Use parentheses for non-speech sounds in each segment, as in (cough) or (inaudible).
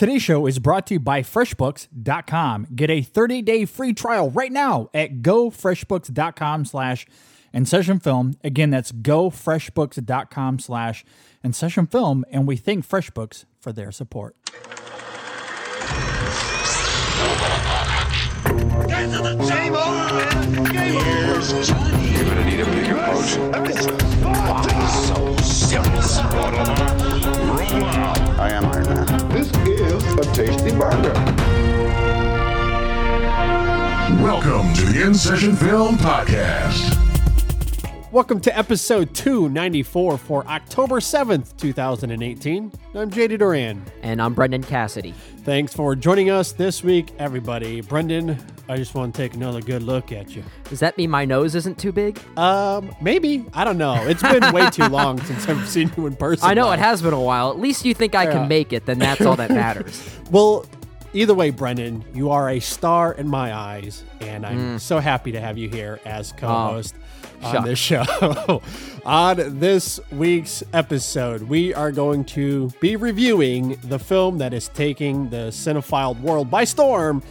Today's show is brought to you by FreshBooks.com. Get a 30-day free trial right now at GoFreshBooks.com slash In Session Film. Again, that's GoFreshBooks.com slash In Session Film. And we thank FreshBooks for their support. Get to the table! Game over! You're gonna need a bigger boat. So serious. (laughs) I am Iron Man. This is a tasty burger. Welcome to the In Session Film Podcast. Welcome to episode 294 for October 7th, 2018. I'm JD Duran. And I'm Brendan Cassidy. Thanks for joining us this week, everybody. Brendan, I just want to take another good look at you. Does that mean my nose isn't too big? Um, maybe. I don't know. It's been way too long (laughs) since I've seen you in person. I know though. it has been a while. At least you think I Yeah. can make it, then that's all that (laughs) matters. Well, either way, Brendan, you are a star in my eyes, and I'm so happy to have you here as co-host on shucks. this show. (laughs) on this week's episode, we are going to be reviewing the film that is taking the cinephile world by storm.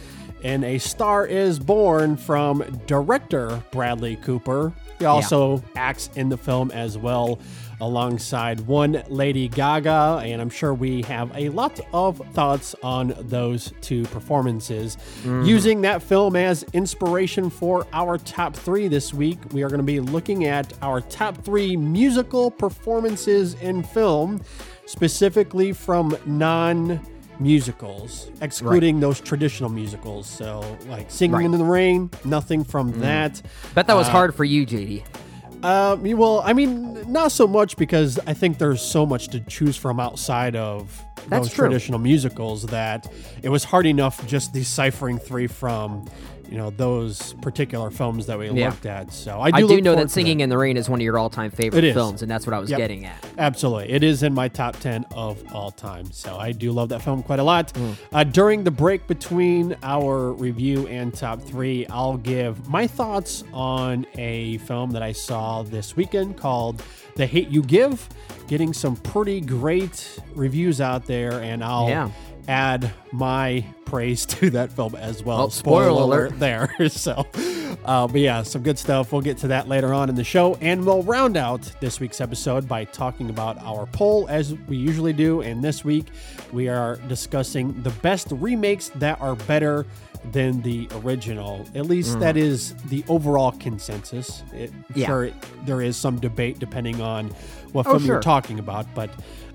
And A Star is Born from director Bradley Cooper. He also acts in the film as well alongside one Lady Gaga, and I'm sure we have a lot of thoughts on those two performances. Mm. Using that film as inspiration for our top three this week, we are going to be looking at our top three musical performances in film, specifically from non musicals, excluding those traditional musicals. So, like Singing Right. in the Rain, nothing from mm. that. Bet that was uh, hard for you, JD. Um, well, I mean, not so much because I think there's so much to choose from outside of That's those true. traditional musicals that it was hard enough just deciphering three from, you know, those particular films that we Yeah. looked at. So I do, I do know that Singing in the Rain is one of your all-time It favorite films, and that's what I was Yep. getting at. Absolutely. It is in my top 10 of all time. So I do love that film quite a lot. Mm. Uh, during the break between our review and top three, I'll give my thoughts on a film that I saw this weekend called The Hate You Give, getting some pretty great reviews out there. And I'll Yeah. Add my praise (laughs) to that film as well. Oh, spoiler alert. (laughs) there. (laughs) So, uh, but yeah, some good stuff. We'll get to that later on in the show, and we'll round out this week's episode by talking about our poll as we usually do. And this week, we are discussing the best remakes that are better than the original. At least that is the overall consensus. It, Yeah. Sure, it- there is some debate depending on what Oh, film you're talking about, but.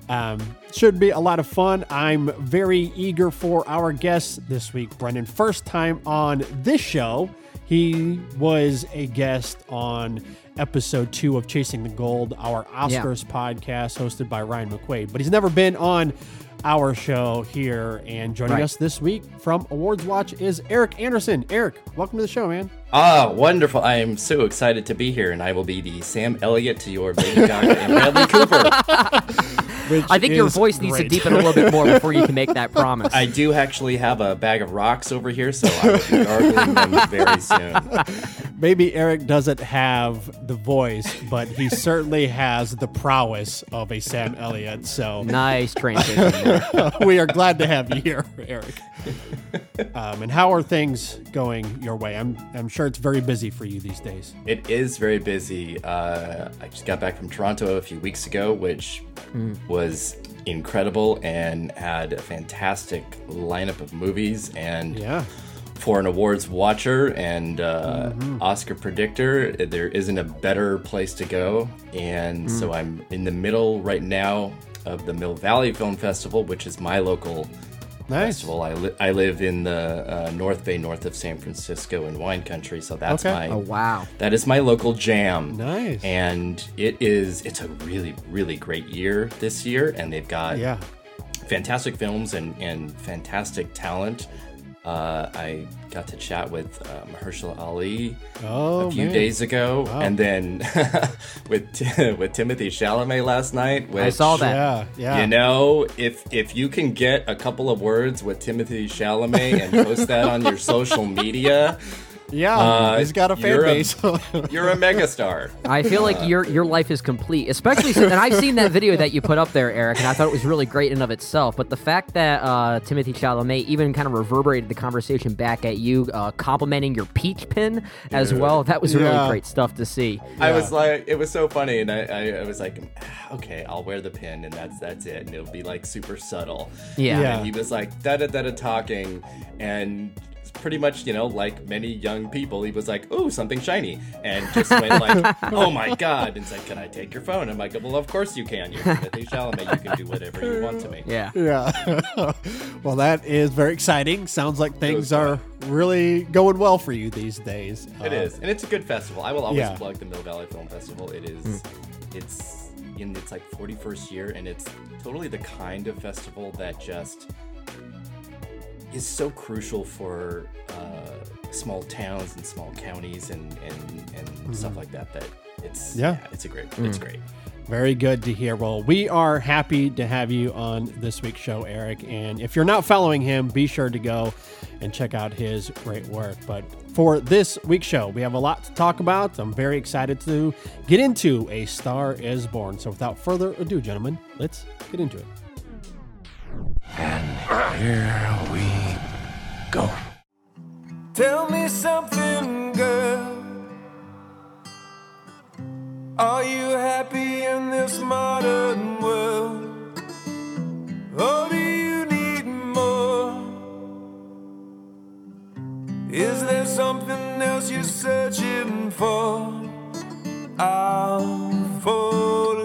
Um, should be a lot of fun. I'm very eager for our guest this week, Brendan. First time on this show. He was a guest on episode two of Chasing the Gold, our Oscars podcast hosted by Ryan McQuaid. But he's never been on our show here. And joining Right. us this week from Awards Watch is Eric Anderson. Eric, welcome to the show, man. Ah, wonderful. I am so excited to be here, and I will be the Sam Elliott to your Lady Gaga and Bradley Cooper. (laughs) which I think your is voice needs to deepen a little bit more before you can make that (laughs) promise. I do actually have a bag of rocks over here, so I will be gargling them (laughs) very soon. Maybe Eric doesn't have the voice, but he certainly has the prowess of a Sam Elliott. So nice (laughs) transition. there. we are glad to have you here, Eric. Um, and how are things going your way? I'm I'm sure it's very busy for you these days. It is very busy. Uh, I just got back from Toronto a few weeks ago, which was incredible and had a fantastic lineup of movies. And Yeah. for an awards watcher and uh, Oscar predictor, there isn't a better place to go. And so I'm in the middle right now of the Mill Valley Film Festival, which is my local Nice. festival. I, li- I live in the uh, North Bay, north of San Francisco, in wine country. So that's Okay. my Oh wow. that is my local jam. Nice. And it is it's a really really great year this year, and they've got Yeah. fantastic films and and fantastic talent. Uh, I got to chat with uh, Mahershala Ali Oh, a few man. days ago, and then (laughs) with with Timothée Chalamet last night. Which, I saw that. Yeah. Yeah. You know, if if you can get a couple of words with Timothée Chalamet and post that on your (laughs) social media, Yeah, Uh, he's got a fan you're a- base. (laughs) You're a megastar. I feel like your your life is complete, especially since, and I've seen that video that you put up there, Eric, and I thought it was really great in of itself. But the fact that uh, Timothée Chalamet even kind of reverberated the conversation back at you, uh, complimenting your peach pin as well, that was really Yeah. great stuff to see. I was like, it was so funny, and I, I, I was like, okay, I'll wear the pin, and that's that's it, and it'll be like super subtle. Yeah. Yeah. And he was like da da da da talking, and pretty much, you know, like many young people, he was like, "Ooh, something shiny," and just went like, (laughs) "Oh my god!" and said, "Can I take your phone?" I'm like, "Well, of course you can. You're Timothée Chalamet. You can do whatever you want to me." Yeah. yeah. (laughs) well, that is very exciting. Sounds like things are really going well for you these days. It Uh, is, and it's a good festival. I will always Yeah. plug the Mill Valley Film Festival. It is, it's in its like 41st year, and it's totally the kind of festival that just is so crucial for uh, small towns and small counties and and, and stuff like that. That it's Yeah. it's a great, it's great. Very good to hear. Well, we are happy to have you on this week's show, Eric. And if you're not following him, be sure to go and check out his great work. But for this week's show, we have a lot to talk about. I'm very excited to get into A Star is Born. So without further ado, gentlemen, let's get into it. And here we go. Tell me something, girl. Are you happy in this modern world? Or do you need more? Is there something else you're searching for? I'm falling.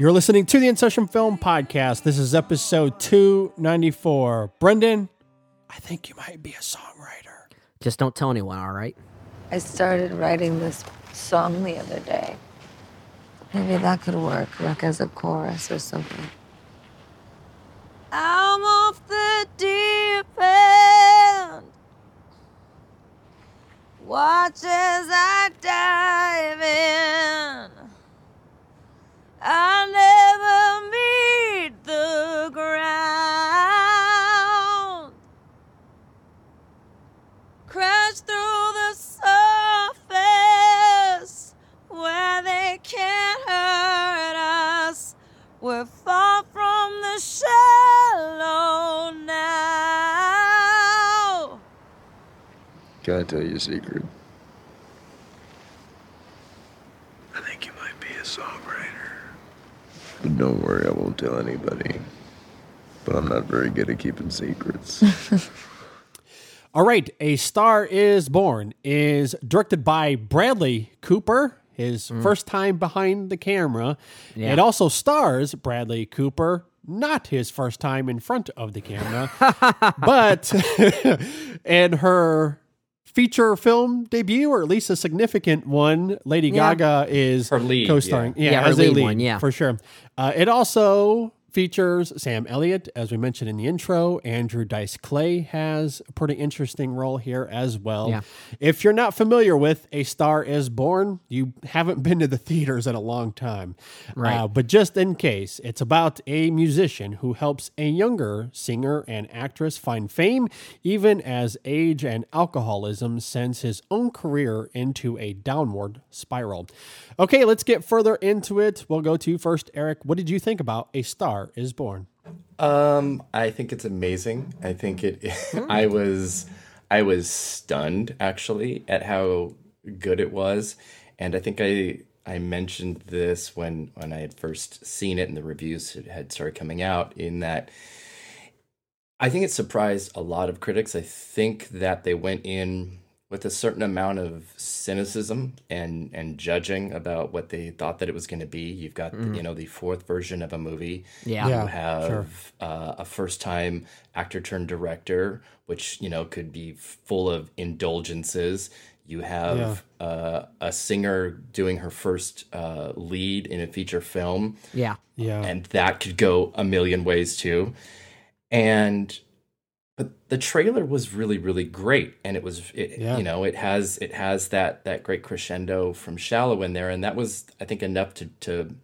You're listening to the In Session Film Podcast. This is episode 294. Brendan, I think you might be a songwriter. Just don't tell anyone, all right? I started writing this song the other day. Maybe that could work, like as a chorus or something. I'm off the deep end. Watch as I dive tell you a secret? I think you might be a songwriter. But don't worry, I won't tell anybody. But I'm not very good at keeping secrets. (laughs) All right, A Star is Born is directed by Bradley Cooper, his mm. first time behind the camera. Yeah. It also stars Bradley Cooper, not his first time in front of the camera, (laughs) but (laughs) in her feature film debut, or at least a significant one, Lady Yeah. Gaga is Her lead, co-starring. yeah. Yeah, her as a lead one, yeah. for sure. Uh, it also features Sam Elliott, as we mentioned in the intro. Andrew Dice Clay has a pretty interesting role here as well. Yeah. If you're not familiar with A Star is Born, you haven't been to the theaters in a long time. Right. Uh, but just in case, it's about a musician who helps a younger singer and actress find fame, even as age and alcoholism sends his own career into a downward spiral. Okay, let's get further into it. We'll go to first, Eric. What did you think about A Star is Born? Um, I think it's amazing. I think it. (laughs) I was, I was stunned actually at how good it was, and I think I I mentioned this when when I had first seen it and the reviews had started coming out. In that, I think it surprised a lot of critics. I think that they went in with a certain amount of cynicism and and judging about what they thought that it was going to be. You've got the, you know the fourth version of a movie. Yeah. Yeah, you have sure. uh, a first time actor turned director, which you know could be full of indulgences. You have uh, a singer doing her first uh, lead in a feature film Yeah. Yeah. and that could go a million ways too. And but the trailer was really really great, and it was it, Yeah. you know it has it has that that great crescendo from Shallow in there, and that was I think enough to to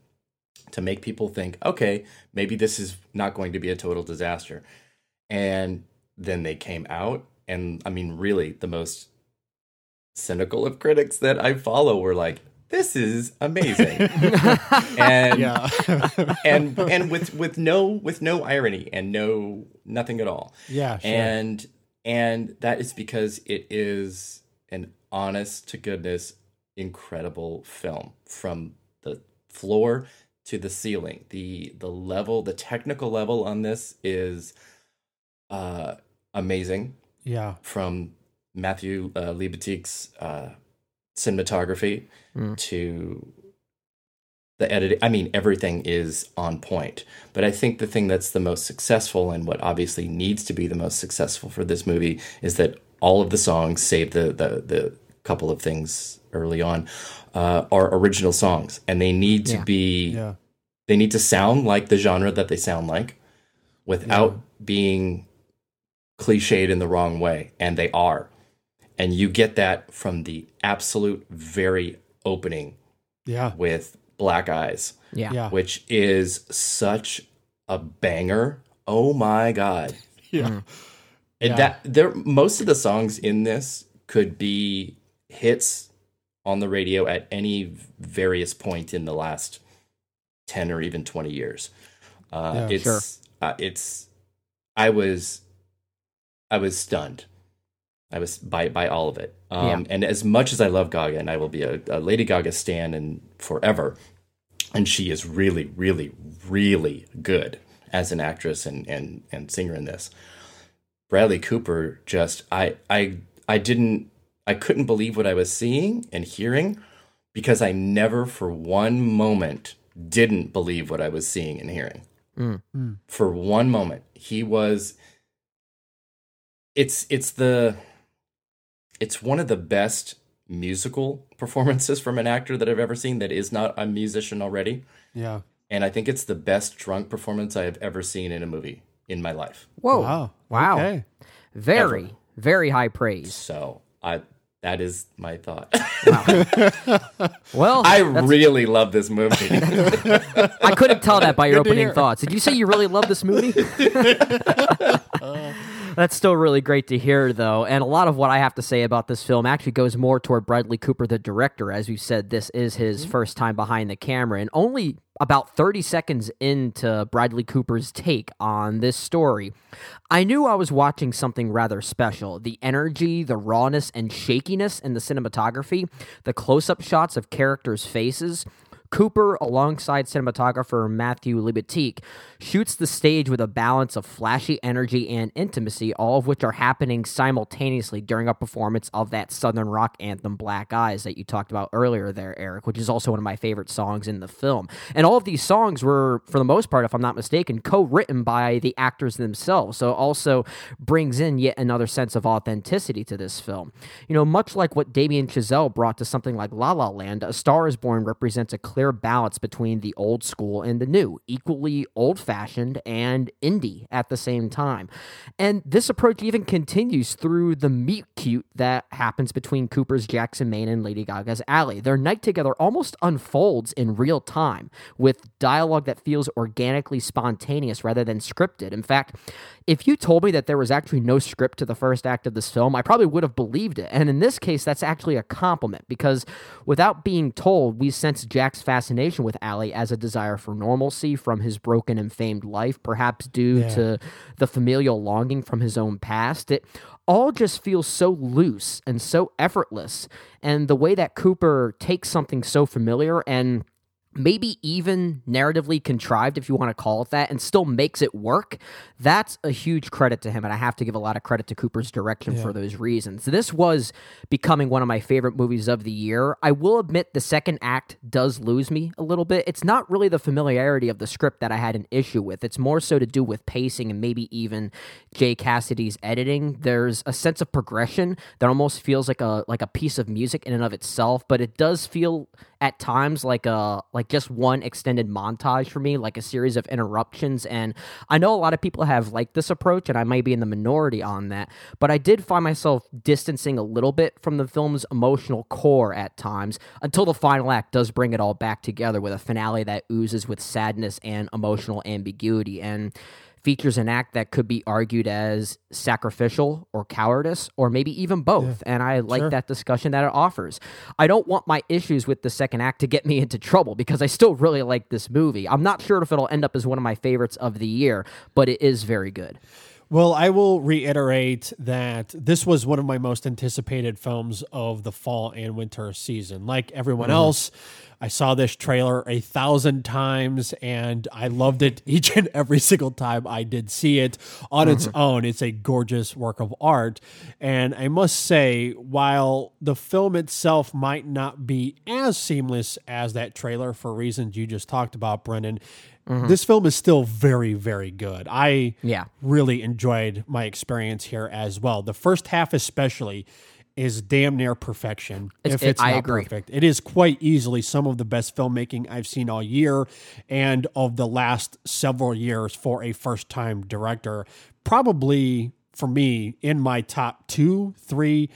to make people think, okay, maybe this is not going to be a total disaster. And then they came out, and I mean, really, the most cynical of critics that I follow were like, "This is amazing," (laughs) and yeah. (laughs) and and with with no with no irony and no nothing at all. yeah. Sure. And and that is because it is an honest to goodness incredible film from the floor to the ceiling. The the level, the technical level on this is uh amazing yeah. from Matthew uh, Libatique's uh, cinematography Mm. to the editing. I mean, everything is on point. But I think the thing that's the most successful and what obviously needs to be the most successful for this movie is that all of the songs, save the the, the couple of things early on, uh, are original songs, and they need to Yeah. be Yeah. they need to sound like the genre that they sound like without being cliched in the wrong way and they are and you get that from the absolute very opening Yeah. with black eyes Yeah. Yeah. which is such a banger oh my god (laughs) Yeah. and Yeah. that there most of the songs in this could be hits on the radio at any various point in the last 10 or even 20 years uh Yeah, it's sure. uh, it's i was i was stunned i was by by all of it um Yeah. and as much as i love gaga and i will be a, a lady gaga stan and forever and she is really really really good as an actress and and and singer in this Bradley Cooper just I I I didn't I couldn't believe what I was seeing and hearing because I never for one moment didn't believe what I was seeing and hearing. Mm. For one moment. He was it's it's the it's one of the best musical (laughs) performances from an actor that I've ever seen that is not a musician already. Yeah. And I think it's the best drunk performance I have ever seen in a movie in my life. Whoa. Wow. Wow. Okay. Very, very high praise. So I that is my thought. (laughs) Well, I really love this movie. (laughs) I couldn't tell that by your Good opening hear. thoughts. Did you say you really love this movie? That's still really great to hear, though. And a lot of what I have to say about this film actually goes more toward Bradley Cooper, the director. As you said, this is his mm-hmm. first time behind the camera. And only about 30 seconds into Bradley Cooper's take on this story, I knew I was watching something rather special. The energy, the rawness, and shakiness in the cinematography, the close up shots of characters' faces. Cooper, alongside cinematographer Matthew Libatique, shoots the stage with a balance of flashy energy and intimacy, all of which are happening simultaneously during a performance of that Southern rock anthem Black Eyes that you talked about earlier there, Eric, which is also one of my favorite songs in the film. And all of these songs were, for the most part, if I'm not mistaken, co written by the actors themselves. So it also brings in yet another sense of authenticity to this film. You know, much like what Damien Chazelle brought to something like La La Land, A Star is Born represents a clear balance between the old school and the new, equally old fashioned and indie at the same time. And this approach even continues through the meet cute that happens between Cooper's Jackson Maine and Lady Gaga's Ally. Their night together almost unfolds in real time with dialogue that feels organically spontaneous rather than scripted. In fact, if you told me that there was actually no script to the first act of this film, I probably would have believed it. And in this case, that's actually a compliment because without being told, we sense Jack's fascination with Ally as a desire for normalcy from his broken and famed life, perhaps due Yeah. to the familial longing from his own past. It all just feels so loose and so effortless. And the way that Cooper takes something so familiar and maybe even narratively contrived, if you want to call it that, and still makes it work, that's a huge credit to him. And I have to give a lot of credit to Cooper's direction for those reasons. This was becoming one of my favorite movies of the year. I will admit the second act does lose me a little bit. It's not really the familiarity of the script that I had an issue with, it's more so to do with pacing and maybe even Jay Cassidy's editing. There's a sense of progression that almost feels like a like a piece of music in and of itself, but it does feel at times like a like just one extended montage for me, like a series of interruptions. And I know a lot of people have liked this approach, and I might be in the minority on that. But I did find myself distancing a little bit from the film's emotional core at times until the final act does bring it all back together with a finale that oozes with sadness and emotional ambiguity. And features an act that could be argued as sacrificial or cowardice or maybe even both and i like Sure. that discussion that it offers. I don't want my issues with the second act to get me into trouble because i still really like this movie. I'm not sure if it'll end up as one of my favorites of the year but it is very good Well, I will reiterate that this was one of my most anticipated films of the fall and winter season. Like everyone mm-hmm. else, I saw this trailer a thousand times and I loved it (laughs) each and every single time I did see it on its mm-hmm. own. It's a gorgeous work of art. And I must say, while the film itself might not be as seamless as that trailer for reasons you just talked about, Brendan, this film is still very, very good. I Yeah. really enjoyed my experience here as well. The first half, especially, is damn near perfection. It's- if it- it's I not agree. perfect, it is quite easily some of the best filmmaking I've seen all year and of the last several years for a first-time director. Probably for me in my top two, three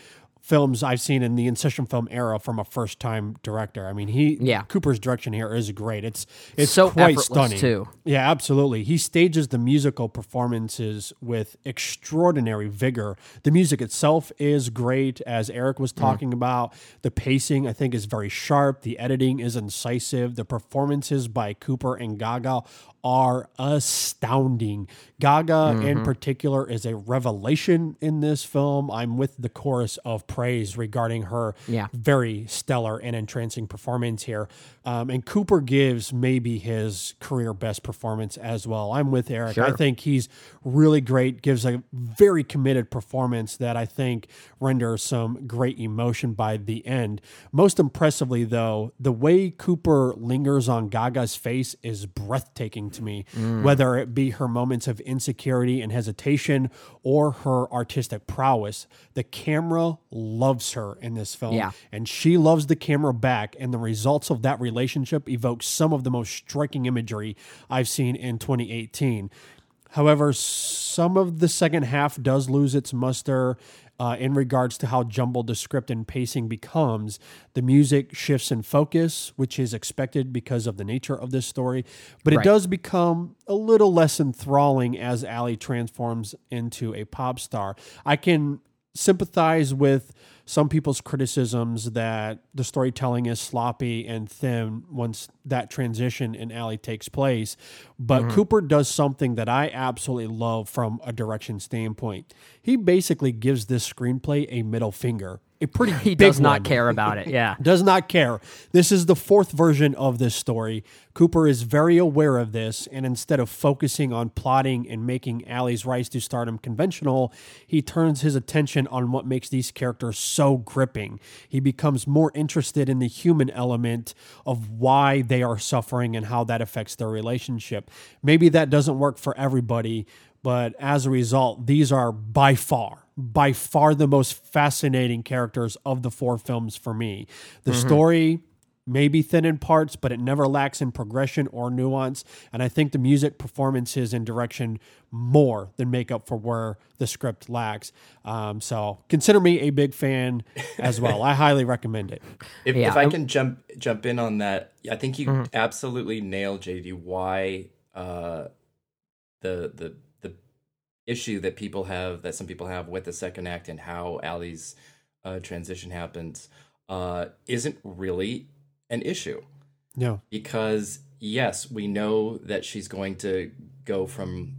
films I've seen in the In Session Film era from a first time director. I mean, he Yeah. Cooper's direction here is great. It's it's So quite stunning too. Yeah, absolutely. He stages the musical performances with extraordinary vigor. The music itself is great, as Eric was mm. talking about. The pacing, I think, is very sharp. The editing is incisive. The performances by Cooper and Gaga are astounding. Gaga, in particular, is a revelation in this film. I'm with the chorus of praise regarding her Yeah. very stellar and entrancing performance here. Um, and Cooper gives maybe his career best performance as well. I'm with Eric. I think he's really great, gives a very committed performance that I think renders some great emotion by the end. Most impressively, though, the way Cooper lingers on Gaga's face is breathtaking to me, mm. whether it be her moments of insecurity and hesitation or her artistic prowess. The camera loves her in this film Yeah. and she loves the camera back and the results of that relationship evoke some of the most striking imagery i've seen in 2018 however some of the second half does lose its muster uh, in regards to how jumbled the script and pacing becomes the music shifts in focus which is expected because of the nature of this story but it does become a little less enthralling as Ally transforms into a pop star. I can sympathize with some people's criticisms that the storytelling is sloppy and thin once that transition in Ally takes place. But mm-hmm. Cooper does something that I absolutely love from a direction standpoint. He basically gives this screenplay a middle finger. A pretty he does not one care about it yeah (laughs) does not care. This is the fourth version of this story. Cooper is very aware of this, and instead of focusing on plotting and making Ally's rise to stardom conventional, he turns his attention on what makes these characters so gripping. He becomes more interested in the human element of why they are suffering and how that affects their relationship. Maybe that doesn't work for everybody, but as a result, these are by far, by far the most fascinating characters of the four films for me. The story may be thin in parts, but it never lacks in progression or nuance. And I think the music, performances, and direction more than make up for where the script lacks. Um, so consider me a big fan as well. I highly recommend it. (laughs) If, Yeah, if I I- can jump jump in on that, I think you absolutely nailed JD why uh, the the the issue that people have that some people have with the second act and how Ally's uh, transition happens uh, isn't really an issue No. because yes, we know that she's going to go from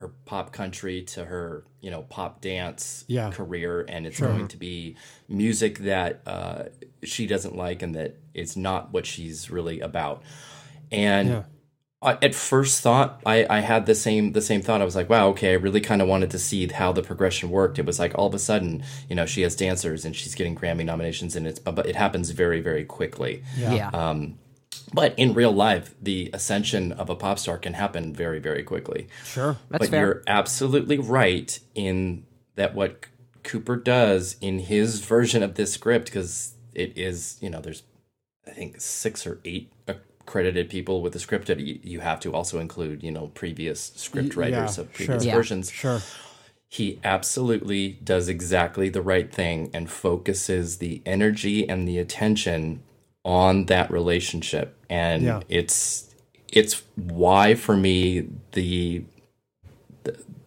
her pop country to her you know pop dance Yeah. career, and it's going to be music that uh, she doesn't like and that it's not what she's really about. And Yeah. I, at first thought, I, I had the same the same thought. I was like, wow, okay, I really kind of wanted to see how the progression worked. It was like all of a sudden, you know, she has dancers and she's getting Grammy nominations, and it's but it happens very very quickly. Yeah. Um, but in real life, the ascension of a pop star can happen very very quickly. Sure. That's but fair. you're absolutely right in that what Cooper does in his version of this script, because it is, you know, there's, I think, six or eight accredited people with the script. that You, you have to also include, you know, previous script writers yeah, of previous sure. Yeah. versions. Sure. He absolutely does exactly the right thing and focuses the energy and the attention on that relationship. And Yeah. it's it's why for me the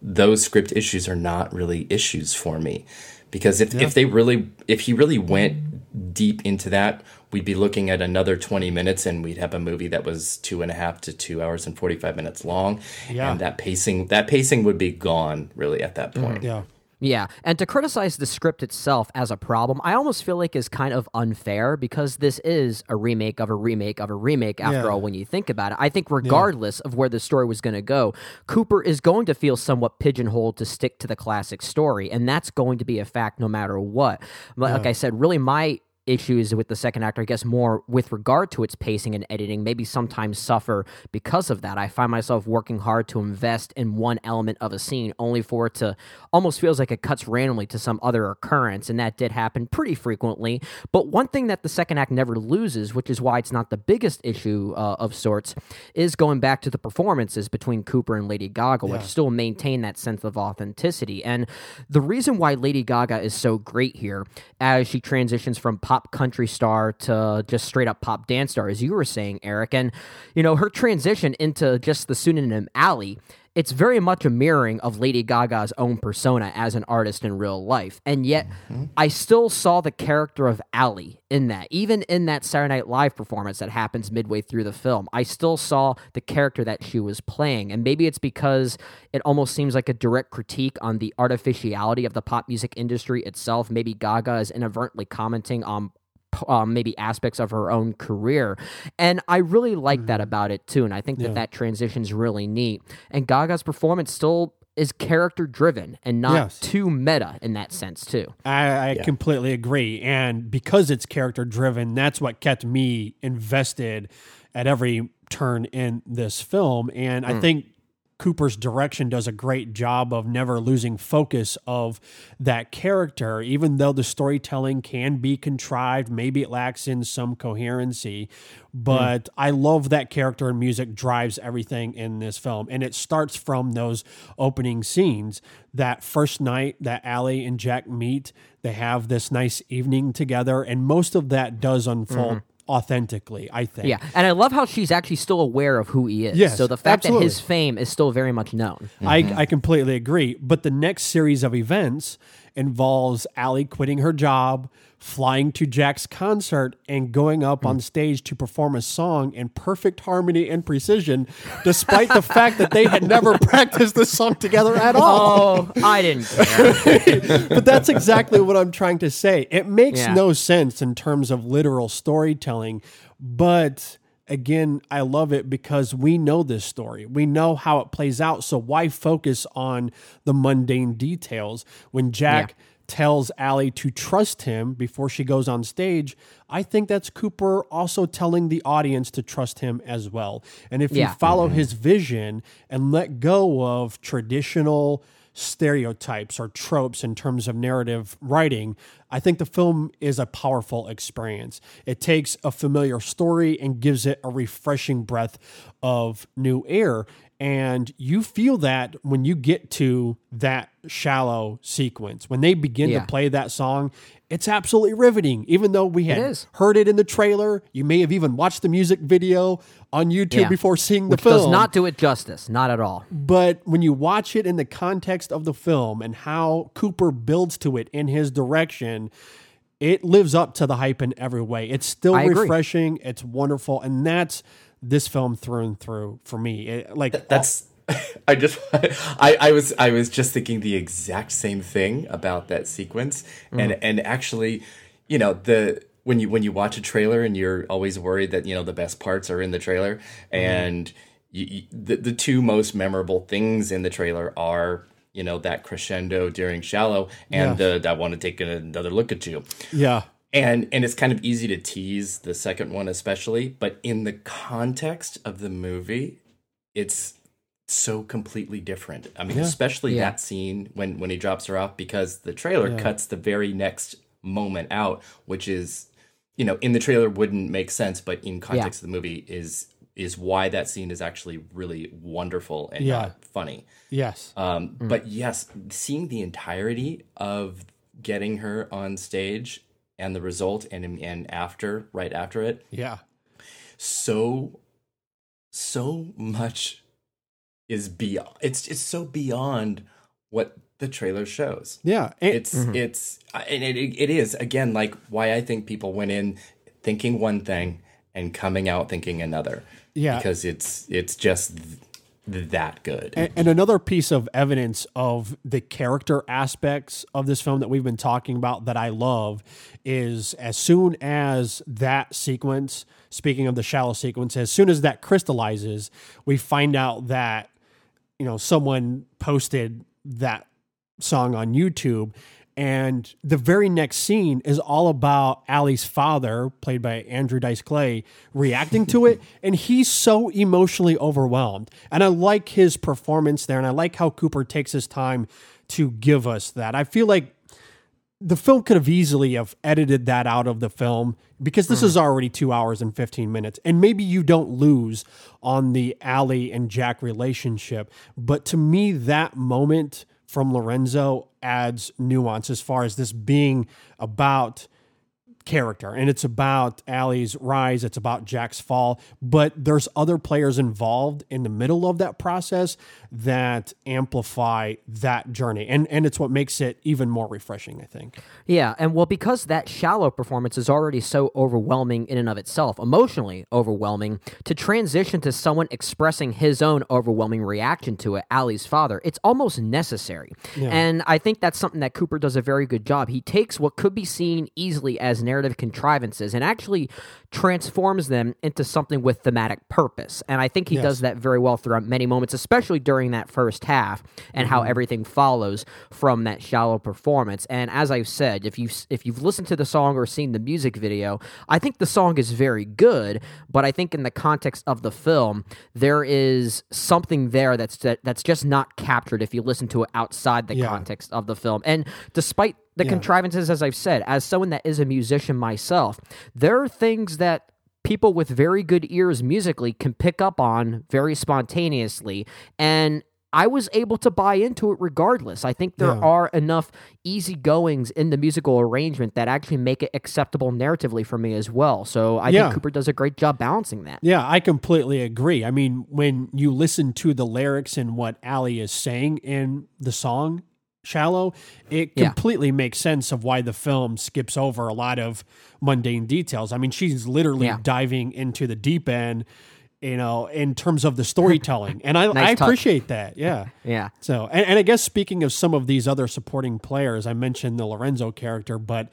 those script issues are not really issues for me because if, if they really if he really went deep into that we'd be looking at another 20 minutes and we'd have a movie that was two and a half to two hours and 45 minutes long Yeah. and that pacing that pacing would be gone really at that point mm-hmm. Yeah. Yeah, and to criticize the script itself as a problem, I almost feel like is kind of unfair because this is a remake of a remake of a remake after Yeah. all when you think about it. I think regardless of where the story was going to go, Cooper is going to feel somewhat pigeonholed to stick to the classic story, and that's going to be a fact no matter what. But like I said, really my issues with the second actor, I guess more with regard to its pacing and editing, maybe sometimes suffer because of that. I find myself working hard to invest in one element of a scene only for it to almost feels like it cuts randomly to some other occurrence, and that did happen pretty frequently. But one thing that the second act never loses, which is why it's not the biggest issue uh, of sorts, is going back to the performances between Cooper and Lady Gaga, which still maintain that sense of authenticity. And the reason why Lady Gaga is so great here as she transitions from pop country star to just straight up pop dance star, as you were saying, Eric, and you know, her transition into just the pseudonym Ally it's very much a mirroring of Lady Gaga's own persona as an artist in real life. And yet, mm-hmm. I still saw the character of Ally in that. Even in that Saturday Night Live performance that happens midway through the film, I still saw the character that she was playing. And maybe it's because it almost seems like a direct critique on the artificiality of the pop music industry itself. Maybe Gaga is inadvertently commenting on um, maybe aspects of her own career. And I really like that about it too. And I think that that transition's really neat. And Gaga's performance still is character driven and not Yes. too meta in that sense too. I, I completely agree. And because it's character driven, that's what kept me invested at every turn in this film. And I think Cooper's direction does a great job of never losing focus of that character, even though the storytelling can be contrived. Maybe it lacks in some coherency, but hmm. I love that character and music drives everything in this film. And it starts from those opening scenes. That first night that Ally and Jack meet, they have this nice evening together, and most of that does unfold mm-hmm. Authentically, I think. Yeah. And I love how she's actually still aware of who he is. Yes, so the fact that his fame is still very much known. I, I mm-hmm. completely agree. But the next series of events involves Ally quitting her job, flying to Jack's concert, and going up on hmm. stage to perform a song in perfect harmony and precision, despite the fact that they had (laughs) never practiced the song together at all. Oh, I didn't care. (laughs) but that's exactly what I'm trying to say. It makes Yeah. no sense in terms of literal storytelling, but again, I love it because we know this story. We know how it plays out. So why focus on the mundane details when Jack Yeah. Tells Ally to trust him before she goes on stage? I think that's Cooper also telling the audience to trust him as well. And if Yeah. you follow mm-hmm. his vision and let go of traditional stereotypes or tropes in terms of narrative writing, I think the film is a powerful experience. It takes a familiar story and gives it a refreshing breath of new air. And you feel that when you get to that shallow sequence. When they begin Yeah. to play that song, it's absolutely riveting. Even though we had is. heard it in the trailer, you may have even watched the music video on YouTube Yeah. before seeing the Which film does not do it justice. Not at all. but when you watch it in the context of the film and how Cooper builds to it in his direction, it lives up to the hype in every way. It's still I agree. refreshing. It's wonderful, and that's this film through and through for me. It, like That's (laughs) I just (laughs) I, I was I was just thinking the exact same thing about that sequence mm. and and actually you know the when you when you watch a trailer and you're always worried that you know the best parts are in the trailer mm-hmm. and you, you, the the two most memorable things in the trailer are you know that crescendo during shallow and Yeah. the I want to take another look at you Yeah. And and it's kind of easy to tease the second one especially but in the context of the movie it's so completely different i mean Yeah. especially Yeah. that scene when when he drops her off because the trailer Yeah. cuts the very next moment out which is you know in the trailer wouldn't make sense but in context of the movie is is why that scene is actually really wonderful and not funny Yes. um, But yes, seeing the entirety of getting her on stage and the result and and after right after it, yeah. so so much is beyond. It's it's so beyond what the trailer shows. Yeah. And- It's mm-hmm. it's and it, it is again like why I think people went in thinking one thing and coming out thinking another. Yeah. because it's it's just that good. And, and another piece of evidence of the character aspects of this film that we've been talking about that I love is as soon as that sequence, speaking of the shallow sequence, as soon as that crystallizes, we find out that, you know, someone posted that song on YouTube. And the very next scene is all about Ally's father, played by Andrew Dice Clay, reacting to it. (laughs) And he's so emotionally overwhelmed. And I like his performance there. And I like how Cooper takes his time to give us that. I feel like the film could have easily have edited that out of the film because this hmm. is already two hours and 15 minutes and maybe you don't lose on the Allie and Jack relationship but to me that moment from Lorenzo adds nuance as far as this being about character and it's about Ally's rise, it's about Jack's fall, but there's other players involved in the middle of that process that amplify that journey. And and it's what makes it even more refreshing, I think. Yeah, and well, because that shallow performance is already so overwhelming in and of itself, emotionally overwhelming, to transition to someone expressing his own overwhelming reaction to it, Ally's father, it's almost necessary. And I think that's something that Cooper does a very good job. He takes what could be seen easily as narrative contrivances and actually transforms them into something with thematic purpose. And I think he does that very well throughout many moments, especially during that first half and how mm-hmm. everything follows from that shallow performance. And as I've said, if you if you've listened to the song or seen the music video, I think the song is very good, but I think in the context of the film, there is something there that's that, that's just not captured if you listen to it outside the Yeah. context of the film. And despite the Yeah. contrivances, as I've said, as someone that is a musician myself, there are things that people with very good ears musically can pick up on very spontaneously. And I was able to buy into it regardless. I think there Yeah. are enough easy goings in the musical arrangement that actually make it acceptable narratively for me as well. So I Yeah. think Cooper does a great job balancing that. Yeah, I completely agree. I mean, when you listen to the lyrics and what Ally is saying in the song Shallow, it Yeah. completely makes sense of why the film skips over a lot of mundane details. I mean, she's literally Yeah. diving into the deep end, you know, in terms of the storytelling. And I, (laughs) Nice I touch. appreciate that. Yeah. (laughs) Yeah. So, and, and I guess speaking of some of these other supporting players, I mentioned the Lorenzo character, but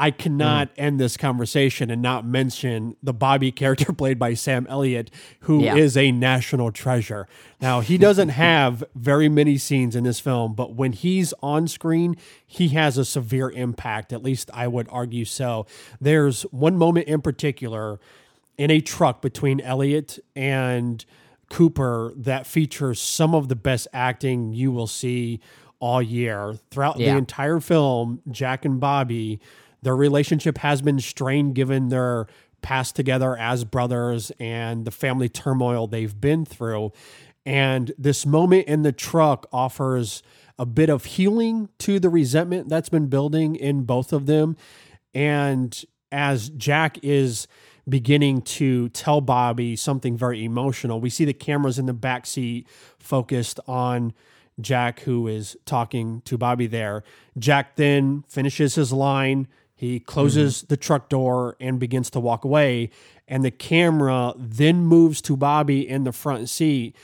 I cannot Mm. end this conversation and not mention the Bobby (laughs) character played by Sam Elliott, who is Yeah. a national treasure. Now, he doesn't (laughs) have very many scenes in this film, but when he's on screen, he has a severe impact. At least I would argue so. There's one moment in particular in a truck between Elliott and Cooper that features some of the best acting you will see all year. Throughout the entire film, Jack and Bobby, their relationship has been strained given their past together as brothers and the family turmoil they've been through. And this moment in the truck offers a bit of healing to the resentment that's been building in both of them. And as Jack is beginning to tell Bobby something very emotional, we see the cameras in the back seat focused on Jack, who is talking to Bobby there. Jack then finishes his line. He closes mm-hmm. the truck door and begins to walk away. And the camera then moves to Bobby in the front seat,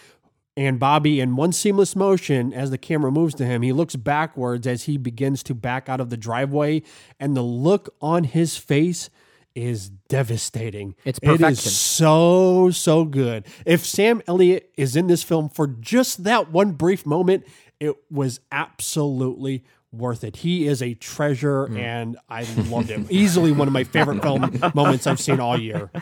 And Bobby, in one seamless motion, as the camera moves to him, he looks backwards as he begins to back out of the driveway, and the look on his face is devastating. It's perfection. It is so so good. If Sam Elliott is in this film for just that one brief moment, it was absolutely worth it. He is a treasure, Mm. and I loved him. (laughs) Easily one of my favorite film moments I've seen all year. (laughs)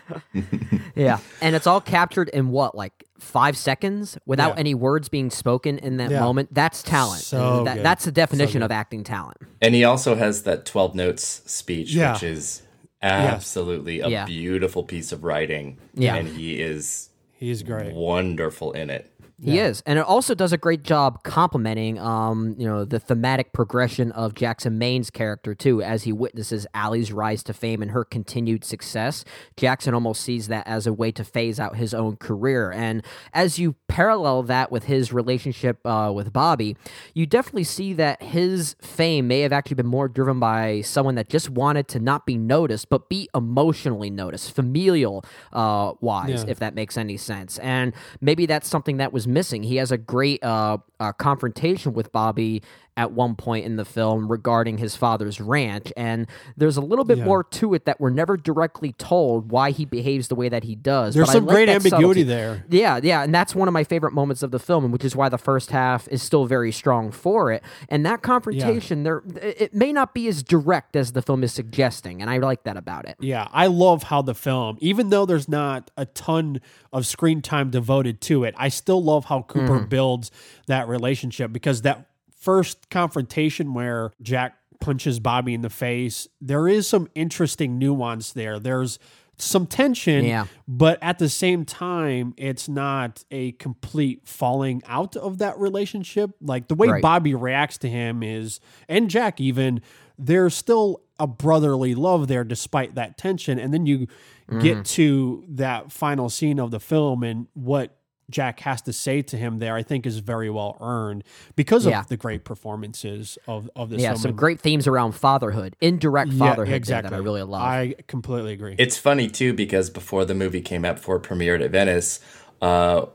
Yeah. And it's all captured in what, like five seconds without Yeah. any words being spoken in that Yeah. moment? That's talent. So That- that's the definition good. of acting talent. And he also has that 12 notes speech, Yeah. which is absolutely a Yeah. beautiful piece of writing. Yeah. And he is He's great. wonderful in it. He is, and it also does a great job complementing, um, you know, the thematic progression of Jackson Maine's character too, as he witnesses Ally's rise to fame and her continued success. Jackson almost sees that as a way to phase out his own career, and as you parallel that with his relationship uh, with Bobby, you definitely see that his fame may have actually been more driven by someone that just wanted to not be noticed, but be emotionally noticed, familial uh, wise, Yeah. if that makes any sense. And maybe that's something that was missing. He has a great uh, uh, confrontation with Bobby at one point in the film regarding his father's ranch, and there's a little bit Yeah. more to it that we're never directly told why he behaves the way that he does. There's but some like great ambiguity subtlety. there. Yeah, yeah, and that's one of my favorite moments of the film, which is why the first half is still very strong for it. And that confrontation, there, it may not be as direct as the film is suggesting, and I like that about it. Yeah, I love how the film, even though there's not a ton of screen time devoted to it, I still love how Cooper Mm-hmm. builds that relationship because that first confrontation where Jack punches Bobby in the face, there is some interesting nuance there. There's some tension, Yeah. but at the same time, it's not a complete falling out of that relationship. Like the way Right. Bobby reacts to him is, and Jack even, there's still a brotherly love there despite that tension. And then you Mm-hmm. get to that final scene of the film and what Jack has to say to him there, I think is very well earned because of Yeah. the great performances of, of this Yeah, film. some great themes around fatherhood, indirect fatherhood there exactly. that I really love. I completely agree. It's funny too because before the movie came out, before it premiered at Venice, uh,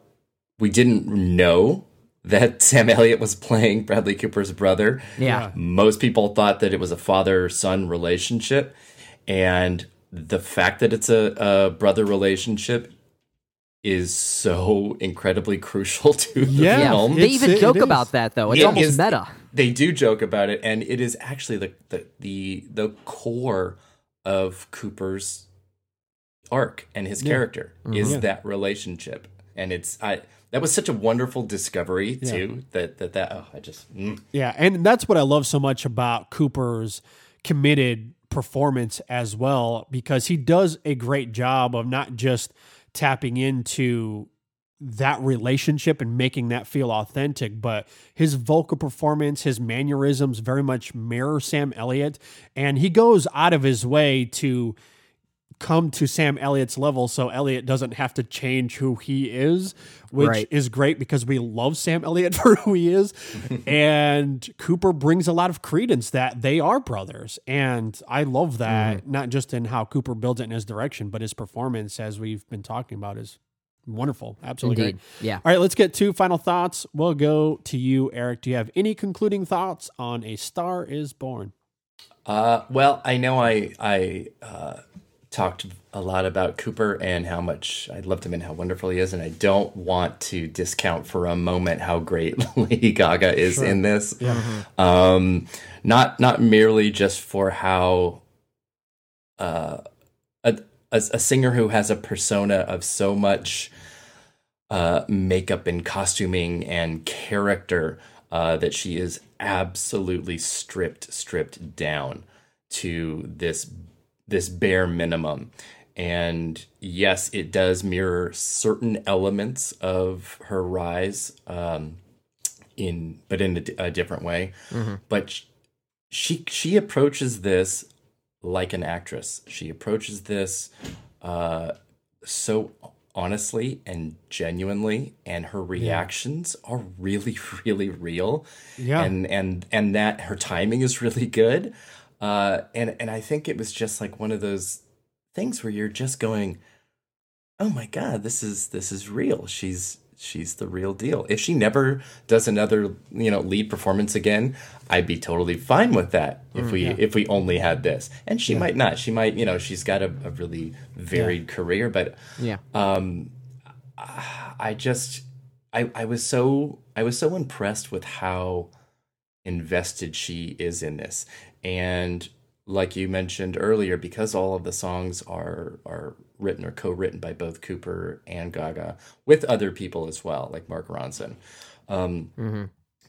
we didn't know that (laughs) Sam Elliott was playing Bradley Cooper's brother. yeah. Most people thought that it was a father son relationship. And the fact that it's a, a brother relationship is so (laughs) incredibly crucial to the Yeah. Yeah, film. they even it joke is. about that though. It's It almost is- meta. They do joke about it, and it is actually the the the, the core of Cooper's arc and his character is Yeah. that relationship, and it's I that was such a wonderful discovery too that that that oh I just mm. Yeah, and that's what I love so much about Cooper's committed performance as well, because he does a great job of not just tapping into that relationship and making that feel authentic, but his vocal performance, his mannerisms very much mirror Sam Elliott. And he goes out of his way to come to Sam Elliott's level so Elliott doesn't have to change who he is, which Right. is great because we love Sam Elliott (laughs) for who he is. (laughs) and Cooper brings a lot of credence that they are brothers. And I love that, Mm-hmm. not just in how Cooper builds it in his direction, but his performance, as we've been talking about, is wonderful. Absolutely Indeed. great. Yeah. All right, let's get two final thoughts. We'll go to you, Eric. Do you have any concluding thoughts on A Star is Born? Uh, well, I know I I uh, talked a lot about Cooper and how much I loved him and how wonderful he is, and I don't want to discount for a moment how great (laughs) Lady Gaga is in this. Um, not not merely just for how uh, a, a a singer who has a persona of so much uh, makeup and costuming and character uh, that she is absolutely stripped stripped down to this this bare minimum. And yes it does mirror certain elements of her rise um, in but in a, a different way. But she she approaches this like an actress. She approaches this uh, so honestly and genuinely and her reactions are really (laughs) really real. Yeah. and and and that her timing is really good uh and and i think it was just like one of those things where you're just going oh my god this is this is real she's she's the real deal. If she never does another, you know, lead performance again, I'd be totally fine with that. If Mm, we yeah. if we only had this, and she Yeah. might not. She might, you know, she's got a, a really varied career, but Yeah. um, I just I I was so I was so impressed with how invested she is in this, and like you mentioned earlier, because all of the songs are are written or co-written by both Cooper and Gaga with other people as well, like Mark Ronson. Um,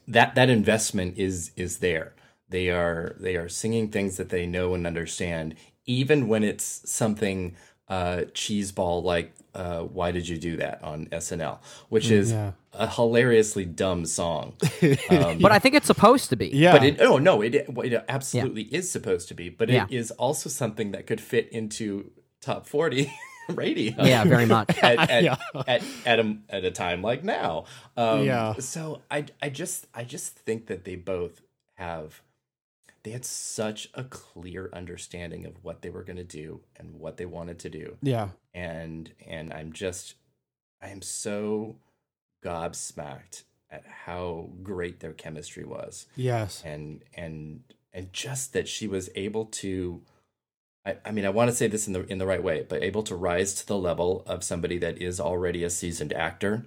That that investment is is there. They are they are singing things that they know and understand, even when it's something uh, cheeseball like uh, "Why Did You Do That" on SNL, which is Yeah. a hilariously dumb song. (laughs) Um, But I think it's supposed to be. Yeah. but it, oh no, it it absolutely is supposed to be, but it Yeah. is also something that could fit into top forty (laughs) radio. Yeah, very much. (laughs) at, at, Yeah. at, at, a, at a time like now. Um, Yeah. So I I just I just think that they both have they had such a clear understanding of what they were going to do and what they wanted to do Yeah. and and I'm just I am so gobsmacked at how great their chemistry was Yes. and and and just that she was able to I, I mean I want to say this in the in the right way but able to rise to the level of somebody that is already a seasoned actor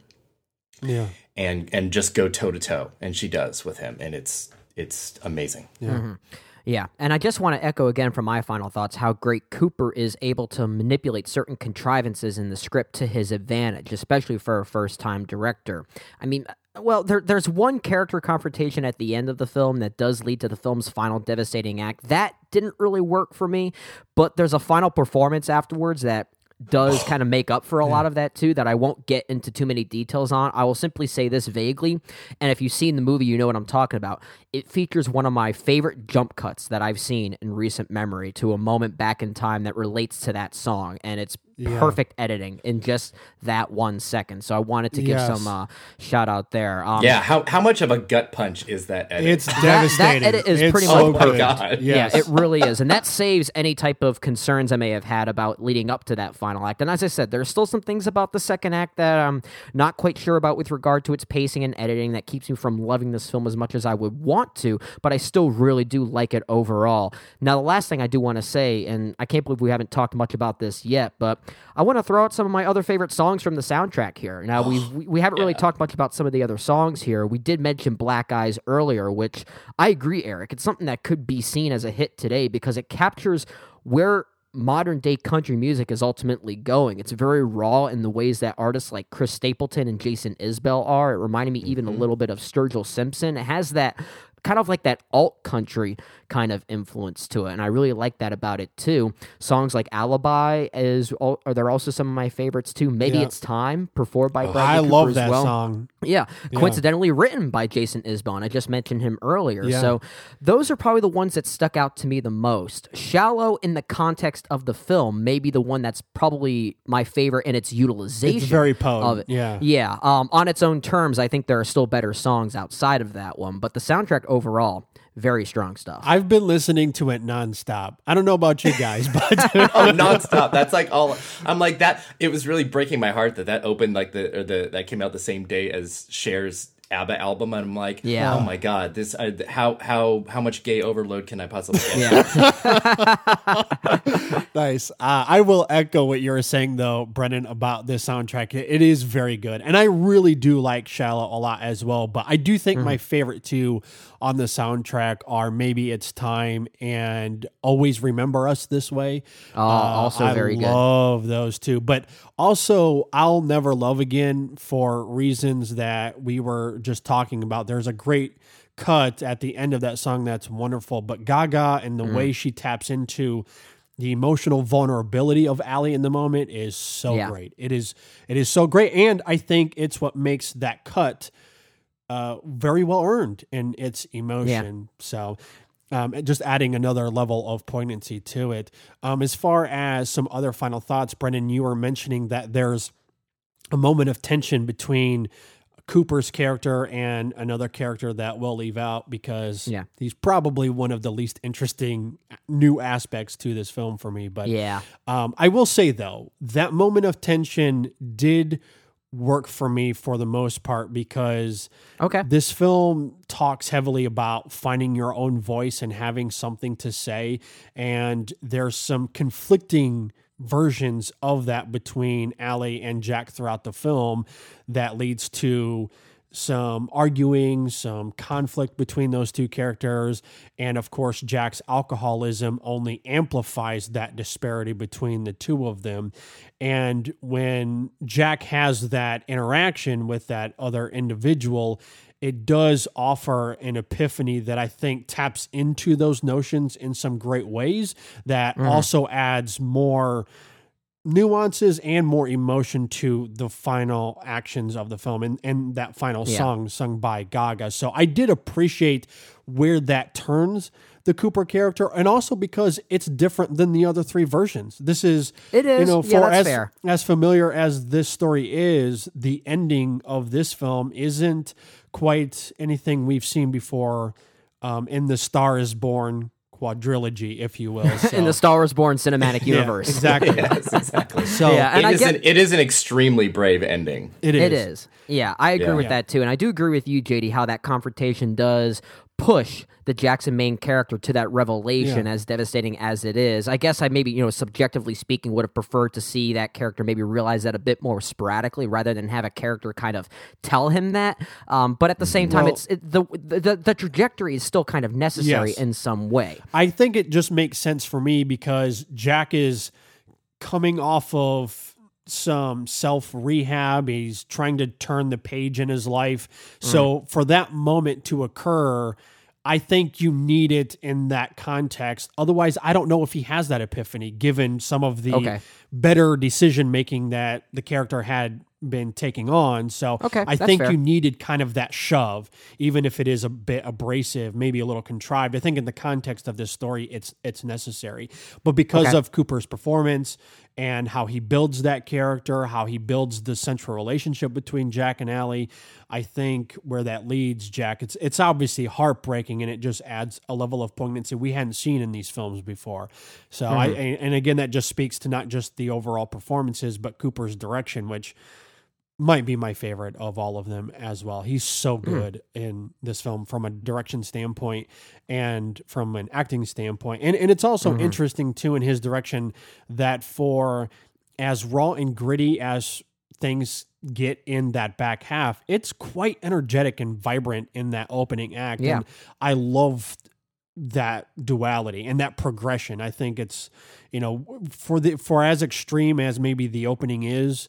Yeah. and and just go toe to toe and she does with him and it's it's amazing Mhm. Yeah, and I just want to echo again from my final thoughts how great Cooper is able to manipulate certain contrivances in the script to his advantage, especially for a first time director. I mean, well, there, there's one character confrontation at the end of the film that does lead to the film's final devastating act. That didn't really work for me, but there's a final performance afterwards that does (sighs) kind of make up for a lot of that too that I won't get into too many details on. I will simply say this vaguely, and if you've seen the movie, you know what I'm talking about. It features one of my favorite jump cuts that I've seen in recent memory to a moment back in time that relates to that song, and it's Yeah. perfect editing in just that one second. So I wanted to give Yes. some uh, shout out there. Um, yeah how how much of a gut punch is that edit? It's that devastating. edit is It's pretty so much good. God. Yes. Yeah, it really is. And that saves any type of concerns I may have had about leading up to that final act. And as I said, there's still some things about the second act that I'm not quite sure about with regard to its pacing and editing that keeps me from loving this film as much as I would want to, but I still really do like it overall. Now, the last thing I do want to say, and I can't believe we haven't talked much about this yet, but I want to throw out some of my other favorite songs from the soundtrack here. Now, oh, we've, we, we haven't really talked much about some of the other songs here. We did mention Black Eyes earlier, which I agree, Eric. It's something that could be seen as a hit today because it captures where modern day country music is ultimately going. It's very raw in the ways that artists like Chris Stapleton and Jason Isbell are. It reminded me even a mm-hmm. little bit of Sturgill Simpson. It has that kind of like that alt country kind of influence to it and i really like that about it too songs like alibi is are there also some of my favorites too maybe Yeah. it's time performed by Bradley I Cooper love as that well. song. Yeah, Yeah. coincidentally written by Jason Isbell. I just mentioned him earlier. Yeah. So those are probably the ones that stuck out to me the most. Shallow in the context of the film may be the one that's probably my favorite in its utilization. It's very of it. Yeah. Yeah. Um, on its own terms, I think there are still better songs outside of that one, but the soundtrack overall, very strong stuff. I've been listening to it nonstop. I don't know about you guys, but (laughs) (laughs) oh, nonstop. That's like all. I'm like that. It was really breaking my heart that that opened like the or the that came out the same day as Cher's ABBA album, and I'm like, Yeah. oh my god, this uh, how how how much gay overload can I possibly get? yeah. (laughs) (laughs) nice. Uh, I will echo what you were saying though, Brennan, about this soundtrack. It- it is very good, and I really do like "Shallow" a lot as well. But I do think Mm-hmm. my favorite two on the soundtrack are maybe "It's Time" and "Always Remember Us This Way." Oh, also I very good. I love those two, but also "I'll Never Love Again" for reasons that we were just talking about. There's a great cut at the end of that song that's wonderful, but Gaga and the Mm. way she taps into the emotional vulnerability of Ally in the moment is so Yeah. great. It is it is so great, and I think it's what makes that cut uh, very well earned in its emotion. So. Um, just adding another level of poignancy to it. Um, as far as some other final thoughts, Brendan, you were mentioning that there's a moment of tension between Cooper's character and another character that we'll leave out because Yeah. he's probably one of the least interesting new aspects to this film for me. But Yeah. um, I will say though that moment of tension did work for me for the most part because Okay. this film talks heavily about finding your own voice and having something to say and there's some conflicting versions of that between Ally and Jack throughout the film that leads to some arguing, some conflict between those two characters, and of course, Jack's alcoholism only amplifies that disparity between the two of them. And when Jack has that interaction with that other individual, it does offer an epiphany that I think taps into those notions in some great ways that mm-hmm. also adds more nuances and more emotion to the final actions of the film and, and that final Yeah. song sung by Gaga. So I did appreciate where that turns the Cooper character and also because it's different than the other three versions. This is it is you know for that's as fair. as familiar as this story is, the ending of this film isn't quite anything we've seen before um, in the Star is Born quadrilogy, if you will. So, (laughs) in the Star Wars Born cinematic Yeah, universe. exactly. (laughs) yes, exactly. So Yeah, and it I is get- an, it is an extremely brave ending. it is. It is. Yeah, I agree Yeah. with Yeah. that too. And I do agree with you, JD, how that confrontation does push the Jackson Maine character to that revelation Yeah. as devastating as it is. I guess I maybe, you know, subjectively speaking, would have preferred to see that character maybe realize that a bit more sporadically rather than have a character kind of tell him that. Um, but at the same time, Well- it's it, the, the the trajectory is still kind of necessary Yes. in some way. I think it just makes sense for me because Jack is coming off of some self rehab. He's trying to turn the page in his life. So for that moment to occur, I think you need it in that context. Otherwise, I don't know if he has that epiphany given some of the Okay. better decision making that the character had been taking on. So Okay, I think fair. you needed kind of that shove, even if it is a bit abrasive, maybe a little contrived. I think in the context of this story, it's it's necessary. But because Okay. of Cooper's performance and how he builds that character, how he builds the central relationship between Jack and Ally, I think where that leads Jack, it's it's obviously heartbreaking and it just adds a level of poignancy we hadn't seen in these films before. So I Mm-hmm. and and again that just speaks to not just the overall performances, but Cooper's direction, which might be my favorite of all of them as well. He's so hmm. good in this film from a direction standpoint and from an acting standpoint. And and it's also mm-hmm. interesting too in his direction that for as raw and gritty as things get in that back half, it's quite energetic and vibrant in that opening act. Yeah. And I love that duality and that progression. I think it's, you know, for the for as extreme as maybe the opening is,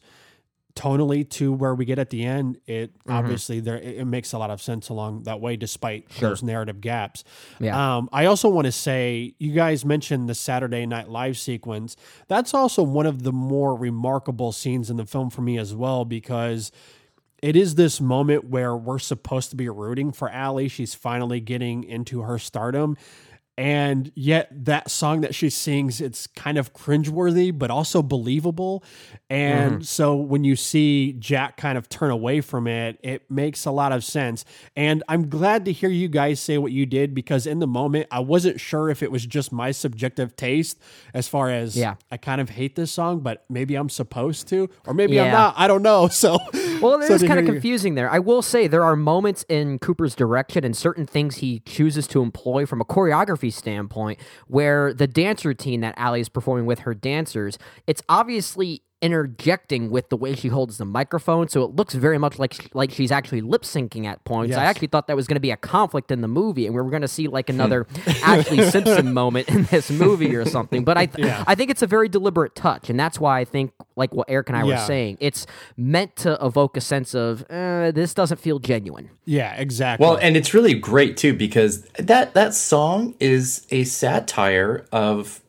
tonally to where we get at the end, it Mm-hmm. obviously there it, it makes a lot of sense along that way, despite those narrative gaps. Yeah. Um, I also want to say you guys mentioned the Saturday Night Live sequence. That's also one of the more remarkable scenes in the film for me as well because it is this moment where we're supposed to be rooting for Ally. She's finally getting into her stardom. And yet that song that she sings, it's kind of cringeworthy, but also believable. And mm. so when you see Jack kind of turn away from it, it makes a lot of sense. And I'm glad to hear you guys say what you did because in the moment, I wasn't sure if it was just my subjective taste as far as Yeah. I kind of hate this song, but maybe I'm supposed to, or maybe I'm not. I don't know. (laughs) So, Well, it so is kind of hear you- confusing there. I will say there are moments in Cooper's direction and certain things he chooses to employ from a choreography standpoint where the dance routine that Ally is performing with her dancers, it's obviously interjecting with the way she holds the microphone so it looks very much like like she's actually lip syncing at points i actually thought that was going to be a conflict in the movie and we were going to see like another (laughs) ashlee simpson moment in this movie or something but i Yeah. i think it's a very deliberate touch and that's why i think like what eric and i were saying it's meant to evoke a sense of uh, this doesn't feel genuine. Yeah, exactly. Well, and it's really great too because that that song is a satire of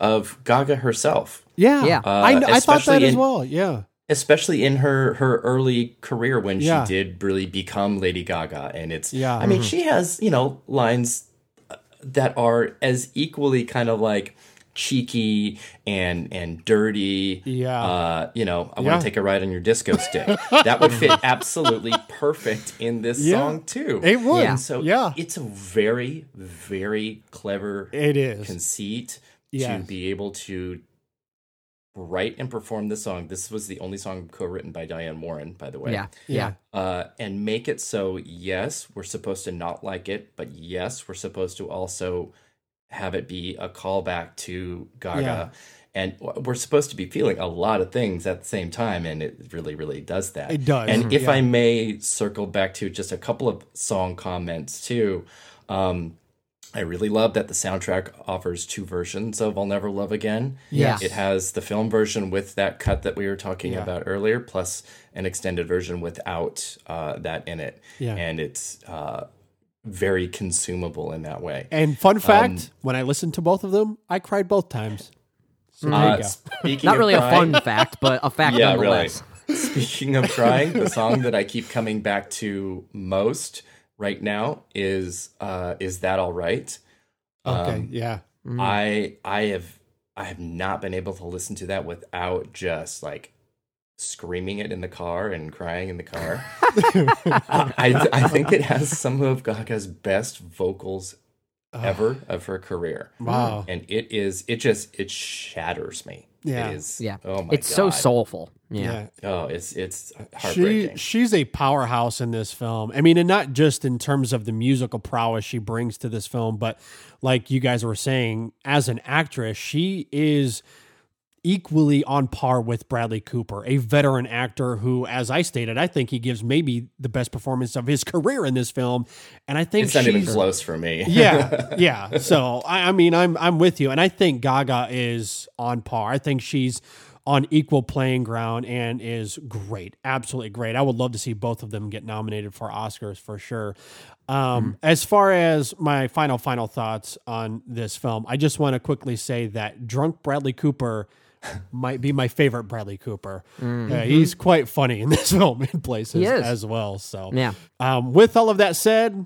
of Gaga herself, yeah, Yeah. I, I thought especially that as well. Yeah, especially in her her early career when Yeah. she did really become Lady Gaga. And it's Yeah. I mean, she has you know lines uh, that are as equally kind of like cheeky and and dirty. Yeah. Uh, you know, I Yeah. want to take a ride on your disco stick. (laughs) that would fit absolutely perfect in this Yeah. song too. it would. Yeah. So yeah, it's a very, very clever it is. conceit Yes. to be able to write and perform the song. This was the only song co-written by Diane Warren, by the way. Yeah, yeah. Uh, and make it so yes, we're supposed to not like it, but yes, we're supposed to also have it be a callback to Gaga. Yeah. And we're supposed to be feeling a lot of things at the same time, and it really, really does that. It does, And if yeah. I may circle back to just a couple of song comments too, um, I really love that the soundtrack offers two versions of I'll Never Love Again. Yes. It has the film version with that cut that we were talking Yeah. about earlier, plus an extended version without uh, that in it. Yeah. And it's uh, very consumable in that way. And fun fact, Um, when I listened to both of them, I cried both times. So there Uh, you go. Not of really a fun fact, but a fact yeah, really. Speaking of crying, the song that I keep coming back to most right now is uh, "Is That All Right." Okay, Um, yeah. I I have I have not been able to listen to that without just like screaming it in the car and crying in the car. (laughs) I I think it has some of Gaga's best vocals ever of her career. Wow. And it is it just it shatters me. Yeah. It is Yeah. oh my it's so God. soulful. Yeah. Oh, it's it's She heartbreaking. she's a powerhouse in this film. I mean, and not just in terms of the musical prowess she brings to this film, but like you guys were saying, as an actress, she is equally on par with Bradley Cooper, a veteran actor who, as I stated, I think he gives maybe the best performance of his (laughs) career in this film. And I think it's not even close for me. yeah, (laughs) yeah. So I, I mean, I'm I'm with you, and I think Gaga is on par. I think she's on equal playing ground and is great, absolutely great. I would love to see both of them get nominated for Oscars for sure. Um, As far as my final final thoughts on this film, I just want to quickly say that drunk Bradley Cooper. (laughs) might be my favorite Bradley Cooper. Uh, he's quite funny in (laughs) this film in places as well. So, Yeah. um, with all of that said,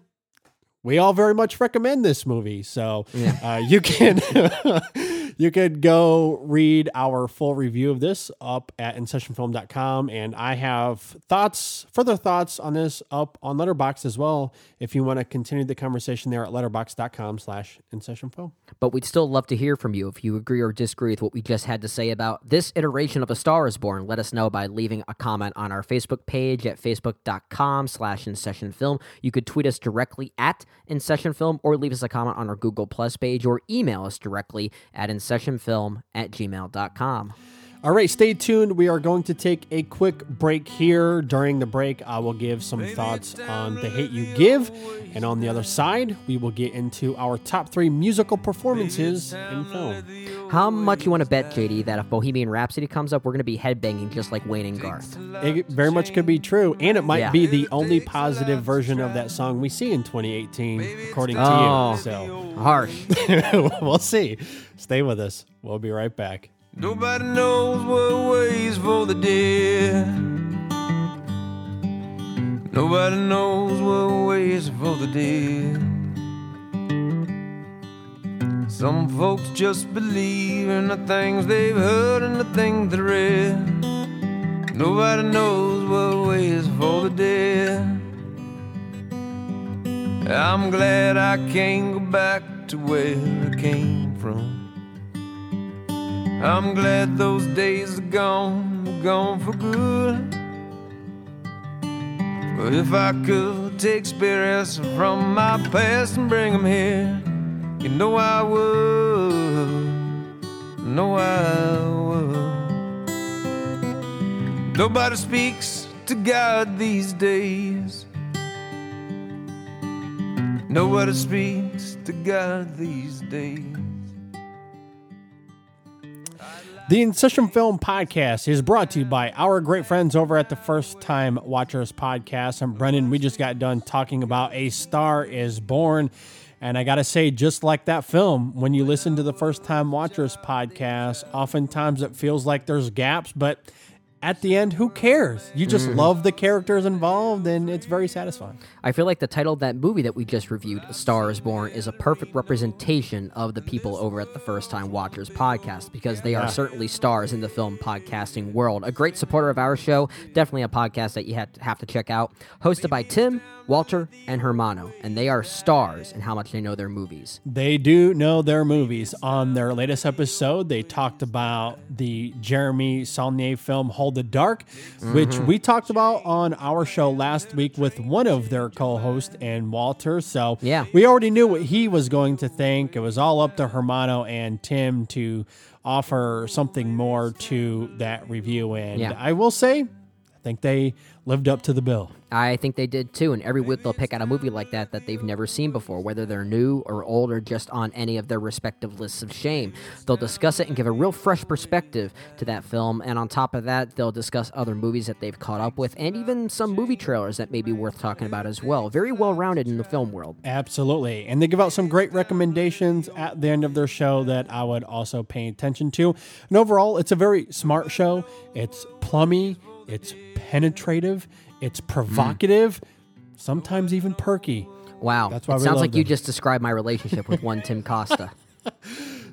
we all very much recommend this movie. So uh, you can (laughs) you could go read our full review of this up at insessionfilm.com. And I have thoughts, further thoughts on this up on Letterboxd as well. If you want to continue the conversation there at letterboxd.com slash insessionfilm. But we'd still love to hear from you. If you agree or disagree with what we just had to say about this iteration of A Star is Born, let us know by leaving a comment on our Facebook page at facebook.com slash InSessionFilm. You could tweet us directly at InSessionFilm or leave us a comment on our Google Plus page or email us directly at at gmail.com. All right, stay tuned. We are going to take a quick break here. During the break, I will give some thoughts on The Hate You Give. And on the other side, we will get into our top three musical performances in film. How much you want to bet, JD, that if Bohemian Rhapsody comes up, we're going to be headbanging just like Wayne and Garth? It very much could be true. And it might Yeah. be the only positive version of that song we see in 2018, according to Oh. you. So Harsh. (laughs) we'll see. Stay with us. We'll be right back. Nobody knows what waits for the dead. Nobody knows what waits for the dead. Some folks just believe in the things they've heard and the things they read. Nobody knows what waits for the dead. I'm glad I can't go back to where I came from. I'm glad those days are gone, gone for good. But if I could take spirits from my past and bring them here, you know I would. No, I would. Nobody speaks to God these days. Nobody speaks to God these days. The In Session Film Podcast is brought to you by our great friends over at the First Time Watchers Podcast. I'm Brennan. We just got done talking about A Star is Born. And I got to say, just like that film, when you listen to the First Time Watchers podcast, oftentimes it feels like there's gaps, but at the end, who cares? You just mm-hmm. love the characters involved, and it's very satisfying. I feel like the title of that movie that we just reviewed, A Star is Born, is a perfect representation of the people over at the First Time Watchers podcast because they are ah. certainly stars in the film podcasting world. A great supporter of our show, definitely a podcast that you have have to check out. Hosted by Tim, Walter and Hermano, and they are stars in how much they know their movies. They do know their movies. On their latest episode, they talked about the Jeremy Saulnier film Hold the Dark, which Mhm. we talked about on our show last week with one of their co-hosts and Walter. So Yeah. we already knew what he was going to think. It was all up to Hermano and Tim to offer something more to that review. And Yeah. I will say, I think they lived up to the bill. I think they did too, and every week they'll pick out a movie like that that they've never seen before, whether they're new or old or just on any of their respective lists of shame. They'll discuss it and give a real fresh perspective to that film, and on top of that, they'll discuss other movies that they've caught up with and even some movie trailers that may be worth talking about as well. Very well rounded in the film world. Absolutely. And they give out some great recommendations at the end of their show that I would also pay attention to. And overall, it's a very smart show. It's plummy, it's penetrative, it's mm. provocative, sometimes even perky. Wow. That's why it sounds like you just described my relationship with one Tim Costa. (laughs)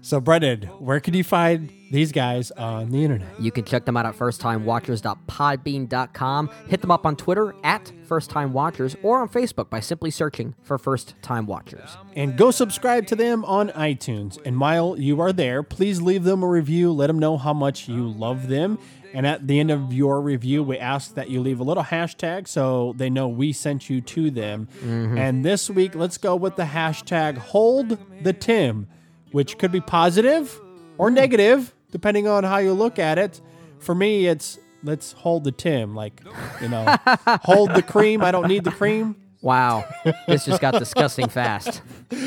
So, Brendan, where can you find these guys on the internet? You can check them out at firsttimewatchers.podbean.com. Hit them up on Twitter at First Time Watchers or on Facebook by simply searching for First Time Watchers. And go subscribe to them on iTunes. And while you are there, please leave them a review. Let them know how much you love them. And at the end of your review, we ask that you leave a little hashtag so they know we sent you to them. Mm-hmm. And this week, let's go with the hashtag hold the Tim, which could be positive or negative, depending on how you look at it. For me, it's let's hold the Tim, like, you know, (laughs) hold the cream. I don't need the cream. Wow. This just got disgusting fast. (laughs)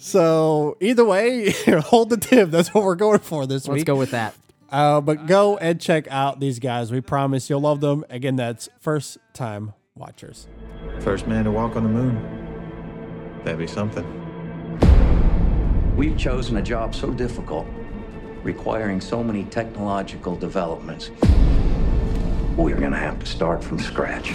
So either way, (laughs) hold the Tim. That's what we're going for this week. Let's go with that. Uh, but go and check out these guys. We promise you'll love them. Again, that's first time watchers. First man to walk on the moon. That'd be something. We've chosen a job so difficult, requiring so many technological developments. We're going to have to start from scratch.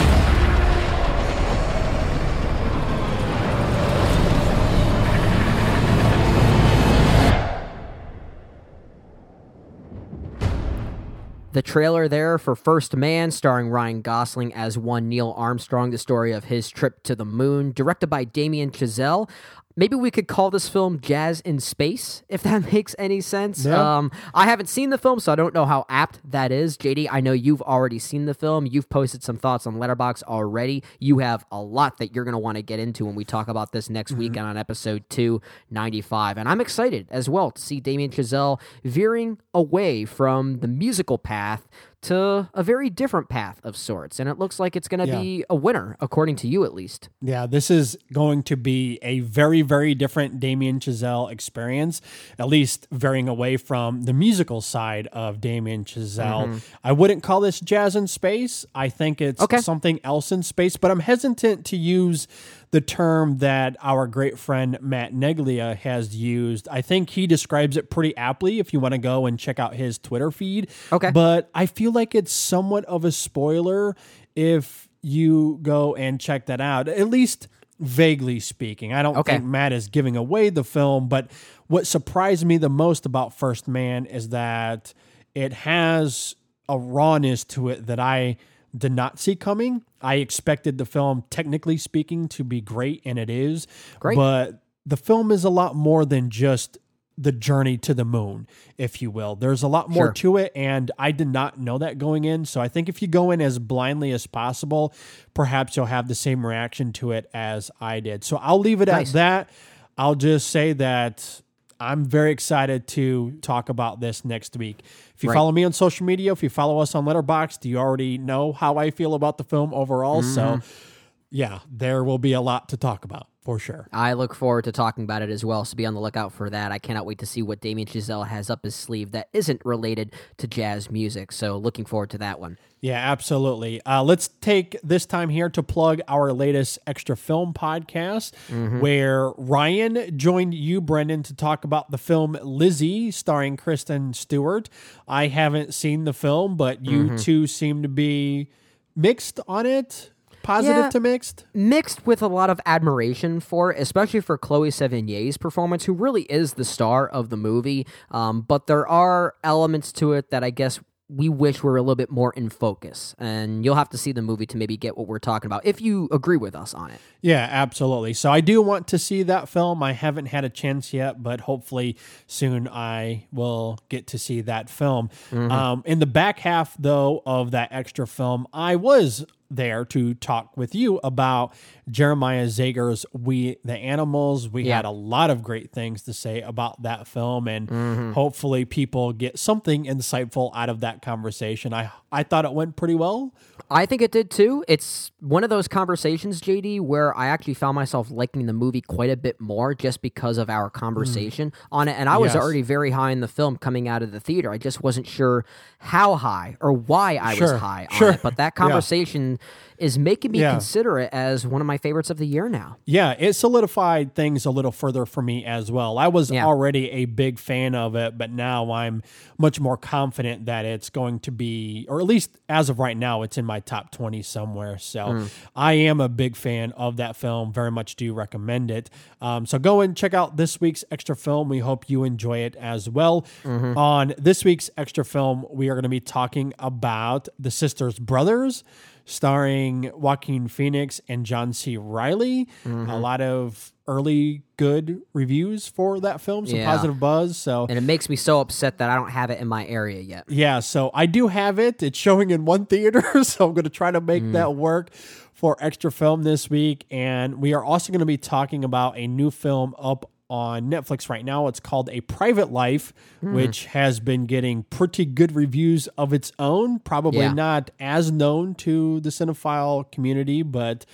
The trailer there for First Man, starring Ryan Gosling as one Neil Armstrong, the story of his trip to the moon, directed by Damien Chazelle. Maybe we could call this film Jazz in Space, if that (laughs) makes any sense. Yeah. Um, I haven't seen the film, so I don't know how apt that is. JD, I know you've already seen the film. You've posted some thoughts on Letterboxd already. You have a lot that you're going to want to get into when we talk about this next week on episode 295. And I'm excited as well to see Damien Chazelle veering away from the musical path to a very different path of sorts. And it looks like it's going to Yeah. be a winner, according to you at least. Yeah, this is going to be a very, very different Damien Chazelle experience, at least varying away from the musical side of Damien Chazelle. Mhm. I wouldn't call this jazz in space. I think it's Okay. something else in space, but I'm hesitant to use the term that our great friend Matt Neglia has used. I think he describes it pretty aptly if you want to go and check out his Twitter feed. Okay. But I feel like it's somewhat of a spoiler if you go and check that out, at least vaguely speaking. I don't Okay. think Matt is giving away the film, but what surprised me the most about First Man is that it has a rawness to it that I did not see coming. I expected the film, technically speaking, to be great, and it is. Great. But the film is a lot more than just the journey to the moon, if you will. There's a lot more Sure. to it, and I did not know that going in. So I think if you go in as blindly as possible, perhaps you'll have the same reaction to it as I did. So I'll leave it Nice. at that. I'll just say that I'm very excited to talk about this next week. If you Right. follow me on social media, if you follow us on Letterboxd, you already know how I feel about the film overall. So, Mm-hmm. Yeah, there will be a lot to talk about for sure. I look forward to talking about it as well, so be on the lookout for that. I cannot wait to see what Damien Chazelle has up his sleeve that isn't related to jazz music, so looking forward to that one. Yeah, absolutely. Uh, let's take this time here to plug our latest extra film podcast, where Ryan joined you, Brendan, to talk about the film Lizzie, starring Kristen Stewart. I haven't seen the film, but you two seem to be mixed on it, positive Yeah. to mixed. Mixed with a lot of admiration for it, especially for Chloe Sevigny's performance, who really is the star of the movie. Um, but there are elements to it that I guess we wish were a little bit more in focus. And you'll have to see the movie to maybe get what we're talking about if you agree with us on it. Yeah, absolutely. So I do want to see that film. I haven't had a chance yet, but hopefully soon I will get to see that film. Um, in the back half, though, of that extra film, I was there to talk with you about Jeremiah Zagar's We the Animals. We Yeah. had a lot of great things to say about that film and hopefully people get something insightful out of that conversation. I I thought it went pretty well. I think it did too. It's one of those conversations, JD, where I actually found myself liking the movie quite a bit more just because of our conversation on it. And I was Mm. Yes. already very high in the film coming out of the theater. I just wasn't sure how high or why I Sure, was high on sure. it. But that (laughs) Yeah. conversation is making me Yeah. consider it as one of my favorites of the year now. Yeah, it solidified things a little further for me as well. I was Yeah. already a big fan of it, but now I'm much more confident that it's going to be, or at least as of right now, it's in my top 20 somewhere. So Mm. I am a big fan of that film. Very much do recommend it. Um, so go and check out this week's extra film. We hope you enjoy it as well. Mm-hmm. On this week's extra film, we are going to be talking about The Sisters Brothers starring Joaquin Phoenix and John C. Reilly. Mm-hmm. A lot of early good reviews for that film, some Yeah. positive buzz. So And it makes me so upset that I don't have it in my area yet. yeah, so I do have it. It's showing in one theater, (laughs) so I'm going to try to make that work for extra film this week. And we are also going to be talking about a new film up on Netflix right now. It's called A Private Life, which has been getting pretty good reviews of its own. Probably Yeah. not as known to the cinephile community, but.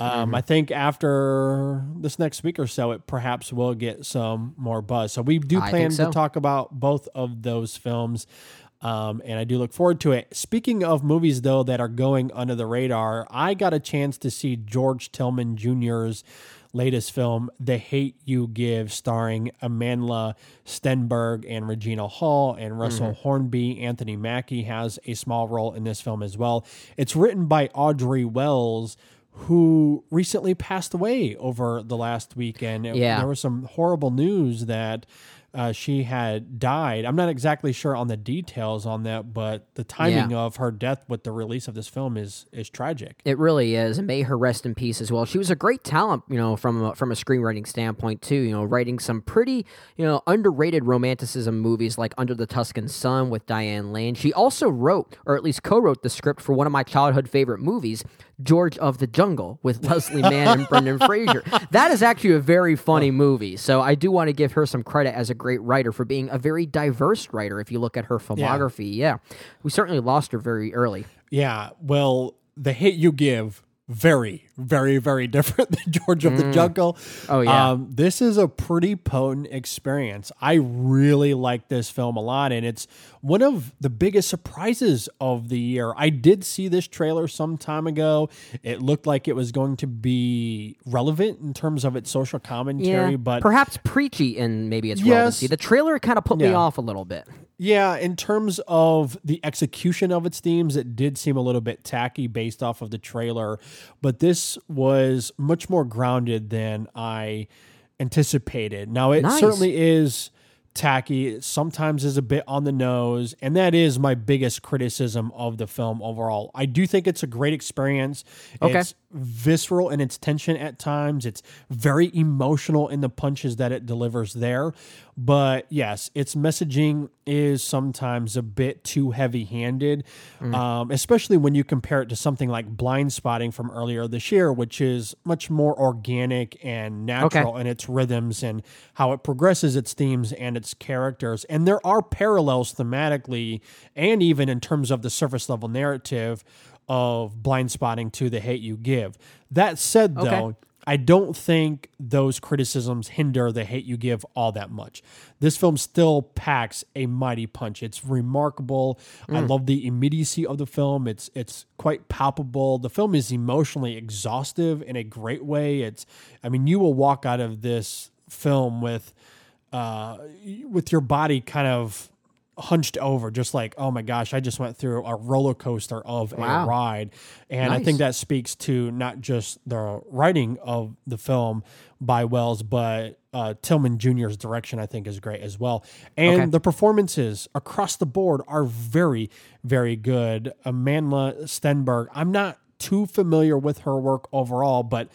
Um, I think after this next week or so, it perhaps will get some more buzz. So we do plan so. to talk about both of those films. Um, and I do look forward to it. Speaking of movies, though, that are going under the radar, I got a chance to see George Tillman Jr.'s latest film, The Hate You Give, starring Amandla Stenberg and Regina Hall and Russell mm-hmm. Hornsby. Anthony Mackie has a small role in this film as well. It's written by Audrey Wells. Who recently passed away over the last weekend? Yeah. there was some horrible news that uh, she had died. I'm not exactly sure on the details on that, but the timing Yeah. of her death with the release of this film is is tragic. It really is, and may her rest in peace as well. She was a great talent, you know, from a, from a screenwriting standpoint too. You know, writing some pretty, you know, underrated romanticism movies like Under the Tuscan Sun with Diane Lane. She also wrote, or at least co-wrote, the script for one of my childhood favorite movies, George of the Jungle, with (laughs) Leslie Mann and Brendan Fraser. That is actually a very funny movie. So I do want to give her some credit as a great writer for being a very diverse writer. If you look at her filmography, yeah, we certainly lost her very early. Yeah, well, the hit you give very, very, very (laughs) different than George of the Jungle. Oh, yeah. Um, this is a pretty potent experience. I really like this film a lot, and it's one of the biggest surprises of the year. I did see this trailer some time ago. It looked like it was going to be relevant in terms of its social commentary, but perhaps preachy in maybe its Yes. relevancy. The trailer kind of put me off a little bit. Yeah, in terms of the execution of its themes, it did seem a little bit tacky based off of the trailer, but this was much more grounded than I anticipated. Now, it Nice. certainly is tacky, it sometimes is a bit on the nose, and that is my biggest criticism of the film overall. I do think it's a great experience. Okay. It's visceral in its tension at times. It's very emotional in the punches that it delivers there. But yes, its messaging is sometimes a bit too heavy handed, um, especially when you compare it to something like Blindspotting from earlier this year, which is much more organic and natural in its rhythms and how it progresses its themes and its characters. And there are parallels thematically and even in terms of the surface level narrative of blind spotting to the hate you give. That said, though, I don't think those criticisms hinder the hate you give all that much. This film still packs a mighty punch. It's remarkable. I love the immediacy of the film. It's it's quite palpable. The film is emotionally exhaustive in a great way. It's I mean, you will walk out of this film with uh with your body kind of hunched over just like oh my gosh i just went through a roller coaster of Wow. a ride and i think that speaks to not just the writing of the film by wells but uh, Tillman Jr.'s direction, I think, is great as well. And Okay. the performances across the board are very, very good. Amandla Stenberg, I'm not too familiar with her work overall, but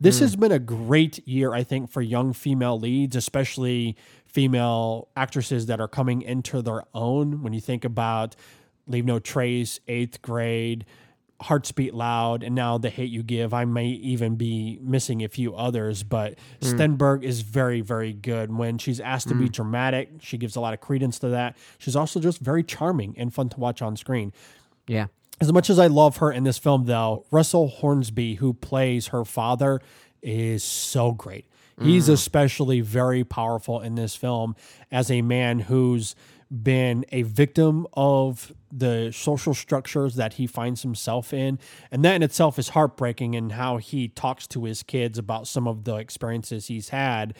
this Hmm. has been a great year, I think, for young female leads, especially female actresses that are coming into their own. When you think about Leave No Trace, Eighth Grade, Hearts Beat Loud, and now The Hate You Give. I may even be missing a few others, but Mm. Stenberg is very, very good. When she's asked to be Mm. dramatic, she gives a lot of credence to that. She's also just very charming and fun to watch on screen. Yeah. As much as I love her in this film, though, Russell Hornsby, who plays her father, is so great. He's Mm. especially very powerful in this film as a man who's been a victim of the social structures that he finds himself in. And that in itself is heartbreaking in how he talks to his kids about some of the experiences he's had.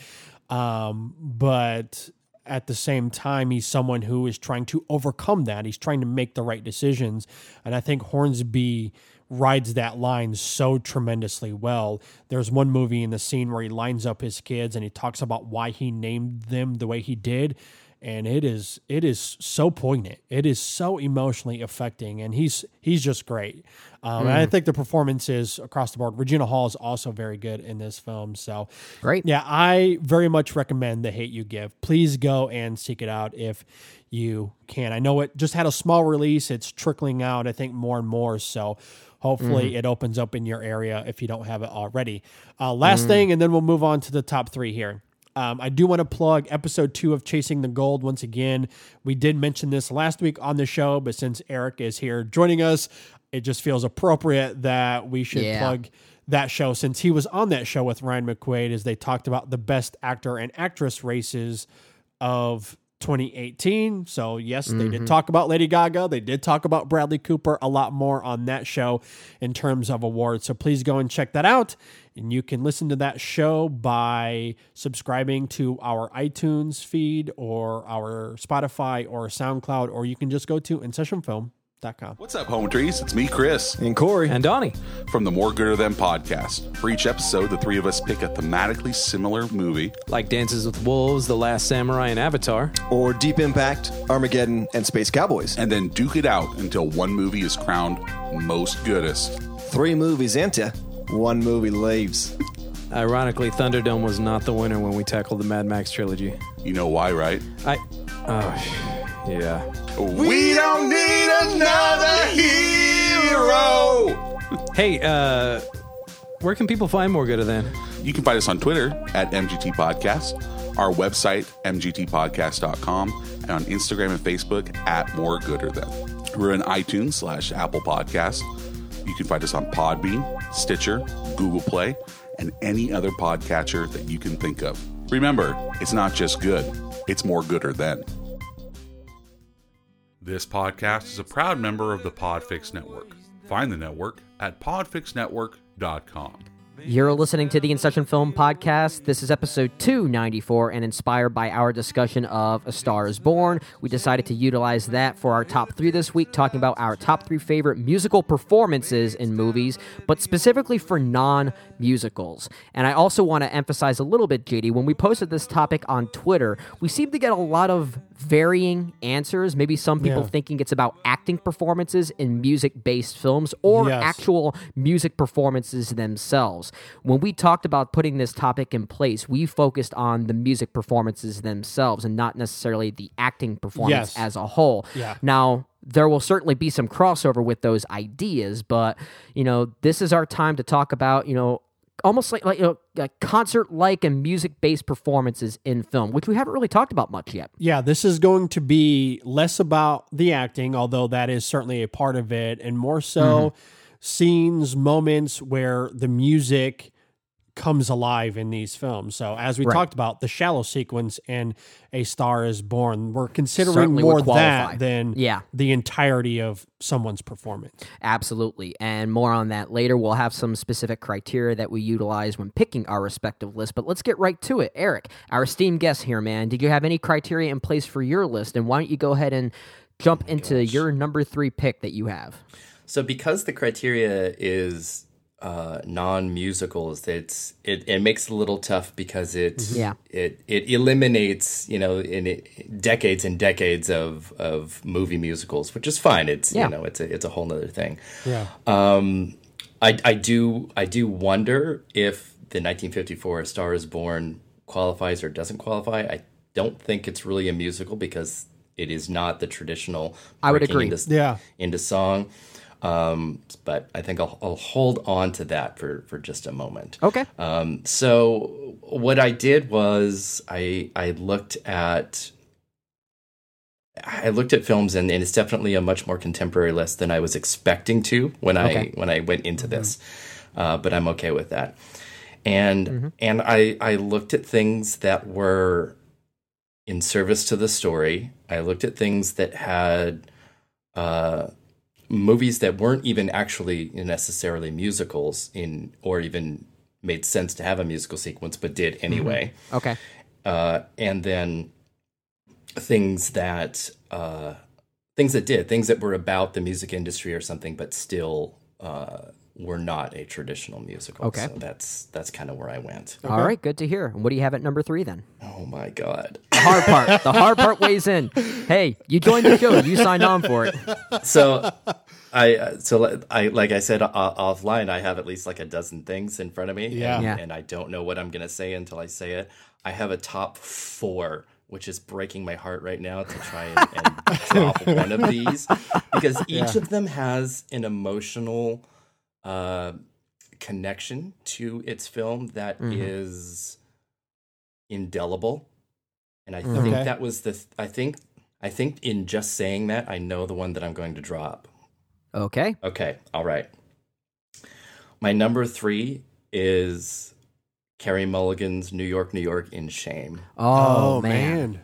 Um, but at the same time, he's someone who is trying to overcome that. He's trying to make the right decisions. And I think Hornsby rides that line so tremendously well. There's one movie in the scene where he lines up his kids and he talks about why he named them the way he did. And it is it is so poignant. It is so emotionally affecting, and he's he's just great. Um, And I Mm. think the performances across the board. Regina Hall is also very good in this film. So Great. yeah, I very much recommend The Hate You Give. Please go and seek it out if you can. I know it just had a small release. It's trickling out, I think, more and more. So hopefully Mhm. it opens up in your area if you don't have it already. Uh, last Mm. thing, and then we'll move on to the top three here. Um, I do want to plug episode two of Chasing the Gold once again. We did mention this last week on the show, but since Eric is here joining us, it just feels appropriate that we should Yeah. plug that show since he was on that show with Ryan McQuaid as they talked about the best actor and actress races of 2018. So, yes, they did Mhm. talk about Lady Gaga. They did talk about Bradley Cooper a lot more on that show in terms of awards. So, please go and check that out. And you can listen to that show by subscribing to our iTunes feed or our Spotify or SoundCloud, or you can just go to InSessionFilm.com. What's up, home trees? It's me, Chris. And Corey. And Donnie. From the More Gooder Than podcast. For each episode, the three of us pick a thematically similar movie. Like Dances with Wolves, The Last Samurai, and Avatar. Or Deep Impact, Armageddon, and Space Cowboys. And then duke it out until one movie is crowned most goodest. Three movies into, one movie leaves. Ironically, Thunderdome was not the winner when we tackled the Mad Max trilogy. You know why, right? I. Oh, yeah. We don't need another hero. Hey, uh, where can people find More Gooder Than? You can find us on Twitter at MGT Podcast, our website, mgtpodcast.com, and on Instagram and Facebook at More Gooder Than. We're in iTunes slash Apple Podcasts. You can find us on Podbean, Stitcher, Google Play, and any other podcatcher that you can think of. Remember, it's not just good, it's more gooder than. This podcast is a proud member of the Podfix Network. Find the network at podfixnetwork.com. You're listening to the In Session Film Podcast. This is episode 294, and inspired by our discussion of A Star is Born, we decided to utilize that for our top three this week, talking about our top three favorite musical performances in movies, but specifically for non musicals. And I also want to emphasize a little bit, JD, when we posted this topic on Twitter, we seem to get a lot of varying answers. Maybe some people Yeah. thinking it's about acting performances in music based films or Yes. actual music performances themselves. When we talked about putting this topic in place, we focused on the music performances themselves and not necessarily the acting performance Yes. as a whole. Yeah. Now, there will certainly be some crossover with those ideas, but you know, this is our time to talk about, you know, almost like like you know, like concert like and music based performances in film, which we haven't really talked about much yet. Yeah, this is going to be less about the acting, although that is certainly a part of it, and more so mm-hmm. scenes, moments where the music comes alive in these films. So, as we Right. talked about, the shallow sequence in A Star is Born, we're considering Certainly more qualify. that than Yeah. the entirety of someone's performance. Absolutely. And more on that later. We'll have some specific criteria that we utilize when picking our respective list. But let's get right to it. Eric, our esteemed guest here, man, did you have any criteria in place for your list? And why don't you go ahead and jump oh into your number three pick that you have? So, because the criteria is uh, non-musicals, it's it, it makes it a little tough because it Mhm. Yeah. it it eliminates you know in it, decades and decades of of movie musicals, which is fine. It's Yeah. you know it's a it's a whole nother thing. Yeah. Um, I I do I do wonder if the 1954 A Star Is Born qualifies or doesn't qualify. I don't think it's really a musical because it is not the traditional. I would breaking agree. Into, Yeah. into song. Um, but I think I'll, I'll hold on to that for, for just a moment. Okay. Um, so what I did was I I looked at I looked at films and, and it's definitely a much more contemporary list than I was expecting to when Okay. I when I went into this. Uh, but I'm okay with that. And and I I looked at things that were in service to the story. I looked at things that had uh, movies that weren't even actually necessarily musicals in or even made sense to have a musical sequence but did anyway Okay. uh, and then things that uh, things that did things that were about the music industry or something but still uh, were not a traditional musical Okay. so that's that's kind of where i went All right, good to hear. And what do you have at number three then? oh my god The hard part. the hard part weighs in. Hey, you joined the show. You signed on for it. so I uh, so I like I said uh, offline I have at least like a dozen things in front of me Yeah. and, Yeah. and I don't know what I'm gonna say until I say it. I have a top four, which is breaking my heart right now to try and, and (laughs) drop one of these because each Yeah. of them has an emotional uh, connection to its film that is indelible, and I think Okay. that was the th- I think I think in just saying that I know the one that I'm going to drop. Okay. Okay, all right. My number three is Carey Mulligan's New York, New York in Shame. Oh, man.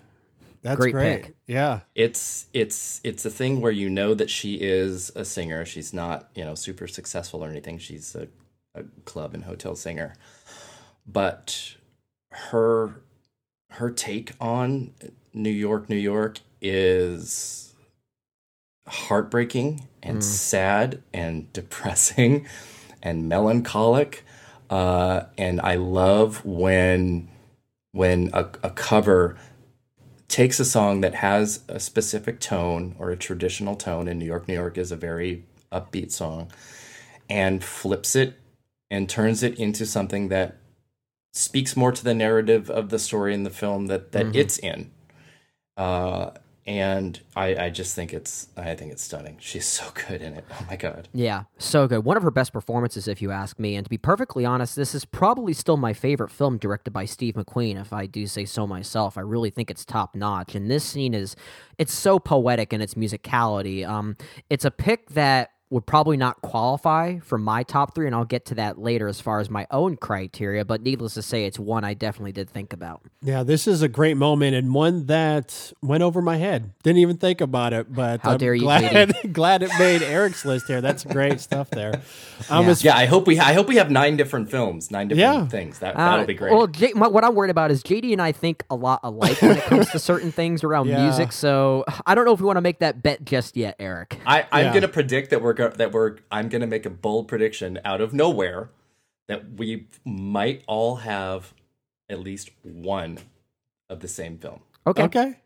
That's Great great. pick. Yeah. It's it's it's a thing where you know that she is a singer. She's not, you know, super successful or anything. She's a, a club and hotel singer. But her her take on New York, New York is heartbreaking and sad and depressing and melancholic. Uh, and I love when when a, a cover takes a song that has a specific tone or a traditional tone, and New York, New York is a very upbeat song, and flips it and turns it into something that speaks more to the narrative of the story in the film that that Mhm. it's in. Uh, and I, I just think it's I think it's stunning. She's so good in it. Oh my god. Yeah, so good. One of her best performances, if you ask me. And to be perfectly honest, this is probably still my favorite film directed by Steve McQueen, if I do say so myself. I really think it's top notch. And this scene is, it's so poetic in its musicality. Um, it's a pick that would probably not qualify for my top three, and I'll get to that later as far as my own criteria. But needless to say, it's one I definitely did think about. Yeah, this is a great moment and one that went over my head. Didn't even think about it, but How I'm dare you, glad, JD. (laughs) glad it made Eric's list here. That's great stuff there. Um, Yeah. as- Yeah, I hope we I hope we have nine different films, nine different Yeah. things. That Uh, that'll be great. Well, J- my, what I'm worried about is JD and I think a lot alike when it comes to certain things around (laughs) Yeah. music. So I don't know if we want to make that bet just yet, Eric. I, I'm Yeah. gonna predict that we're go- that we're I'm gonna make a bold prediction out of nowhere that we might all have at least one of the same film. Okay. okay.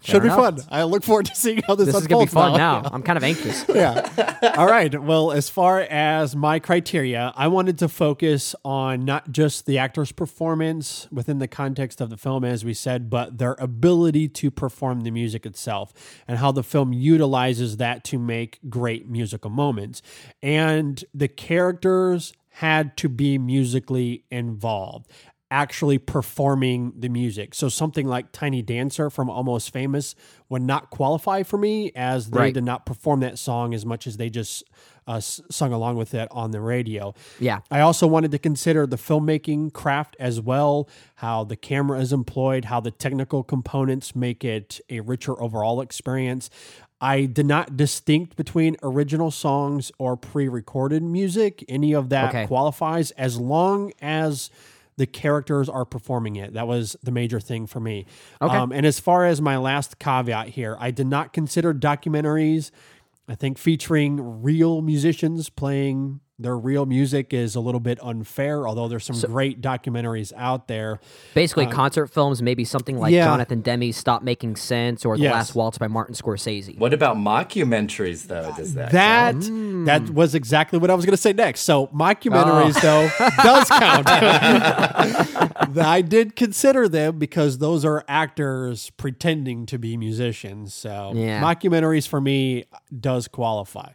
Should be fun. I look forward to seeing how this, This is gonna be fun now. I'm kind of anxious. (laughs) yeah. All right. Well, as far as my criteria, I wanted to focus on not just the actor's performance within the context of the film, as we said, but their ability to perform the music itself and how the film utilizes that to make great musical moments. And the characters had to be musically involved actually performing the music. So something like Tiny Dancer from Almost Famous would not qualify for me as they Right. did not perform that song as much as they just uh, sung along with it on the radio. Yeah. I also wanted to consider the filmmaking craft as well, how the camera is employed, how the technical components make it a richer overall experience. I did not distinct between original songs or pre-recorded music. Any of that Okay. qualifies as long as the characters are performing it. That was the major thing for me. Okay. Um, and as far as my last caveat here, I did not consider documentaries. I think featuring real musicians playing their real music is a little bit unfair, although there's some great documentaries out there. Basically, Uh, concert films, maybe something like Yeah. Jonathan Demme's "Stop Making Sense" or "The Yes. Last Waltz" by Martin Scorsese. What about mockumentaries, though? Does that That count? that was exactly what I was going to say next. So mockumentaries though does (laughs) count. (laughs) I did consider them because those are actors pretending to be musicians. So Yeah. mockumentaries for me does qualify.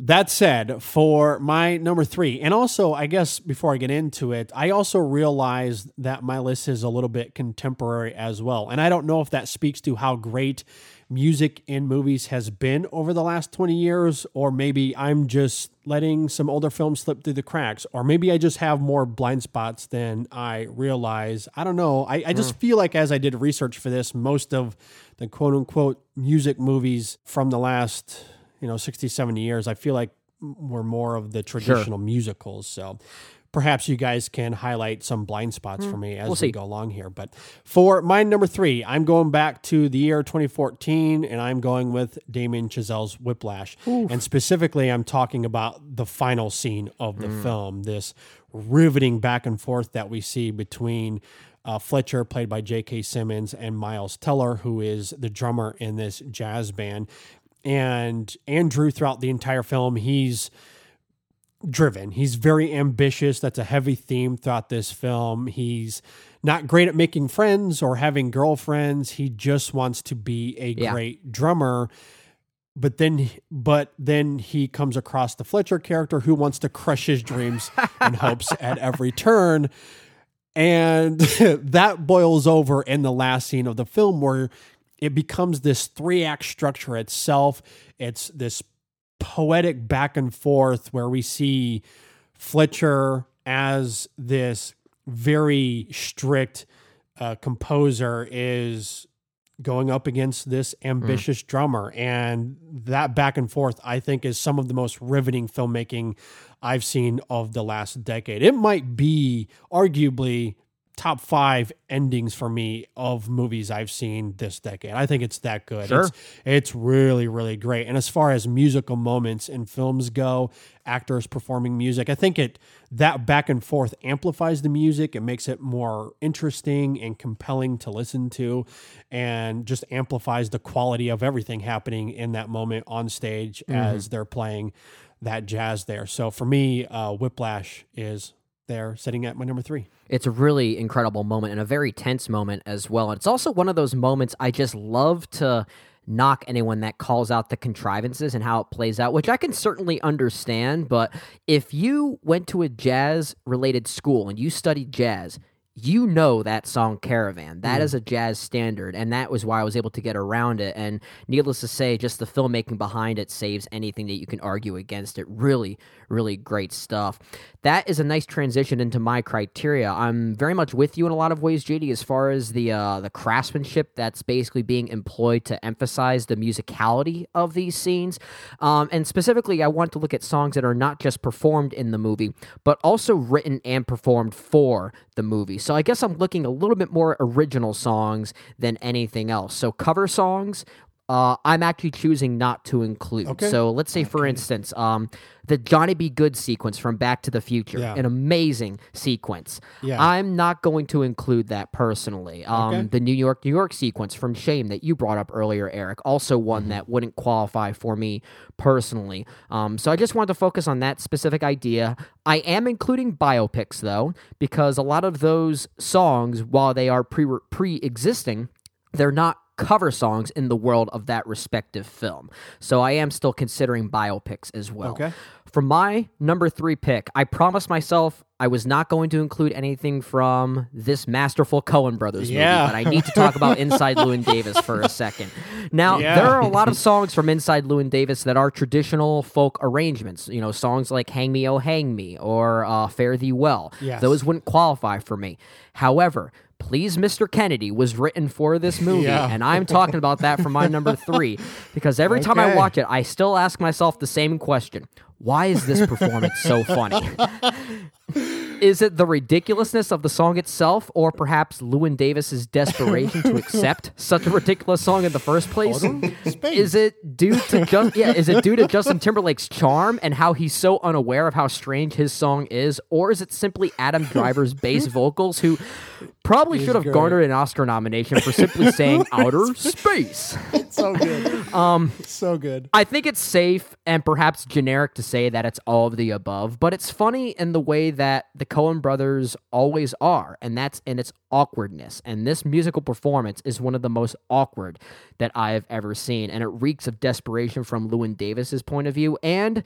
That said, for my number three, and also I guess before I get into it, I also realized that my list is a little bit contemporary as well. And I don't know if that speaks to how great music in movies has been over the last 20 years, or maybe I'm just letting some older films slip through the cracks, or maybe I just have more blind spots than I realize. I don't know. I, I just hmm. feel like as I did research for this, most of the quote unquote music movies from the last, you know, 60, 70 years, I feel like we're more of the traditional musicals. So perhaps you guys can highlight some blind spots for me as we'll we see. go along here. But for my number three, I'm going back to the year 2014 and I'm going with Damien Chazelle's Whiplash. And specifically, I'm talking about the final scene of the film, this riveting back and forth that we see between uh, Fletcher, played by J.K. Simmons, and Miles Teller, who is the drummer in this jazz band. And Andrew, throughout the entire film, he's driven. He's very ambitious. That's a heavy theme throughout this film. He's not great at making friends or having girlfriends. He just wants to be a Yeah. great drummer. But then, but then he comes across the Fletcher character who wants to crush his dreams and hopes at (laughs) every turn. And (laughs) that boils over in the last scene of the film where it becomes this three act structure itself. It's this poetic back and forth where we see Fletcher as this very strict uh, composer is going up against this ambitious drummer and that back and forth i think is some of the most riveting filmmaking i've seen of the last decade it might be arguably top five endings for me of movies i've seen this decade. I think it's that good. Sure. it's, it's really really great. And as far as musical moments in films go actors performing music i think it that back and forth amplifies the music. It makes it more interesting and compelling to listen to and just amplifies the quality of everything happening in that moment on stage as they're playing that jazz there. So for me uh, whiplash is there sitting at my number three It's a really incredible moment and a very tense moment as well. And it's also one of those moments I just love to knock anyone that calls out the contrivances and how it plays out, which I can certainly understand. But if you went to a jazz related school and you studied jazz, you know that song Caravan. That is a jazz standard, and that was why I was able to get around it. And needless to say, just the filmmaking behind it saves anything that you can argue against it. Really, really great stuff. That is a nice transition into my criteria. I'm very much with you in a lot of ways, JD, as far as the uh, the craftsmanship that's basically being employed to emphasize the musicality of these scenes. Um, and specifically, I want to look at songs that are not just performed in the movie, but also written and performed for the movie. So I guess I'm looking a little bit more original songs than anything else. So cover songs. Uh, I'm actually choosing not to include. Okay. So let's say, for instance, um, the Johnny B. Goode sequence from Back to the Future, Yeah. an amazing sequence. Yeah. I'm not going to include that personally. Um, Okay. The New York, New York sequence from Shame that you brought up earlier, Eric, also one Mm-hmm. that wouldn't qualify for me personally. Um, so I just wanted to focus on that specific idea. I am including biopics though, because a lot of those songs, while they are pre pre existing, they're not cover songs in the world of that respective film. So I am still considering biopics as well. Okay. For my number three pick, I promised myself I was not going to include anything from this masterful Coen Brothers Yeah. movie, but I need to talk about Inside Llewyn Davis for a second. Now, Yeah. there are a lot of songs from Inside Llewyn Davis that are traditional folk arrangements. You know, songs like Hang Me, Oh Hang Me or uh, Fare Thee Well. Yes. Those wouldn't qualify for me. However, Please Mr. Kennedy was written for this (laughs) movie, Yeah. and I'm talking about that for my number (laughs) three because every time I watch it, I still ask myself the same question Why is this performance so funny? (laughs) Is it the ridiculousness of the song itself, or perhaps Llewyn Davis's desperation to accept such a ridiculous song in the first place? Is it due to just yeah? Is it due to Justin Timberlake's charm and how he's so unaware of how strange his song is, or is it simply Adam Driver's bass vocals, who probably should have great. garnered an Oscar nomination for simply (laughs) saying "outer space"? so good. Um, so good. I think it's safe and perhaps generic to say that it's all of the above, but it's funny in the way that the Coen brothers always are, and that's in its awkwardness. And this musical performance is one of the most awkward that I have ever seen, and it reeks of desperation from Llewyn Davis's point of view and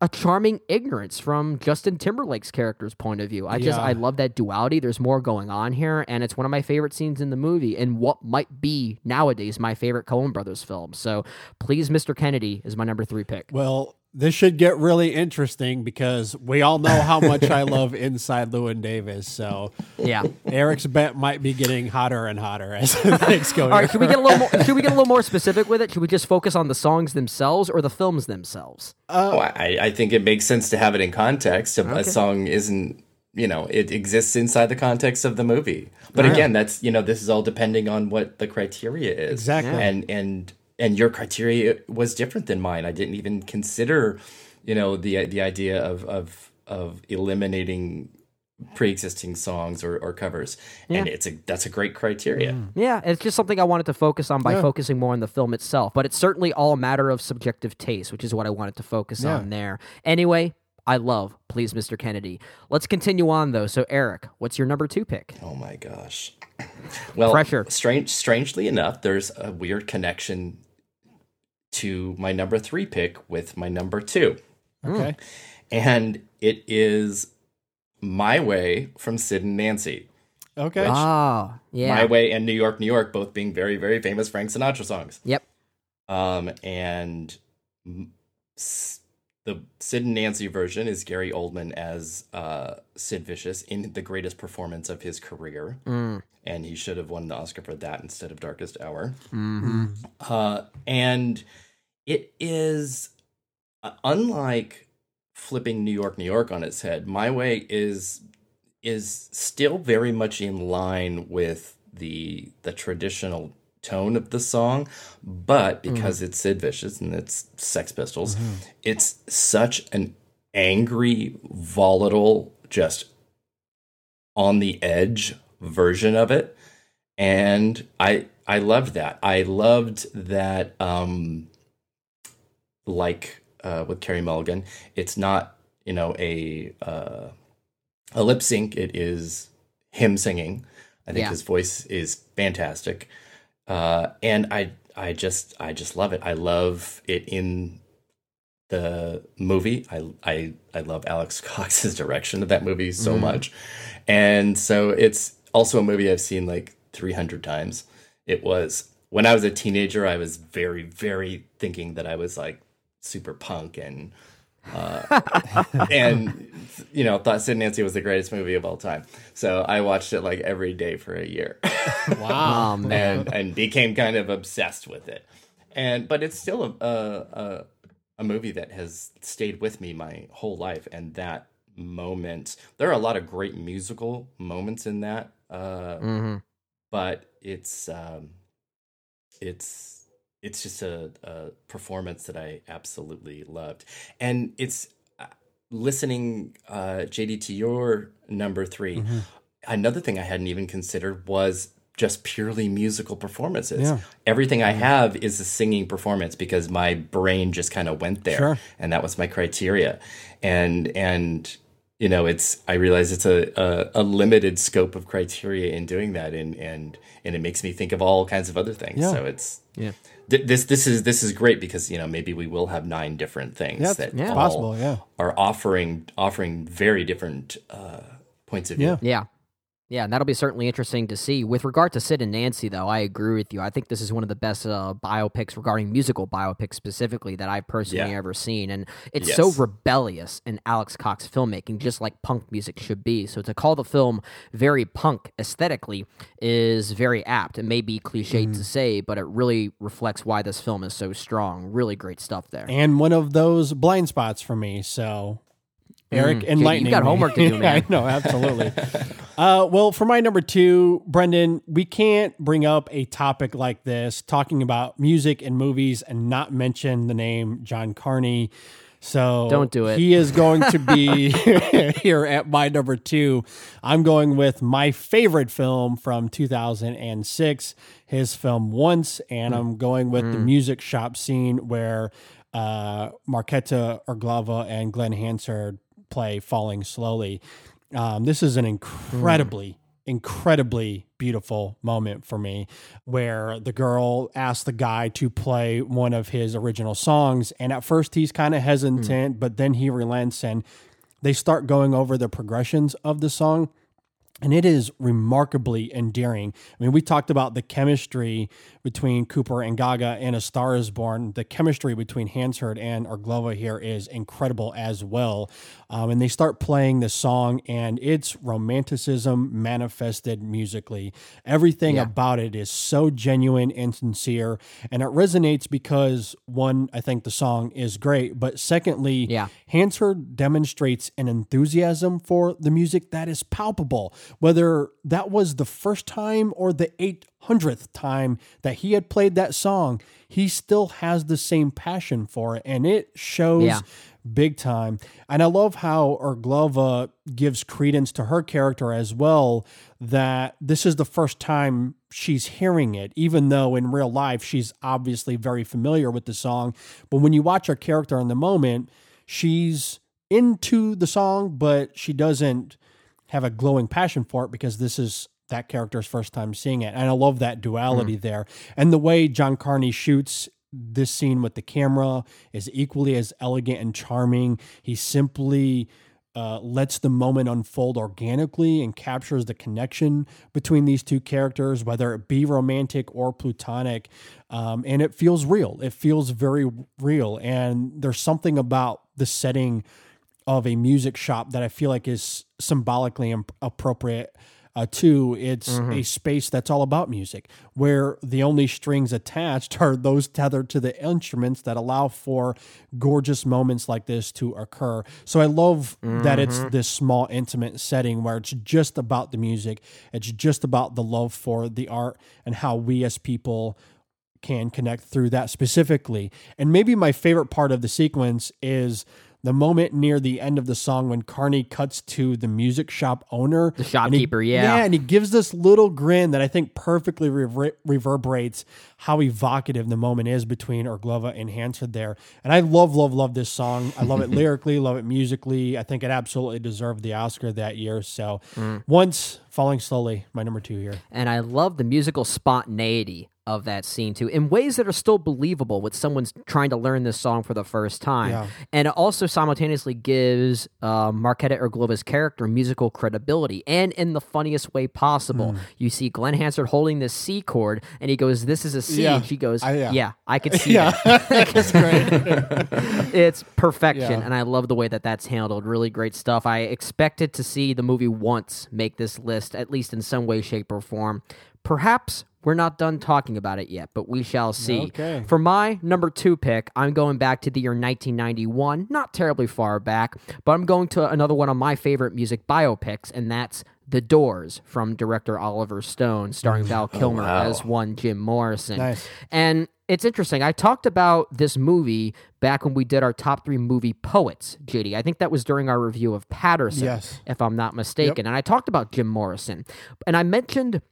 a charming ignorance from Justin Timberlake's character's point of view. I just Yeah. I love that duality. There's more going on here, and it's one of my favorite scenes in the movie, and what might be nowadays my favorite Coen Brothers film. So, please, Mr. Kennedy is my number three pick. Well, this should get really interesting because we all know how much I (laughs) love Inside Llewyn Davis. So Yeah. Eric's bet might be getting hotter and hotter as (laughs) things go. All right, here. should we get a little more? Should we get a little more (laughs) specific with it? Should we just focus on the songs themselves or the films themselves? Uh, oh, I, I think it makes sense to have it in context. A, Okay. a song isn't, you know, it exists inside the context of the movie. But Yeah. again, that's you know, this is all depending on what the criteria is. Exactly. And and and your criteria was different than mine. I didn't even consider, you know, the the idea of of of eliminating pre-existing songs or, or covers and it's a that's a great criteria mm. Yeah, it's just something I wanted to focus on by Yeah. focusing more on the film itself. But it's certainly all a matter of subjective taste, which is what I wanted to focus Yeah. on there. Anyway, I love Please Mr. Kennedy. Let's continue on though. So Eric, what's your number two pick? Oh my gosh. Well, Pressure. strange strangely enough, there's a weird connection to my number 3 pick with my number 2. Okay. And it is My Way from Sid and Nancy. Okay. Which- Oh, yeah. My Way and New York, New York, both being very, very famous Frank Sinatra songs. Yep. Um, and m- s- the Sid and Nancy version is Gary Oldman as uh, Sid Vicious in the greatest performance of his career. Mm. And he should have won the Oscar for that instead of Darkest Hour. Mhm. Uh, and it is uh, unlike flipping New York, New York on its head. My Way is is still very much in line with the the traditional tone of the song, but because it's Sid Vicious and it's Sex Pistols, it's such an angry, volatile, just on the edge version of it. And I I loved that. I loved that um like uh with Carey Mulligan, it's not, you know, a uh a lip sync, it is him singing. I think Yeah. his voice is fantastic. Uh and I I just I just love it. I love it in the movie. I I I love Alex (laughs) Cox's direction of that movie so Mhm. much. And so it's also a movie I've seen like 300 times. It was when I was a teenager I was very very thinking that I was like super punk and uh, (laughs) and you know thought Sid and Nancy was the greatest movie of all time. So I watched it like every day for a year. (laughs) Wow. Oh, man. and and became kind of obsessed with it. And but it's still a a, a a movie that has stayed with me my whole life. And that moment, there are a lot of great musical moments in that. Uh, Mhm. But it's um, it's it's just a, a performance that I absolutely loved, and it's uh, listening uh, JD to your number 3 Mm-hmm. Another thing I hadn't even considered was just purely musical performances. Yeah. Everything I have is a singing performance because my brain just kind of went there, Sure. and that was my criteria. And and you know, it's I realize it's a, a a limited scope of criteria in doing that, and and and it makes me think of all kinds of other things. Yeah. So it's Yeah. th- this this is this is great because you know maybe we will have nine different things Yeah, that it's all possible, yeah. are offering offering very different uh, points of view. Yeah. Yeah, and that'll be certainly interesting to see. With regard to Sid and Nancy, though, I agree with you. I think this is one of the best uh, biopics regarding musical biopics specifically that I've personally Yeah. ever seen. And it's so rebellious in Alex Cox filmmaking, just like punk music should be. So to call the film very punk aesthetically is very apt. It may be cliched to say, but it really reflects why this film is so strong. Really great stuff there. and one of those blind spots for me. So Eric, Mm. enlightening. You got me. homework to do, (laughs) man. I know, absolutely. uh, well, for my number two, Brendan, we can't bring up a topic like this, talking about music and movies, and not mention the name John Carney. So Don't do it. He is going to be (laughs) (laughs) here at my number two. I'm going with my favorite film from 2006, his film Once, and Hmm. I'm going with the music shop scene where uh, Markéta Irglová and Glenn Hansard play Falling Slowly. Um, this is an incredibly, incredibly beautiful moment for me where the girl asks the guy to play one of his original songs. And at first he's kind of hesitant, but then he relents and they start going over the progressions of the song and it is remarkably endearing. I mean, we talked about the chemistry between Cooper and Gaga in A Star Is Born. The chemistry between Hansard and Irglová here is incredible as well. Um, and they start playing the song, and it's romanticism manifested musically. Everything Yeah. about it is so genuine and sincere, and it resonates because one, I think the song is great, but secondly, Yeah. Hansard demonstrates an enthusiasm for the music that is palpable. Whether that was the first time or the 800th time that he had played that song, he still has the same passion for it, and it shows Yeah. Big time. And I love how Irglová gives credence to her character as well, that this is the first time she's hearing it, even though in real life she's obviously very familiar with the song. But when you watch her character in the moment, she's into the song, but she doesn't have a glowing passion for it because this is that character's first time seeing it. And I love that duality hmm. there. And the way John Carney shoots this scene with the camera is equally as elegant and charming. He simply uh, lets the moment unfold organically and captures the connection between these two characters, whether it be romantic or plutonic. Um, and it feels real. It feels very real. And there's something about the setting of a music shop that I feel like is symbolically imp- appropriate. Uh, too, it's a space that's all about music, where the only strings attached (laughs) are those tethered to the instruments that allow for gorgeous moments like this to occur. So I love that it's this small, intimate setting where it's just about the music, it's just about the love for the art and how we as people can connect through that specifically. And maybe my favorite part of the sequence is the moment near the end of the song when Carney cuts to the music shop owner, The and he- shopkeeper, yeah. yeah, and he gives this little grin that I think perfectly rever- reverberates how evocative the moment is between Irglová and Hansard there. And I love, love, love this song. I love it (laughs) lyrically, love it musically. I think it absolutely deserved the Oscar that year. So, Mm. once falling slowly, my number two here. And I love the musical spontaneity of that scene too, in ways that are still believable with someone's trying to learn this song for the first time. Yeah. And it also simultaneously gives uh, Markéta Irglová's character musical credibility and in the funniest way possible. Hmm. You see Glenn Hansard holding this C chord and he goes, This is a C. Yeah. And she goes, I- yeah. yeah. I could see (laughs) Yeah. that. (laughs) It's great. (laughs) it's perfection and i love the way that that's handled really great stuff i expected to see the movie once make this list at least in some way shape or form perhaps we're not done talking about it yet but we shall see Okay. for my number two pick i'm going back to the year 1991 not terribly far back but i'm going to another one of my favorite music biopics and that's the Doors from director Oliver Stone, starring (laughs) oh, Val Kilmer wow. as one Jim Morrison. Nice. And it's interesting. I talked about this movie back when we did our top three movie poets, JD. I think that was during our review of Paterson, Yes. if I'm not mistaken. And I talked about Jim Morrison. And I mentioned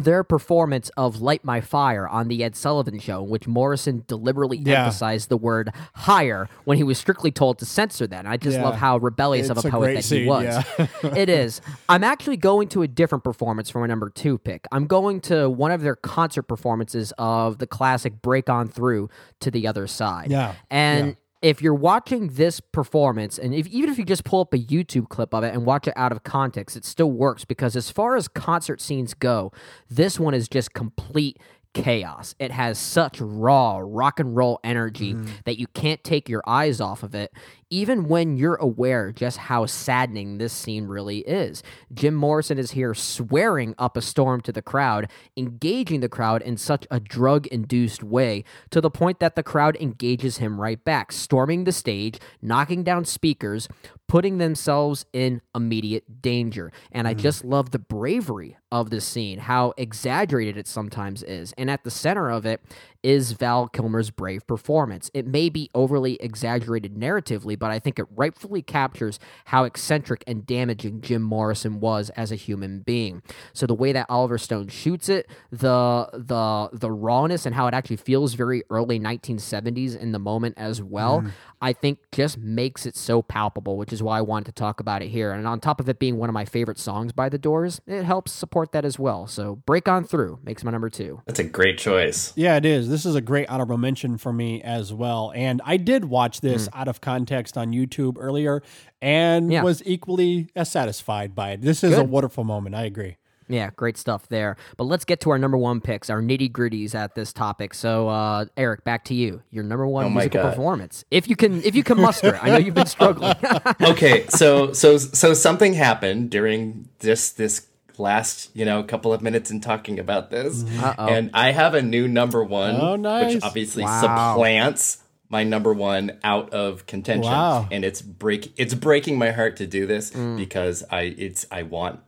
their performance of Light My Fire on the Ed Sullivan Show, in which Morrison deliberately Yeah. emphasized the word higher when he was strictly told to censor that. And I just Yeah. love how rebellious It's of a a poet that scene, he was. yeah. (laughs) it is. I'm actually going to a different performance for my number two pick. I'm going to one of their concert performances of the classic Break On Through to the Other Side. Yeah, And. If you're watching this performance, and if, even if you just pull up a YouTube clip of it and watch it out of context, it still works because as far as concert scenes go, this one is just complete chaos. It has such raw rock and roll energy mm-hmm. that you can't take your eyes off of it, even when you're aware just how saddening this scene really is. Jim Morrison is here swearing up a storm to the crowd, engaging the crowd in such a drug induced way to the point that the crowd engages him right back, storming the stage, knocking down speakers, putting themselves in immediate danger. And I Mm. just love the bravery of this scene, how exaggerated it sometimes is. And at the center of it is Val Kilmer's brave performance. It may be overly exaggerated narratively, but I think it rightfully captures how eccentric and damaging Jim Morrison was as a human being. So the way that Oliver Stone shoots it, the the the rawness and how it actually feels very early 1970s in the moment as well, Mm. I think just makes it so palpable, which is why I wanted to talk about it here. And on top of it being one of my favorite songs by The Doors, it helps support that as well. So Break On Through makes my number two. That's a great choice. Yeah, it is. This is a great honorable mention for me as well. And I did watch this Hmm. out of context on YouTube earlier and Yeah. was equally as satisfied by it. This is a wonderful moment. I agree. Yeah, great stuff there. But let's get to our number one picks, our nitty gritties at this topic. So, uh, Eric, back to you. Your number one Oh musical God. performance, if you can, if you can muster. I know you've been (laughs) struggling. okay, so so so something happened during this this last you know couple of minutes in talking about this, Uh-oh. and I have a new number one, Oh, nice. which obviously Wow. supplants my number one out of contention, Wow. and it's break it's breaking my heart to do this Mm. because I it's I want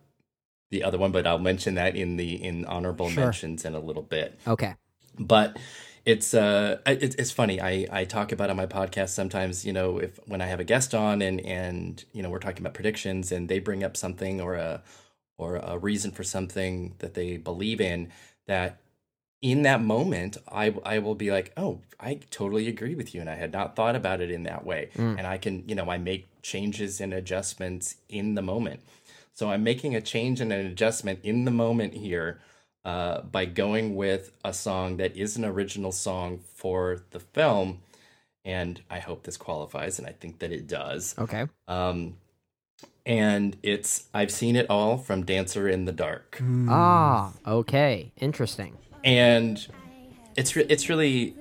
the other one, but I'll mention that in the in honorable Sure. mentions in a little bit okay. but it's uh it, it's funny i i talk about on my podcast sometimes you know if when i have a guest on and and you know we're talking about predictions and they bring up something or a or a reason for something that they believe in that in that moment i i will be like oh i totally agree with you and i had not thought about it in that way Mm. and i can you know i make changes and adjustments in the moment so i'm making a change and an adjustment in the moment here uh, by going with a song that is an original song for the film. And I hope this qualifies, and I think that it does. Okay. Um, and it's I've seen it all from Dancer in the Dark, Ah, okay. Interesting. and it's re- it's really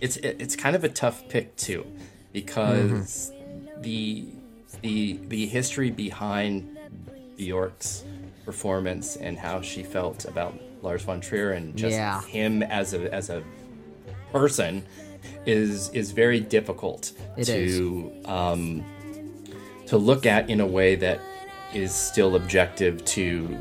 it's it's kind of a tough pick too, because the the the history behind Bjork's performance and how she felt about Lars von Trier and just Yeah. him as a as a person is is very difficult It to um to look at in a way that is still objective to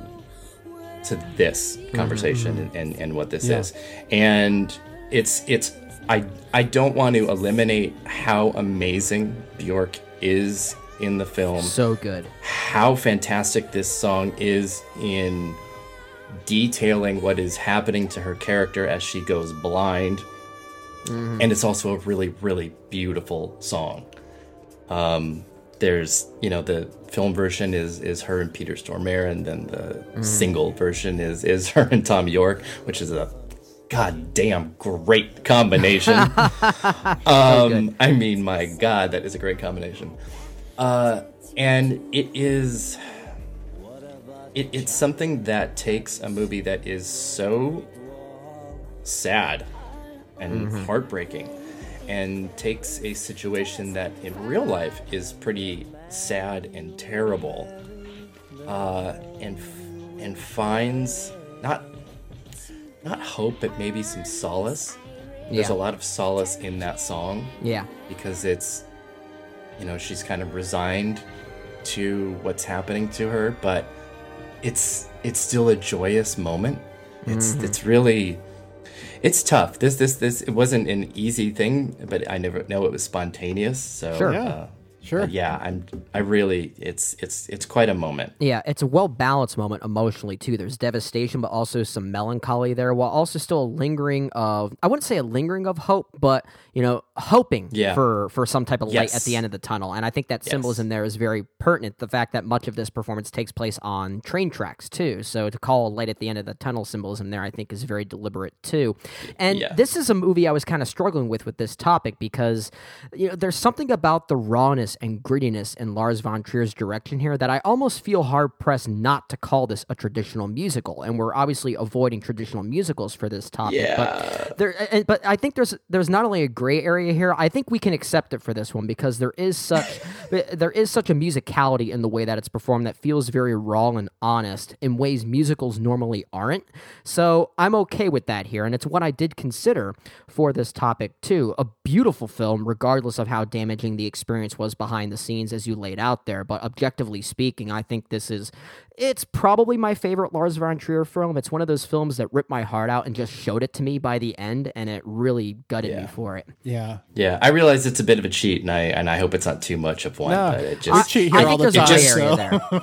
to this conversation and, and, and what this Yeah. is. And it's it's I I don't want to eliminate how amazing Bjork is in the film So good. how fantastic this song is in detailing what is happening to her character as she goes blind. And it's also a really, really beautiful song. Um, there's, you know, the film version is is her and Peter Stormare, and then the single version is is (laughs) her and Thom Yorke, which is a goddamn great combination. (laughs) (laughs) um, I mean, my God, that is a great combination. Uh, and it is it, it's something that takes a movie that is so sad and heartbreaking and takes a situation that in real life is pretty sad and terrible uh, and f- and finds not not hope but maybe some solace there's Yeah. a lot of solace in that song Yeah. because it's you know she's kind of resigned to what's happening to her but it's it's still a joyous moment it's Mhm. it's really it's tough this this this it wasn't an easy thing but i never know it was spontaneous so Sure. uh, Sure. yeah i'm i really it's it's it's quite a moment Yeah, it's a well balanced moment emotionally too. There's devastation, but also some melancholy there, while also still a lingering of I wouldn't say a lingering of hope, but you know, hoping Yeah. for for some type of light at the end of the tunnel. And I think that Yes. symbolism there is very pertinent. The fact that much of this performance takes place on train tracks too. So to call a light at the end of the tunnel symbolism there, I think is very deliberate too. And Yeah. this is a movie I was kind of struggling with with this topic because you know there's something about the rawness and grittiness in Lars von Trier's direction here that I almost feel hard pressed not to call this a traditional musical. And we're obviously avoiding traditional musicals for this topic. Yeah. But there, but I think there's there's not only a gray area here. I think we can accept it for this one because there is such (laughs) there is such a musicality in the way that it's performed that feels very raw and honest in ways musicals normally aren't. So I'm okay with that here, and it's what I did consider for this topic too. A beautiful film, regardless of how damaging the experience was behind the scenes as you laid out there. But objectively speaking, I think this is it's probably my favorite Lars von Trier film. It's one of those films that ripped my heart out and just showed it to me by the end, and it really gutted me for it. Yeah. Yeah, I realize it's a bit of a cheat, and I and I hope it's not too much of one. No, but it we just cheat here I all think the there's time. gray so- area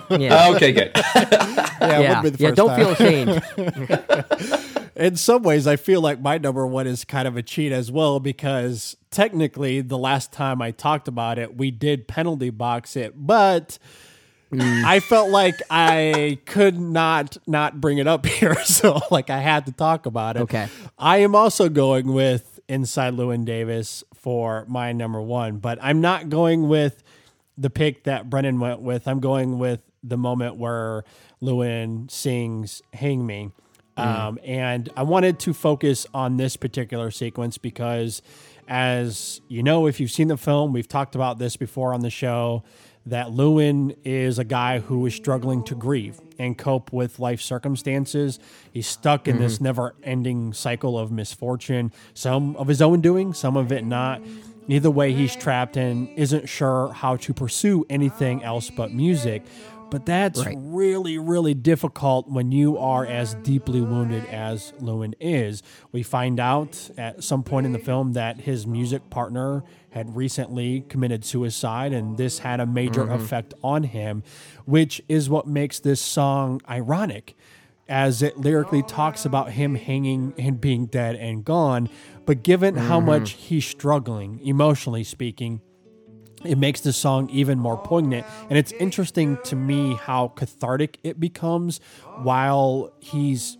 there. (laughs) Yeah. Oh, okay, good. (laughs) yeah, Yeah. wouldn't be the Yeah, don't time. feel ashamed. (laughs) In some ways, I feel like my number one is kind of a cheat as well because technically, the last time I talked about it, we did penalty box it, but. Mm. I felt like I could not not bring it up here, so like I had to talk about it. Okay. I am also going with Inside Llewyn Davis for my number one, but I'm not going with the pick that Brennan went with. I'm going with the moment where Llewyn sings "Hang Me," um, and I wanted to focus on this particular sequence because, as you know, if you've seen the film, we've talked about this before on the show. That Llewyn is a guy who is struggling to grieve and cope with life circumstances. He's stuck in this mm-hmm. never ending cycle of misfortune, some of his own doing, some of it not. Either way, he's trapped and isn't sure how to pursue anything else but music. But that's Right. really, really difficult when you are as deeply wounded as Llewyn is. We find out at some point in the film that his music partner had recently committed suicide, and this had a major mm-hmm. effect on him, which is what makes this song ironic as it lyrically talks about him hanging and being dead and gone. But given how mm-hmm. much he's struggling, emotionally speaking, it makes the song even more poignant. And it's interesting to me how cathartic it becomes while he's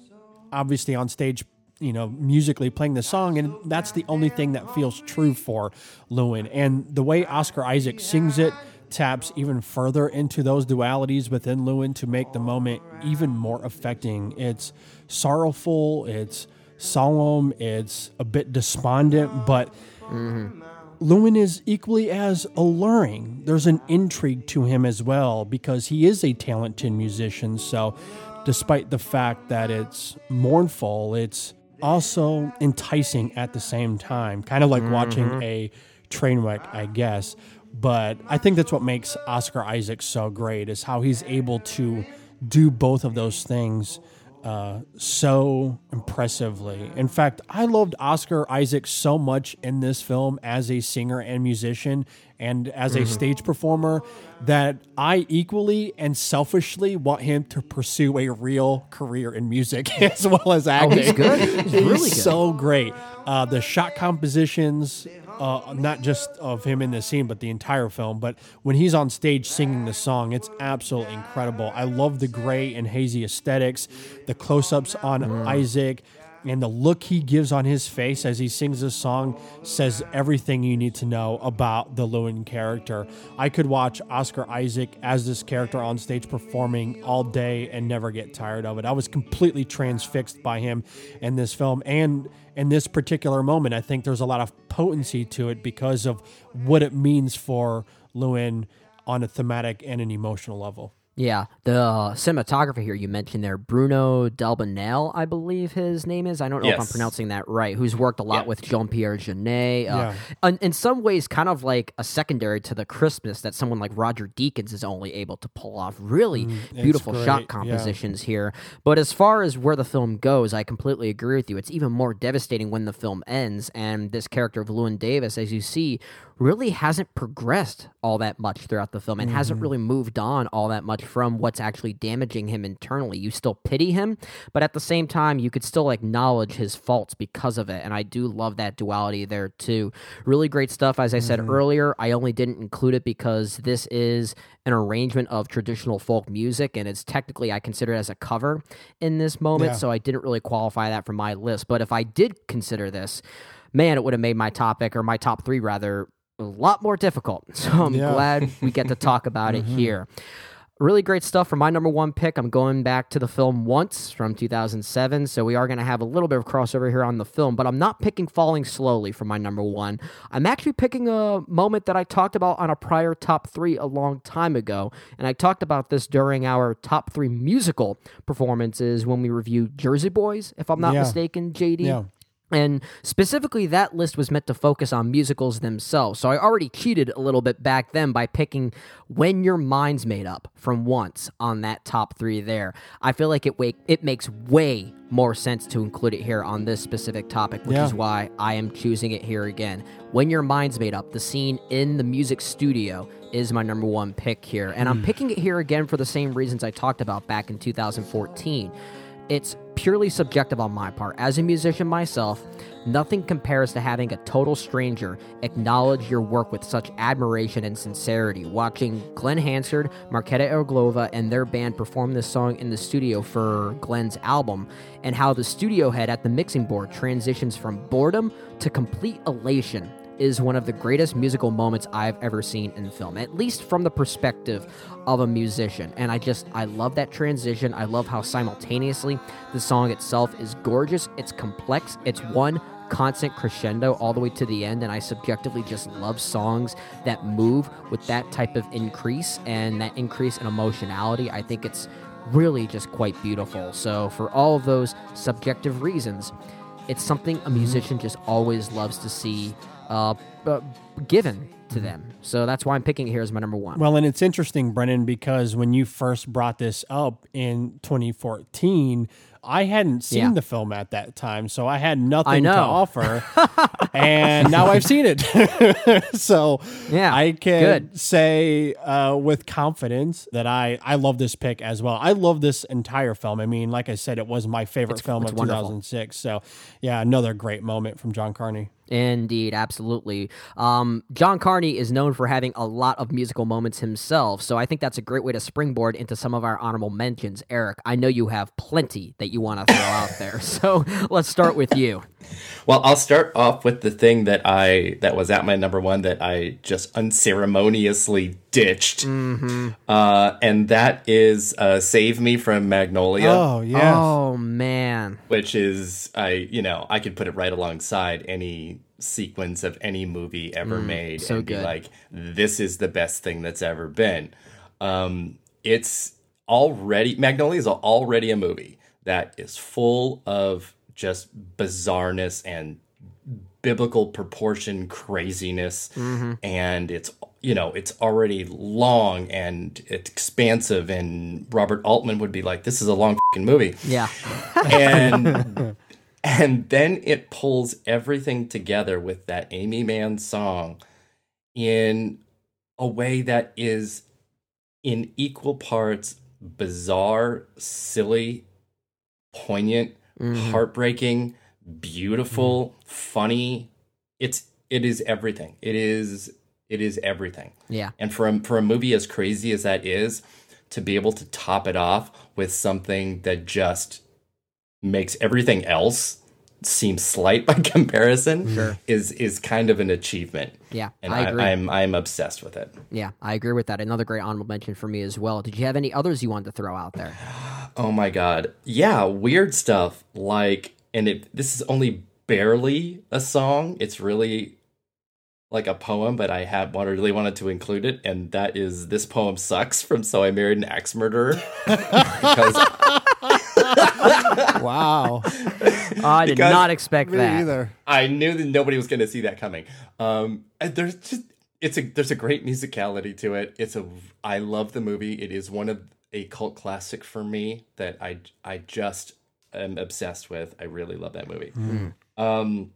obviously on stage, you know, musically playing the song. And that's the only thing that feels true for Llewyn. And the way Oscar Isaac sings it taps even further into those dualities within Llewyn to make the moment even more affecting. It's sorrowful, it's solemn, it's a bit despondent, but mm-hmm. Llewyn is equally as alluring. There's an intrigue to him as well because he is a talented musician. So, despite the fact that it's mournful, it's also enticing at the same time, kind of like watching mm-hmm. a train wreck, I guess. But I think that's what makes Oscar Isaac so great is how he's able to do both of those things uh, so impressively. In fact, I loved Oscar Isaac so much in this film as a singer and musician and as a stage performer that I equally and selfishly want him to pursue a real career in music (laughs) as well as acting. he's good. He's really good. so great. Uh, the shot compositions, uh, not just of him in the scene, but the entire film. But when he's on stage singing the song, it's absolutely incredible. I love the gray and hazy aesthetics, the close ups on Isaac, and the look he gives on his face as he sings this song says everything you need to know about the Llewyn character. I could watch Oscar Isaac as this character on stage performing all day and never get tired of it. I was completely transfixed by him in this film and in this particular moment. I think there's a lot of potency to it because of what it means for Llewyn on a thematic and an emotional level. Yeah, the uh, cinematographer here you mentioned there, Bruno Delbonnel, I believe his name is. I don't know if I'm pronouncing that right. Who's worked a lot Yeah. with Jean Pierre Jeunet. Uh, Yeah. in, in some ways, kind of like a secondary to the Christmas that someone like Roger Deakins is only able to pull off. Really it's beautiful great, shot yeah. compositions here. But as far as where the film goes, I completely agree with you. It's even more devastating when the film ends, and this character of Llewyn Davis, as you see, really hasn't progressed all that much throughout the film and hasn't Mm-hmm. really moved on all that much from what's actually damaging him internally. You still pity him, but at the same time, you could still acknowledge his faults because of it. And I do love that duality there too. Really great stuff. As I said Mm-hmm. earlier, I only didn't include it because this is an arrangement of traditional folk music and it's technically I consider it as a cover in this moment. Yeah. So I didn't really qualify that for my list. But if I did consider this, man, it would have made my topic or my top three rather a lot more difficult. (laughs) So I'm Yeah. glad we get to talk (laughs) about it here. Really great stuff for my number one pick. I'm going back to the film once from 2007, so we are going to have a little bit of crossover here on the film, but I'm not picking Falling Slowly for my number one. I'm actually picking a moment that I talked about on a prior top three a long time ago, and I talked about this during our top three musical performances when we reviewed Jersey Boys, if I'm not Yeah. mistaken, JD. Yeah. And specifically, that list was meant to focus on musicals themselves. So I already cheated a little bit back then by picking When Your Mind's Made Up from Once on that top three there. I feel like it, wa- it makes way more sense to include it here on this specific topic, which Yeah. is why I am choosing it here again. When Your Mind's Made Up, the scene in the music studio is my number one pick here. And I'm hmm. picking it here again for the same reasons I talked about back in 2014. It's purely subjective on my part. As a musician myself, nothing compares to having a total stranger acknowledge your work with such admiration and sincerity. Watching Glen Hansard, Markéta Irglová, and their band perform this song in the studio for Glenn's album, and how the studio head at the mixing board transitions from boredom to complete elation is one of the greatest musical moments I've ever seen in film, at least from the perspective of a musician. And I just, I love that transition. I love how simultaneously the song itself is gorgeous, it's complex, it's one constant crescendo all the way to the end. And I subjectively just love songs that move with that type of increase and that increase in emotionality. I think it's really just quite beautiful. So, for all of those subjective reasons, it's something a musician just always loves to see uh, uh, given to them. So that's why I'm picking it here as my number one. Well, and it's interesting, Brendan, because when you first brought this up in 2014, I hadn't seen Yeah. the film at that time, so I had nothing I to offer. (laughs) and now I've seen it. (laughs) so Yeah, I can good. say uh, with confidence that I, I love this pick as well. I love this entire film. I mean, like I said, it was my favorite It's- film it's of wonderful. 2006. So, yeah, another great moment from John Carney. Indeed, absolutely. Um, John Carney is known for having a lot of musical moments himself, so I think that's a great way to springboard into some of our honorable mentions. Eric, I know you have plenty that you want to throw out there, (laughs) so let's start with you. Well, I'll start off with the thing that I that was at my number one that I just unceremoniously ditched, Mm-hmm. uh, and that is uh, "Save Me" from Magnolia. Oh, yeah. Oh man, which is I you know I could put it right alongside any sequence of any movie ever Mm, made so and be like this is the best thing that's ever been. Um, it's already Magnolia is already a movie that is full of just bizarreness and biblical proportion craziness Mhm. and it's you know it's already long and it's expansive and robert altman would be like this is a long movie yeah, and (laughs) and then it pulls everything together with that aimee mann song in a way that is in equal parts bizarre silly poignant Mhm. heartbreaking beautiful funny. It's it is everything. It is it is everything. Yeah, and for a, for a movie as crazy as that is, to be able to top it off with something that just makes everything else seem slight (laughs) by comparison Sure. is is kind of an achievement. yeah. And I I agree. I'm I'm obsessed with it. yeah, I agree with that. Another great honorable mention for me as well. Did you have any others you wanted to throw out there? (sighs) Oh my god. Yeah, weird stuff like and it this is only barely a song. It's really like a poem, but I had wanted really wanted to include it, and that is this poem sucks from So I Married an Axe Murderer. (laughs) because Wow. I did Because- not expect Me that. either. I knew that nobody was going to see that coming. Um, and there's just it's a there's a great musicality to it. It's a I love the movie. It is one of a cult classic for me that I I just am obsessed with. I really love that movie. Um,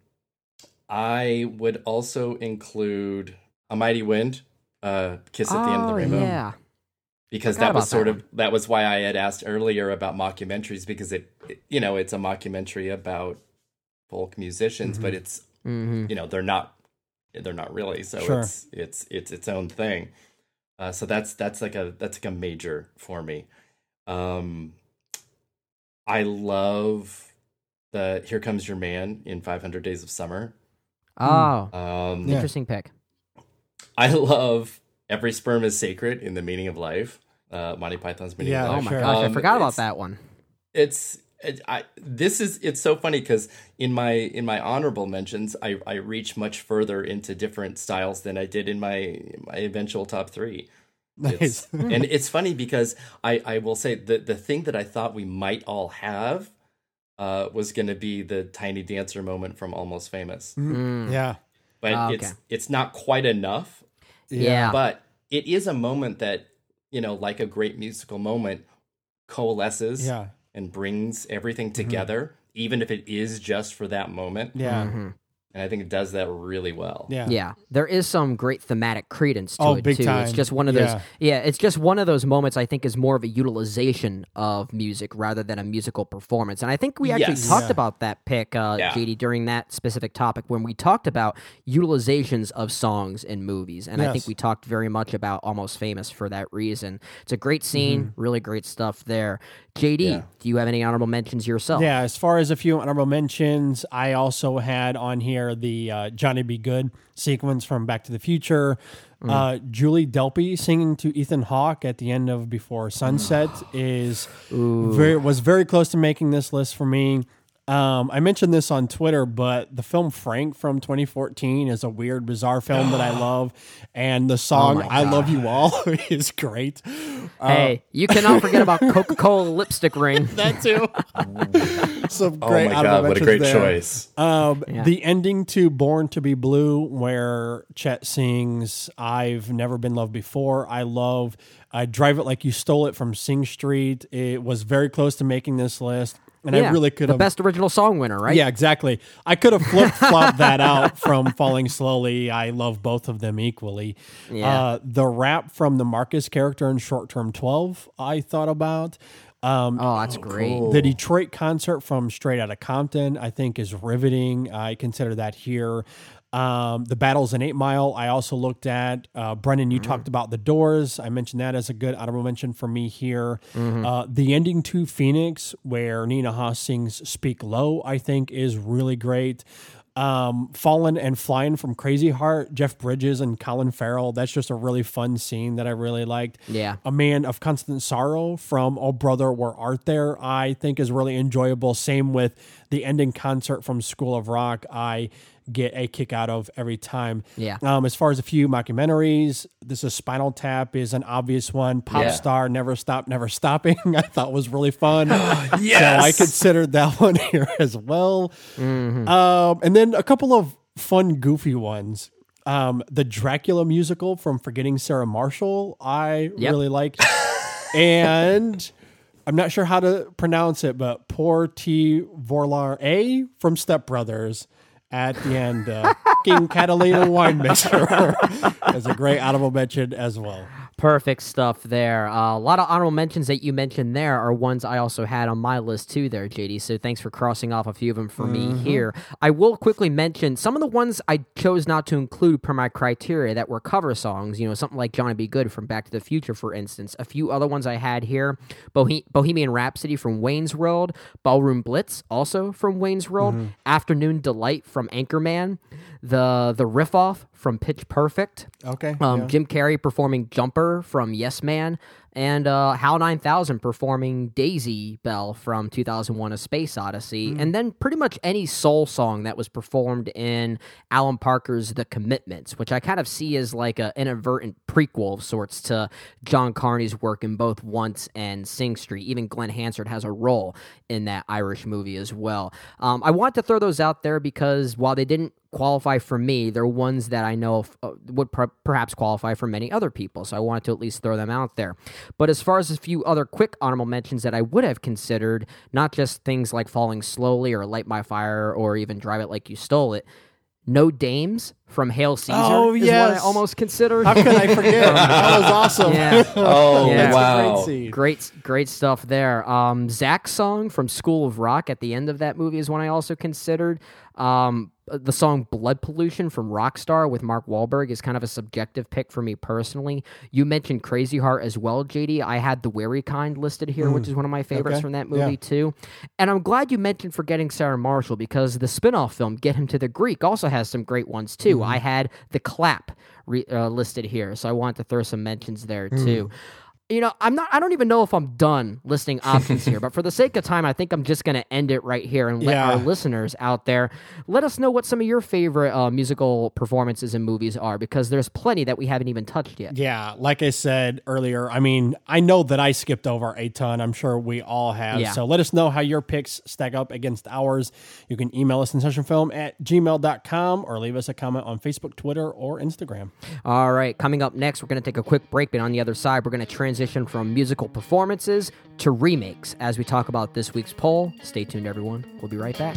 I would also include A Mighty Wind, uh, Kiss at the End of the Oh, Rainbow yeah. Because that was sort that of that was why I had asked earlier about mockumentaries because it, it- you know it's a mockumentary about folk musicians but it's Mhm. you know they're not they're not really so Sure. it's it's it's its own thing. Uh, so that's that's like a that's like a major for me. Um I love the Here Comes Your Man in 500 Days of Summer. Oh, um interesting pick. I love Every Sperm is Sacred in the Meaning of Life uh Monty Python's Meaning Yeah, of Oh my sure. gosh, I Um, forgot about that one. it's it, I this is it's so funny because in my in my honorable mentions I I reach much further into different styles than I did in my my eventual top three. It's- Nice. (laughs) and it's funny because I I will say the the thing that I thought we might all have uh, was going to be the tiny dancer moment from Almost Famous. Mm. Yeah. But Ah, it's it's not quite enough. Yeah. But it is a moment that, you know, like a great musical moment, coalesces Yeah. and brings everything together, even if it is just for that moment. Yeah. Mm-hmm. And I think it does that really well. Yeah. Yeah, there is some great thematic credence to Oh, it big too. time. It's just one of those. Yeah. Yeah. it's just one of those moments. I think is more of a utilization of music rather than a musical performance. And I think we actually Yes. talked Yeah. about that pick, uh, Yeah. JD, during that specific topic when we talked about utilizations of songs in movies. And I think we talked very much about Almost Famous for that reason. It's a great scene, Mm-hmm. really great stuff there. JD, Yeah. do you have any honorable mentions yourself? Yeah, as far as a few honorable mentions, I also had on here the uh, Johnny B. Goode sequence from Back to the Future. Mm. Uh, Julie Delpy singing to Ethan Hawke at the end of Before Sunset is very was very close to making this list for me. Um, I mentioned this on Twitter, but the film Frank from 2014 is a weird, bizarre film that I (gasps) love, and the song Oh "I Love You All" (laughs) is great. Uh, Hey, you cannot forget about (laughs) Coca Cola lipstick ring. (laughs) that too. Some Oh my God, what a great there. choice. Um, Yeah. The ending to Born to Be Blue, where Chet sings, I've never been loved before. I love I Drive It Like You Stole It from Sing Street. It was very close to making this list. And I really could have. the have. best original song winner, right? Yeah, exactly. I could have flip flopped that (laughs) out from Falling Slowly. I love both of them equally. Yeah. Uh, the rap from the Marcus character in Short Term 12, I thought about. Um, Oh, that's great. the Detroit concert from Straight Outta Compton, I think, is riveting. I consider that here. Um, the battles in Eight Mile, I also looked at. Uh, Brendan, you talked about the Doors. I mentioned that as a good honorable mention for me here. Uh, the ending to Phoenix, where Nina Hoss sings "Speak Low," I think is really great. Um, Fallen and Flying from Crazy Heart, Jeff Bridges and Colin Farrell. That's just a really fun scene that I really liked. Yeah. A Man of Constant Sorrow from Oh Brother, Where Art There, I think is really enjoyable. Same with the ending concert from School of Rock. I get a kick out of every time. Yeah. Um, as far as a few mockumentaries, this is Spinal Tap is an obvious one. Pop Yeah. Star, Never Stop, Never Stopping. (laughs) I thought was really fun. (gasps) Yes! So I considered that (laughs) one here as well. Mm-hmm. Um, and then a couple of fun, goofy ones. Um, the Dracula musical from Forgetting Sarah Marshall, I Yep. really like. (laughs) and I'm not sure how to pronounce it, but Poor T. Vorlar A from Step Brothers at the end. Uh, King Catalina wine mixer (laughs) as a great honorable mention as well. Perfect stuff there. Uh, a lot of honorable mentions that you mentioned there are ones I also had on my list too, there, JD. So thanks for crossing off a few of them for me here. I will quickly mention some of the ones I chose not to include per my criteria that were cover songs. You know, something like Johnny B. Goode from Back to the Future, for instance. A few other ones I had here Bohe- Bohemian Rhapsody from Wayne's World, Ballroom Blitz, also from Wayne's World, Afternoon Delight from Anchorman, the the riff off from Pitch Perfect. Okay. Um, yeah. Jim Carrey performing Jumper from Yes Man, and uh, Hal 9000 performing Daisy Bell from 2001 A Space Odyssey, Hmm. and then pretty much any soul song that was performed in Alan Parker's The Commitments, which I kind of see as like an inadvertent prequel of sorts to John Carney's work in both Once and Sing Street. Even Glen Hansard has a role in that Irish movie as well. Um, I want to throw those out there because while they didn't qualify for me, they're ones that I know f- uh, would per- perhaps qualify for many other people. So I wanted to at least throw them out there. But as far as a few other quick honorable mentions that I would have considered, not just things like Falling Slowly or Light My Fire or even Drive It Like You Stole It. No Dames from Hail Caesar Oh, is one yes. I almost considered. How could I forget? (laughs) that was awesome. Yeah. (laughs) Oh, Yeah. wow. Great. Great, great stuff there. Um, Zach's song from School of Rock at the end of that movie is one I also considered. Um, Uh, the song "Blood Pollution" from Rockstar with Mark Wahlberg is kind of a subjective pick for me personally. You mentioned Crazy Heart as well, JD. I had "The Weary Kind" listed here, which hmm. is one of my favorites Okay. from that Yeah. movie too. And I'm glad you mentioned "Forgetting Sarah Marshall" because the spin-off film "Get Him to the Greek" also has some great ones too. Mm-hmm. I had "The Clap" re- uh, listed here, so I wanted to throw some mentions there hmm. too. You know, I'm not. I don't even know if I'm done listing (laughs) options here, but for the sake of time, I think I'm just going to end it right here and let Yeah. our listeners out there let us know what some of your favorite uh, musical performances and movies are, because there's plenty that we haven't even touched yet. Yeah, like I said earlier, I mean, I know that I skipped over a ton. I'm sure we all have. Yeah. So let us know how your picks stack up against ours. You can email us in sessionfilm at gmail.com or leave us a comment on Facebook, Twitter, or Instagram. All right, coming up next, we're going to take a quick break, but on the other side, we're going to transition from musical performances to remakes as we talk about this week's poll. Stay tuned, everyone. We'll be right back.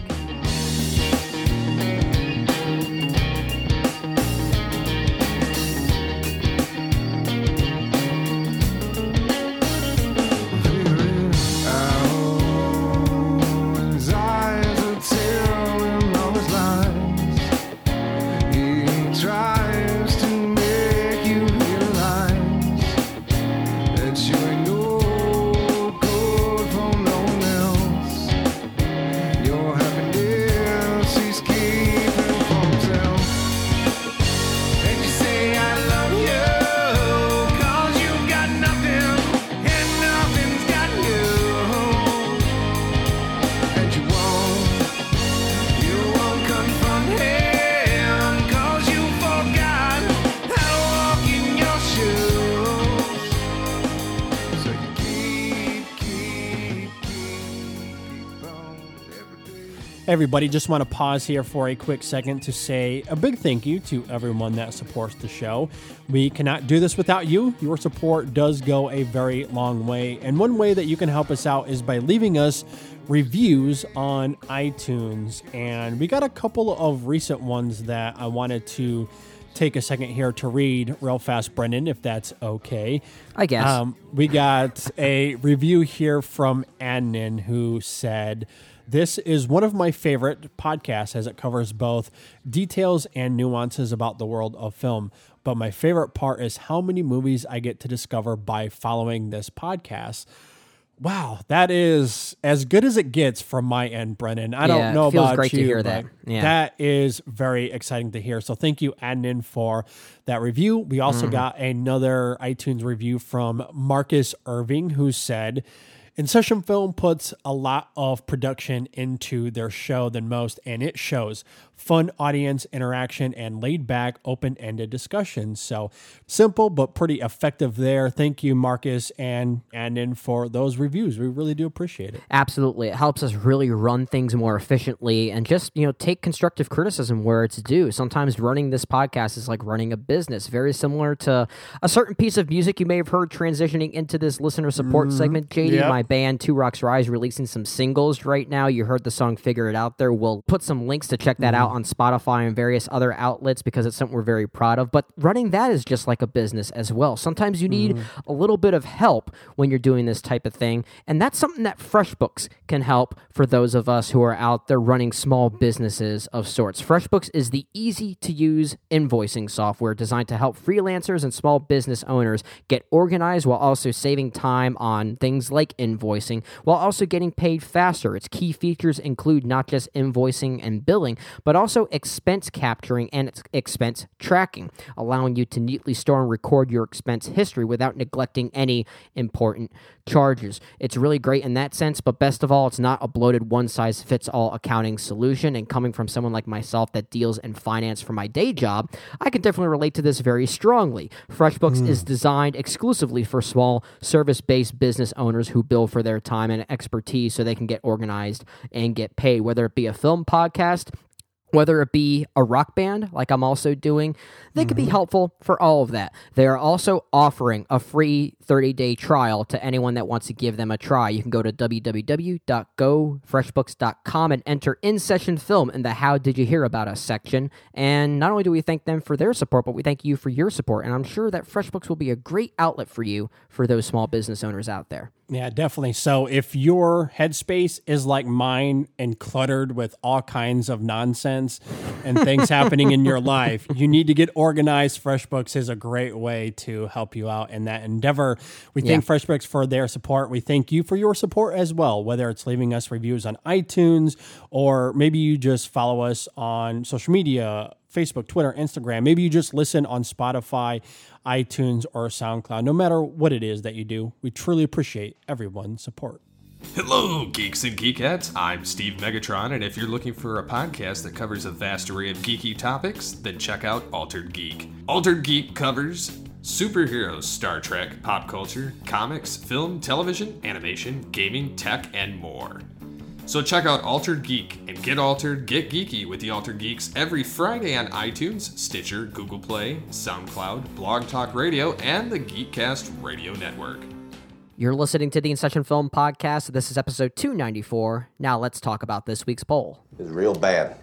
Everybody, just want to pause here for a quick second to say a big thank you to everyone that supports the show. We cannot do this without you. Your support does go a very long way. And one way that you can help us out is by leaving us reviews on iTunes. And we got a couple of recent ones that I wanted to take a second here to read real fast, Brendan, if that's okay. I guess. Um, we got a review here from Adnan who said, This is one of my favorite podcasts as it covers both details and nuances about the world of film. But my favorite part is how many movies I get to discover by following this podcast. Wow, that is as good as it gets from my end, Brendan. I Yeah, don't it know feels about great to you, hear but that. Yeah. that is very exciting to hear. So thank you, Adnan, for that review. We also Mhm. got another iTunes review from Marcus Irving, who said, "In Session Film puts a lot of production into their show than most, and it shows fun audience interaction and laid back, open ended discussions. So simple but pretty effective there. Thank you, Marcus and Adnan, for those reviews. We really do appreciate it. Absolutely. It helps us really run things more efficiently and just, you know, take constructive criticism where it's due. Sometimes running this podcast is like running a business, very similar to a certain piece of music you may have heard transitioning into this listener support Mhm. segment, JD. Yep. My band, Two Rocks Rise, releasing some singles right now. You heard the song Figure It Out there. We'll put some links to check that out on Spotify and various other outlets because it's something we're very proud of. But running that is just like a business as well. Sometimes you need mm. a little bit of help when you're doing this type of thing. And that's something that FreshBooks can help for those of us who are out there running small businesses of sorts. FreshBooks is the easy to use invoicing software designed to help freelancers and small business owners get organized while also saving time on things like invoicing while also getting paid faster. Its key features include not just invoicing and billing, but also expense capturing and expense tracking, allowing you to neatly store and record your expense history without neglecting any important charges. It's really great in that sense, but best of all, it's not a bloated one size fits all accounting solution. And coming from someone like myself that deals in finance for my day job, I can definitely relate to this very strongly. FreshBooks is hmm. designed exclusively for small service based business owners who bill for their time and expertise so they can get organized and get paid, whether it be a film podcast whether it be a rock band like I'm also doing, they could be mm-hmm. helpful for all of that. They are also offering a free 30 day trial to anyone that wants to give them a try. You can go to www.gofreshbooks.com and enter in session film in the How Did You Hear About Us section. And not only do we thank them for their support, but we thank you for your support. And I'm sure that FreshBooks will be a great outlet for you for those small business owners out there. Yeah, definitely. So if your headspace is like mine and cluttered with all kinds of nonsense, and things (laughs) happening in your life, you need to get organized. FreshBooks is a great way to help you out in that endeavor. We thank Yeah. FreshBooks for their support. We thank you for your support as well, whether it's leaving us reviews on iTunes or maybe you just follow us on social media. Facebook, Twitter, Instagram. Maybe you just listen on Spotify, iTunes, or SoundCloud. No matter what it is that you do, we truly appreciate everyone's support. Hello, geeks and geekettes. I'm Steve Megatron, and if you're looking for a podcast that covers a vast array of geeky topics, then check out Altered Geek. Altered Geek covers superheroes, Star Trek, pop culture, comics, film, television, animation, gaming, tech, and more. So check out Altered Geek and get altered, get geeky with the Altered Geeks every Friday on iTunes, Stitcher, Google Play, SoundCloud, Blog Talk Radio, and the Geekcast Radio Network. You're listening to the In Session Film Podcast. This is episode 294. Now let's talk about this week's poll. It's real bad.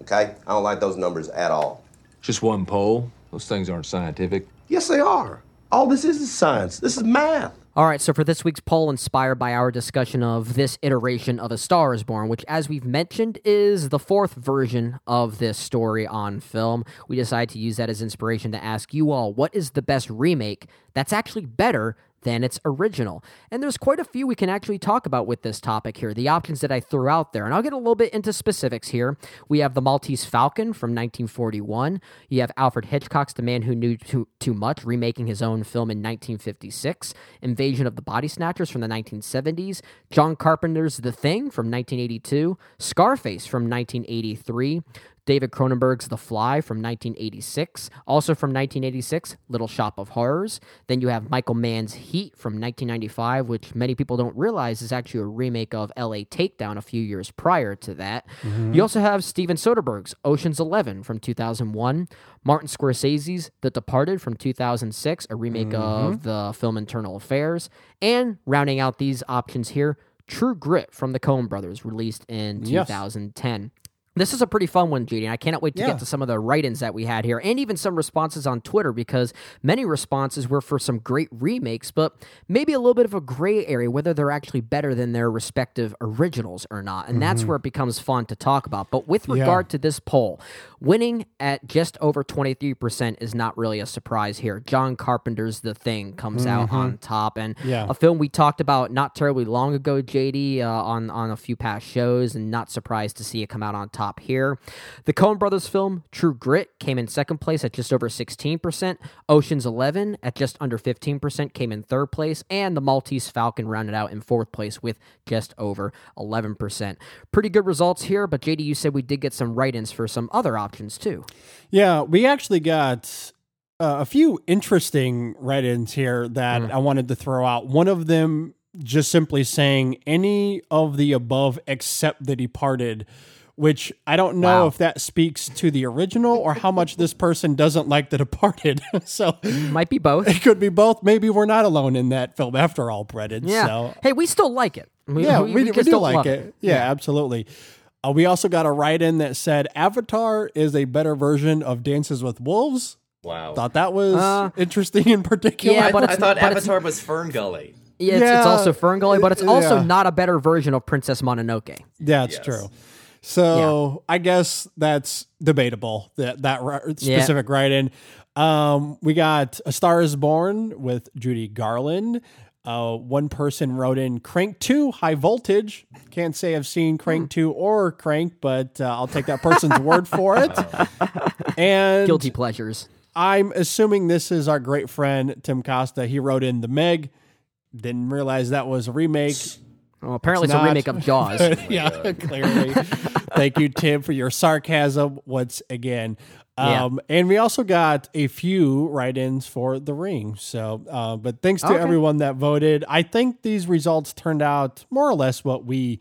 Okay? I don't like those numbers at all. Just one poll. Those things aren't scientific. Yes, they are. All this is is science. This is math. All right, so for this week's poll, inspired by our discussion of this iteration of A Star is Born, which, as we've mentioned, is the fourth version of this story on film, we decided to use that as inspiration to ask you all what is the best remake that's actually better than its original. And there's quite a few we can actually talk about with this topic here, the options that I threw out there. And I'll get a little bit into specifics here. We have The Maltese Falcon from 1941. You have Alfred Hitchcock's The Man Who Knew Too, Too Much, remaking his own film in 1956. Invasion of the Body Snatchers from the 1970s. John Carpenter's The Thing from 1982. Scarface from 1983. David Cronenberg's The Fly from 1986. Also from 1986, Little Shop of Horrors. Then you have Michael Mann's Heat from 1995, which many people don't realize is actually a remake of LA Takedown a few years prior to that. Mhm. You also have Steven Soderbergh's Ocean's Eleven from 2001. Martin Scorsese's The Departed from 2006, a remake of the film Internal Affairs. And rounding out these options here, True Grit from the Coen brothers, released in Yes. 2010. This is a pretty fun one, and I cannot wait to Yeah. get to some of the write ins that we had here and even some responses on Twitter because many responses were for some great remakes, but maybe a little bit of a gray area whether they're actually better than their respective originals or not. And that's Mhm. where it becomes fun to talk about. But with Yeah. regard to this poll, winning at just over 23% is not really a surprise here. John Carpenter's The Thing comes out Mhm. on top. And Yeah. a film we talked about not terribly long ago, JD, uh, on, on a few past shows, and not surprised to see it come out on top here. The Coen Brothers film, True Grit, came in second place at just over 16%. Ocean's 11 at just under 15% came in third place. And The Maltese Falcon rounded out in fourth place with just over 11%. Pretty good results here, but JD, you said we did get some write ins for some other options too. Yeah, we actually got uh, a few interesting write ins here that Mm. I wanted to throw out. One of them just simply saying any of the above except The Departed, which I don't know Wow. if that speaks to the original or how much this person doesn't like The Departed. (laughs) so might be both. It could be both. Maybe we're not alone in that film after all, Brendan. Yeah. So Hey, we still like it. We, yeah, we, we, we do like love it. Yeah, absolutely. Uh, we also got a write in that said Avatar is a better version of Dances with Wolves. Wow. Thought that was Uh, interesting in particular. yeah, but I it's- thought but Avatar was Fern Gully. Yeah, it's, it's Yeah. also Ferngully, but it's also Yeah. not a better version of Princess Mononoke. Yeah, it's true. So I guess that's debatable. That that ri- Yeah. specific write-in. Um, we got A Star Is Born with Judy Garland. Uh, one person wrote in Crank Two High Voltage. Can't say I've seen Crank Two or Crank, but uh, I'll take that person's (laughs) word for it. And Guilty pleasures. I'm assuming this is our great friend Tim Costa. He wrote in the Meg. Didn't realize that was a remake. Well, apparently it's a remake of Jaws. (laughs) yeah, clearly. Thank you, Tim, for your sarcasm once again. Yeah. Um, And we also got a few write-ins for the ring. So, uh, but thanks to Okay. everyone that voted. I think these results turned out more or less what we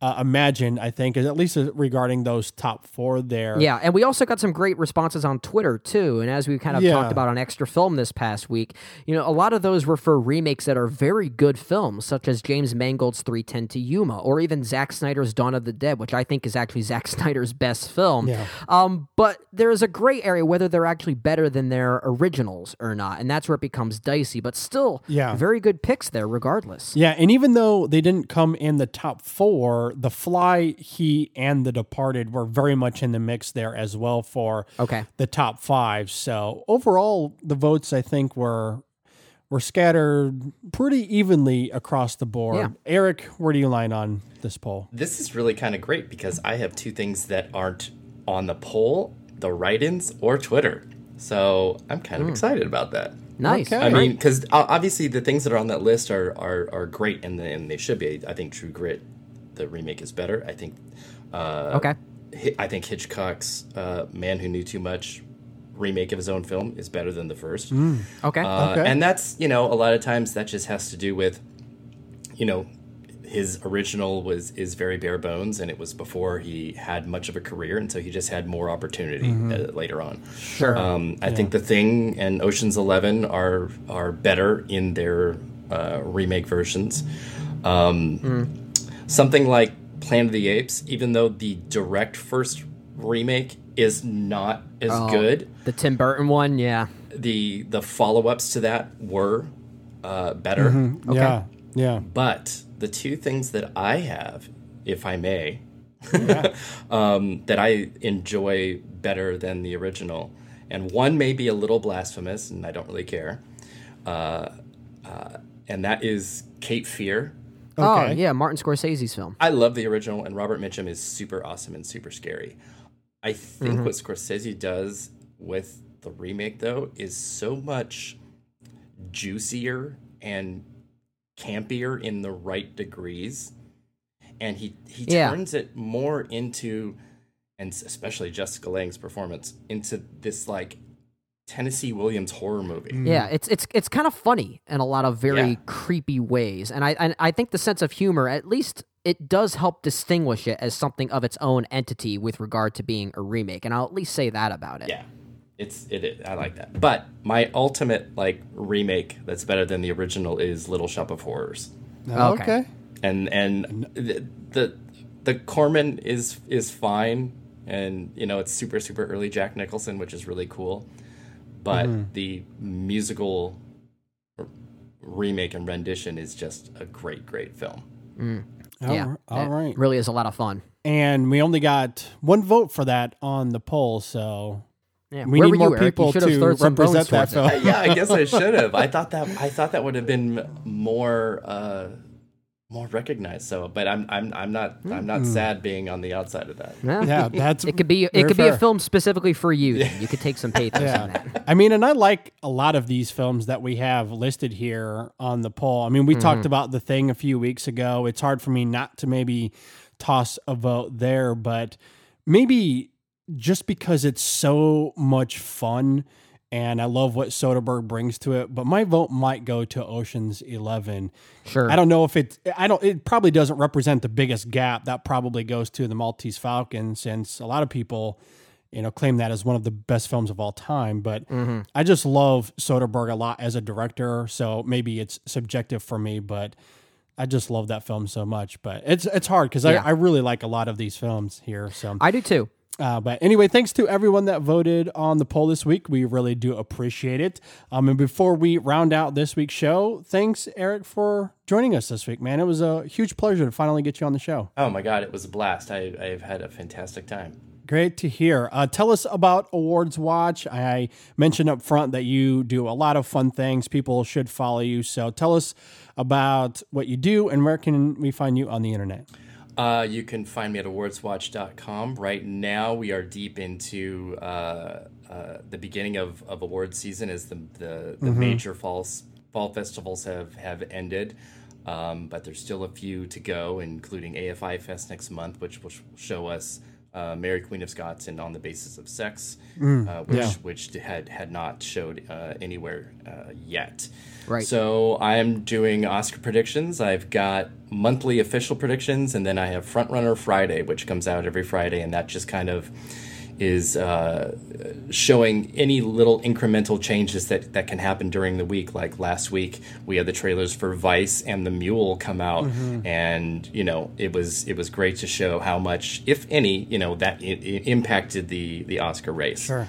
uh, imagined. I think, at least regarding those top four there. Yeah, and we also got some great responses on Twitter too. And as we kind of Yeah. talked about on Extra Film this past week, you know, a lot of those were for remakes that are very good films, such as James Mangold's 310 to Yuma, or even Zack Snyder's Dawn of the Dead, which I think is actually Zack (laughs) Snyder's best film. Yeah. Um, but there is a gray area whether they're actually better than their originals or not, and that's where it becomes dicey. But still, Yeah. very good picks there, regardless. Yeah, and even though they didn't come in the top four, where The Fly, He, and The Departed were very much in the mix there as well for Okay. the top five. So overall, the votes I think were were scattered pretty evenly across the board. Yeah. Eric, where do you line on this poll? This is really kind of great because I have two things that aren't on the poll, the write-ins or Twitter. So I'm kind of Hmm. excited about that. Nice. I mean, because obviously the things that are on that list are are, are great and, and they should be. I think True Grit, the remake is better. I think. Uh, Okay. I think Hitchcock's uh, Man Who Knew Too Much remake of his own film is better than the first. Mm. Okay. Uh, Okay. And that's, you know, a lot of times that just has to do with, you know, his original was is very bare bones, and it was before he had much of a career, and so he just had more opportunity uh, later on. Sure. Um, I Yeah. think The Thing and Ocean's Eleven are are better in their uh, remake versions. Um, Something like Planet of the Apes, even though the direct first remake is not as Oh, good, The Tim Burton one, yeah. the the follow ups to that were uh, better. Mhm. Okay. Yeah, yeah. But the two things that I have, if I may, (laughs) um, that I enjoy better than the original, and one may be a little blasphemous, and I don't really care, uh, uh, and that is Cape Fear. Oh, yeah, Martin Scorsese's film. I love the original, and Robert Mitchum is super awesome and super scary. I think Mhm. what Scorsese does with the remake, though, is so much juicier and campier in the right degrees, and he he Yeah. turns it more into, and especially Jessica Lange's performance into this like Tennessee Williams horror movie. Mm. Yeah, it's it's it's kind of funny in a lot of very Yeah. creepy ways, and I and I think the sense of humor, at least, it does help distinguish it as something of its own entity with regard to being a remake, and I'll at least say that about it. Yeah. It's it is. I like that. But my ultimate like remake that's better than the original is Little Shop of Horrors. Oh, okay. Okay. And and the the, the Corman is is fine, and you know it's super super early Jack Nicholson, which is really cool. But Mhm. the musical remake and rendition is just a great great film. Mm. All yeah, right- all it really is a lot of fun. And we only got one vote for that on the poll, so Yeah, we where need more You people to thrown some bones represent that film. (laughs) yeah, I guess I should have. I thought that I thought that would have been more uh, more recognized. So, but I'm I'm I'm not I'm not Mm. sad being on the outside of that. Yeah, that's it could be it very could be a film specifically for you. Then. You could take some pathos (laughs) in that. I mean, and I like a lot of these films that we have listed here on the poll. I mean, we talked Mhm. about The Thing a few weeks ago. It's hard for me not to maybe toss a vote there, but maybe just because it's so much fun and I love what Soderbergh brings to it, but my vote might go to Ocean's 11. Sure. I don't know if it I don't it probably doesn't represent the biggest gap. That probably goes to The Maltese Falcon since a lot of people you know, claim that as one of the best films of all time. But Mhm. I just love Soderbergh a lot as a director, so maybe it's subjective for me, but I just love that film so much. But it's it's hard because Yeah. I, I really like a lot of these films here. So I do too. Uh, but anyway, thanks to everyone that voted on the poll this week. We really do appreciate it. Um, and before we round out this week's show, thanks Eric for joining us this week, man. It was a huge pleasure to finally get you on the show. Oh my god, it was a blast. I I've had a fantastic time. Great to hear. Uh, tell us about Awards Watch. I mentioned up front that you do a lot of fun things. People should follow you. So tell us about what you do and where can we find you on the internet. Uh, you can find me at awardswatch.com. Right now, we are deep into uh, uh, the beginning of, of award season as the, the, the Mhm. major fall, fall festivals have, have ended. Um, but there's still a few to go, including AFI Fest next month, which will show us uh, Mary Queen of Scots and On the Basis of Sex, Mm, uh, which, yeah. which had, had not showed uh, anywhere uh, yet. Right. So I'm doing Oscar predictions. I've got monthly official predictions, and then I have Frontrunner Friday, which comes out every Friday, and that just kind of is uh, showing any little incremental changes that, that can happen during the week. Like last week, we had the trailers for Vice and The Mule come out, Mhm. and you know it was it was great to show how much, if any, you know that it, it impacted the the Oscar race. Sure.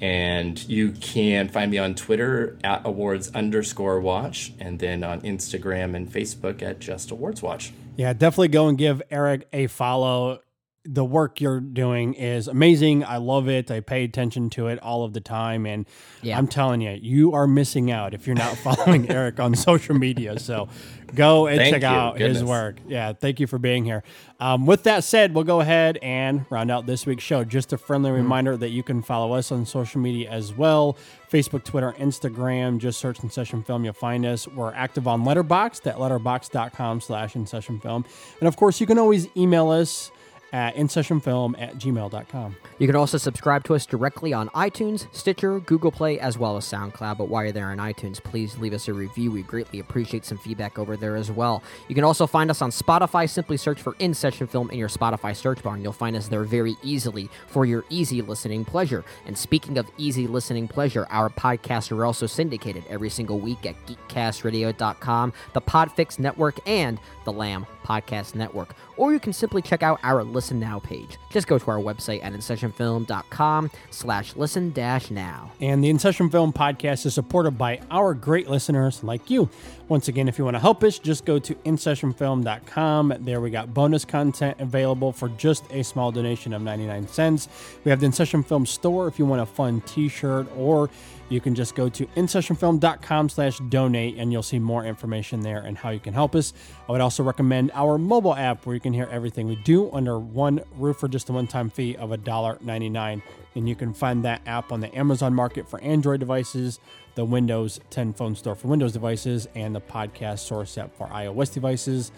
And you can find me on Twitter at awards underscore watch, and then on Instagram and Facebook at just awards watch. Yeah, definitely go and give Eric a follow. The work you're doing is amazing. I love it. I pay attention to it all of the time. And Yeah. I'm telling you, you are missing out if you're not (laughs) following Eric on social media. So go and Thank check you. out his work. Yeah, thank you for being here. Um, with that said, we'll go ahead and round out this week's show. Just a friendly Mm-hmm. reminder that you can follow us on social media as well Facebook, Twitter, Instagram. Just search In Session Film, you'll find us. We're active on Letterboxd at letterboxd.com slash In Session Film. And of course, you can always email us at insessionfilm at gmail.com. You can also subscribe to us directly on iTunes, Stitcher, Google Play, as well as SoundCloud. But while you're there on iTunes, please leave us a review. We greatly appreciate some feedback over there as well. You can also find us on Spotify. Simply search for In Session Film in your Spotify search bar, and you'll find us there very easily for your easy listening pleasure. And speaking of easy listening pleasure, our podcasts are also syndicated every single week at geekcastradio.com, the Podfix Network, and the Lamb Podcast Network. Or you can simply check out our Listen Now page. Just go to our website at InSessionFilm.com slash listen dash now. And the In Film podcast is supported by our great listeners like you. Once again, if you want to help us, just go to InSessionFilm.com. There we got bonus content available for just a small donation of 99 cents. We have the In Session Film store if you want a fun t-shirt, or you can just go to InSessionFilm.com slash donate and you'll see more information there and how you can help us. I would also recommend our mobile app where you can hear everything we do under one roof for just a one-time fee of $1.99. And you can find that app on the Amazon market for Android devices, the Windows 10 phone store for Windows devices, and the podcast source app for iOS devices.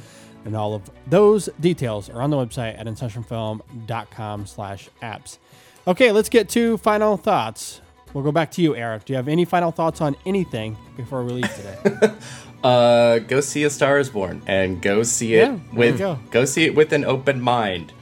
And all of those details are on the website at insessionfilm.com slash apps. Okay, let's get to final thoughts. We'll go back to you, Eric. Do you have any final thoughts on anything before we leave today? (laughs) Uh, go see A Star Is Born and go see it Yeah, with you go. see it with an open mind.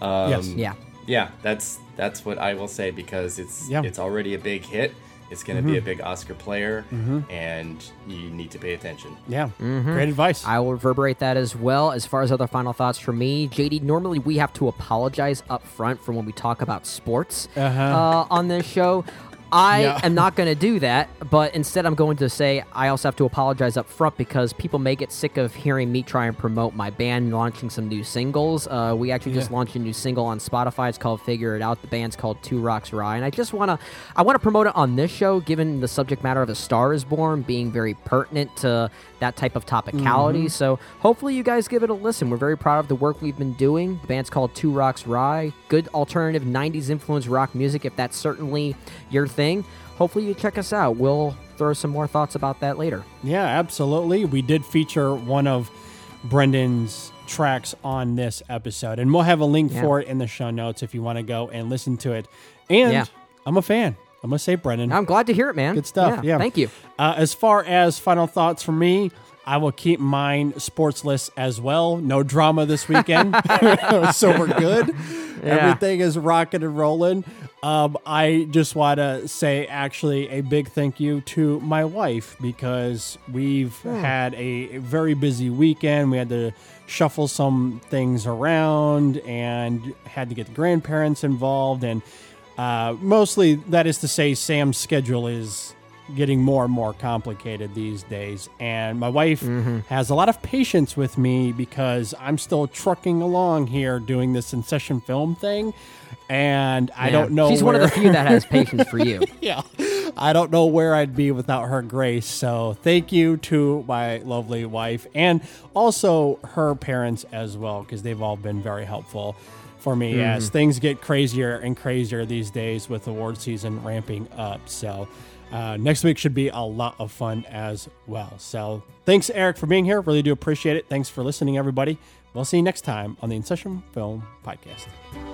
Um, Yes. Yeah. yeah. That's that's what I will say because it's Yeah. it's already a big hit. It's going to be Mhm. a big Oscar player, Mhm. and you need to pay attention. yeah, Mhm. great advice. I will reverberate that as well. As far as other final thoughts for me, JD, normally we have to apologize up front for when we talk about sports Uh-huh. uh, on this show. I Yeah. am not going to do that, but instead I'm going to say I also have to apologize up front because people may get sick of hearing me try and promote my band launching some new singles. Uh, we actually just launched a new single on Spotify. It's called "Figure It Out." The band's called Two Rocks Rye, and I just want to I want to promote it on this show, given the subject matter of "A Star Is Born" being very pertinent to that type of topicality. Mhm. So hopefully you guys give it a listen. We're very proud of the work we've been doing. The band's called Two Rocks Rye. Good alternative 90s influence rock music if that's certainly your thing. Hopefully you check us out. We'll throw some more thoughts about that later. Yeah, absolutely. We did feature one of Brendan's tracks on this episode, and we'll have a link Yeah. for it in the show notes if you want to go and listen to it. And Yeah. I'm a fan. I'm gonna say, Brendan. I'm glad to hear it, man. Good stuff. Yeah, Yeah. thank you. Uh, as far as final thoughts from me, I will keep mine sportsless as well. No drama this weekend, (laughs) so we're good. Everything is rocking and rolling. Um, I just want to say, actually, a big thank you to my wife because we've had a very busy weekend. We had to shuffle some things around and had to get the grandparents involved, and uh, mostly that is to say, Sam's schedule is getting more and more complicated these days. And my wife has a lot of patience with me because I'm still trucking along here doing this in session film thing. And I don't know. She's one of the few that has (laughs) patience for you. (laughs) yeah. I don't know where I'd be without her grace. So thank you to my lovely wife and also her parents as well, because they've all been very helpful for me as Mhm. things get crazier and crazier these days with award season ramping up. So uh, next week should be a lot of fun as well. So thanks, Eric, for being here. Really do appreciate it. Thanks for listening, everybody. We'll see you next time on the In Film Podcast.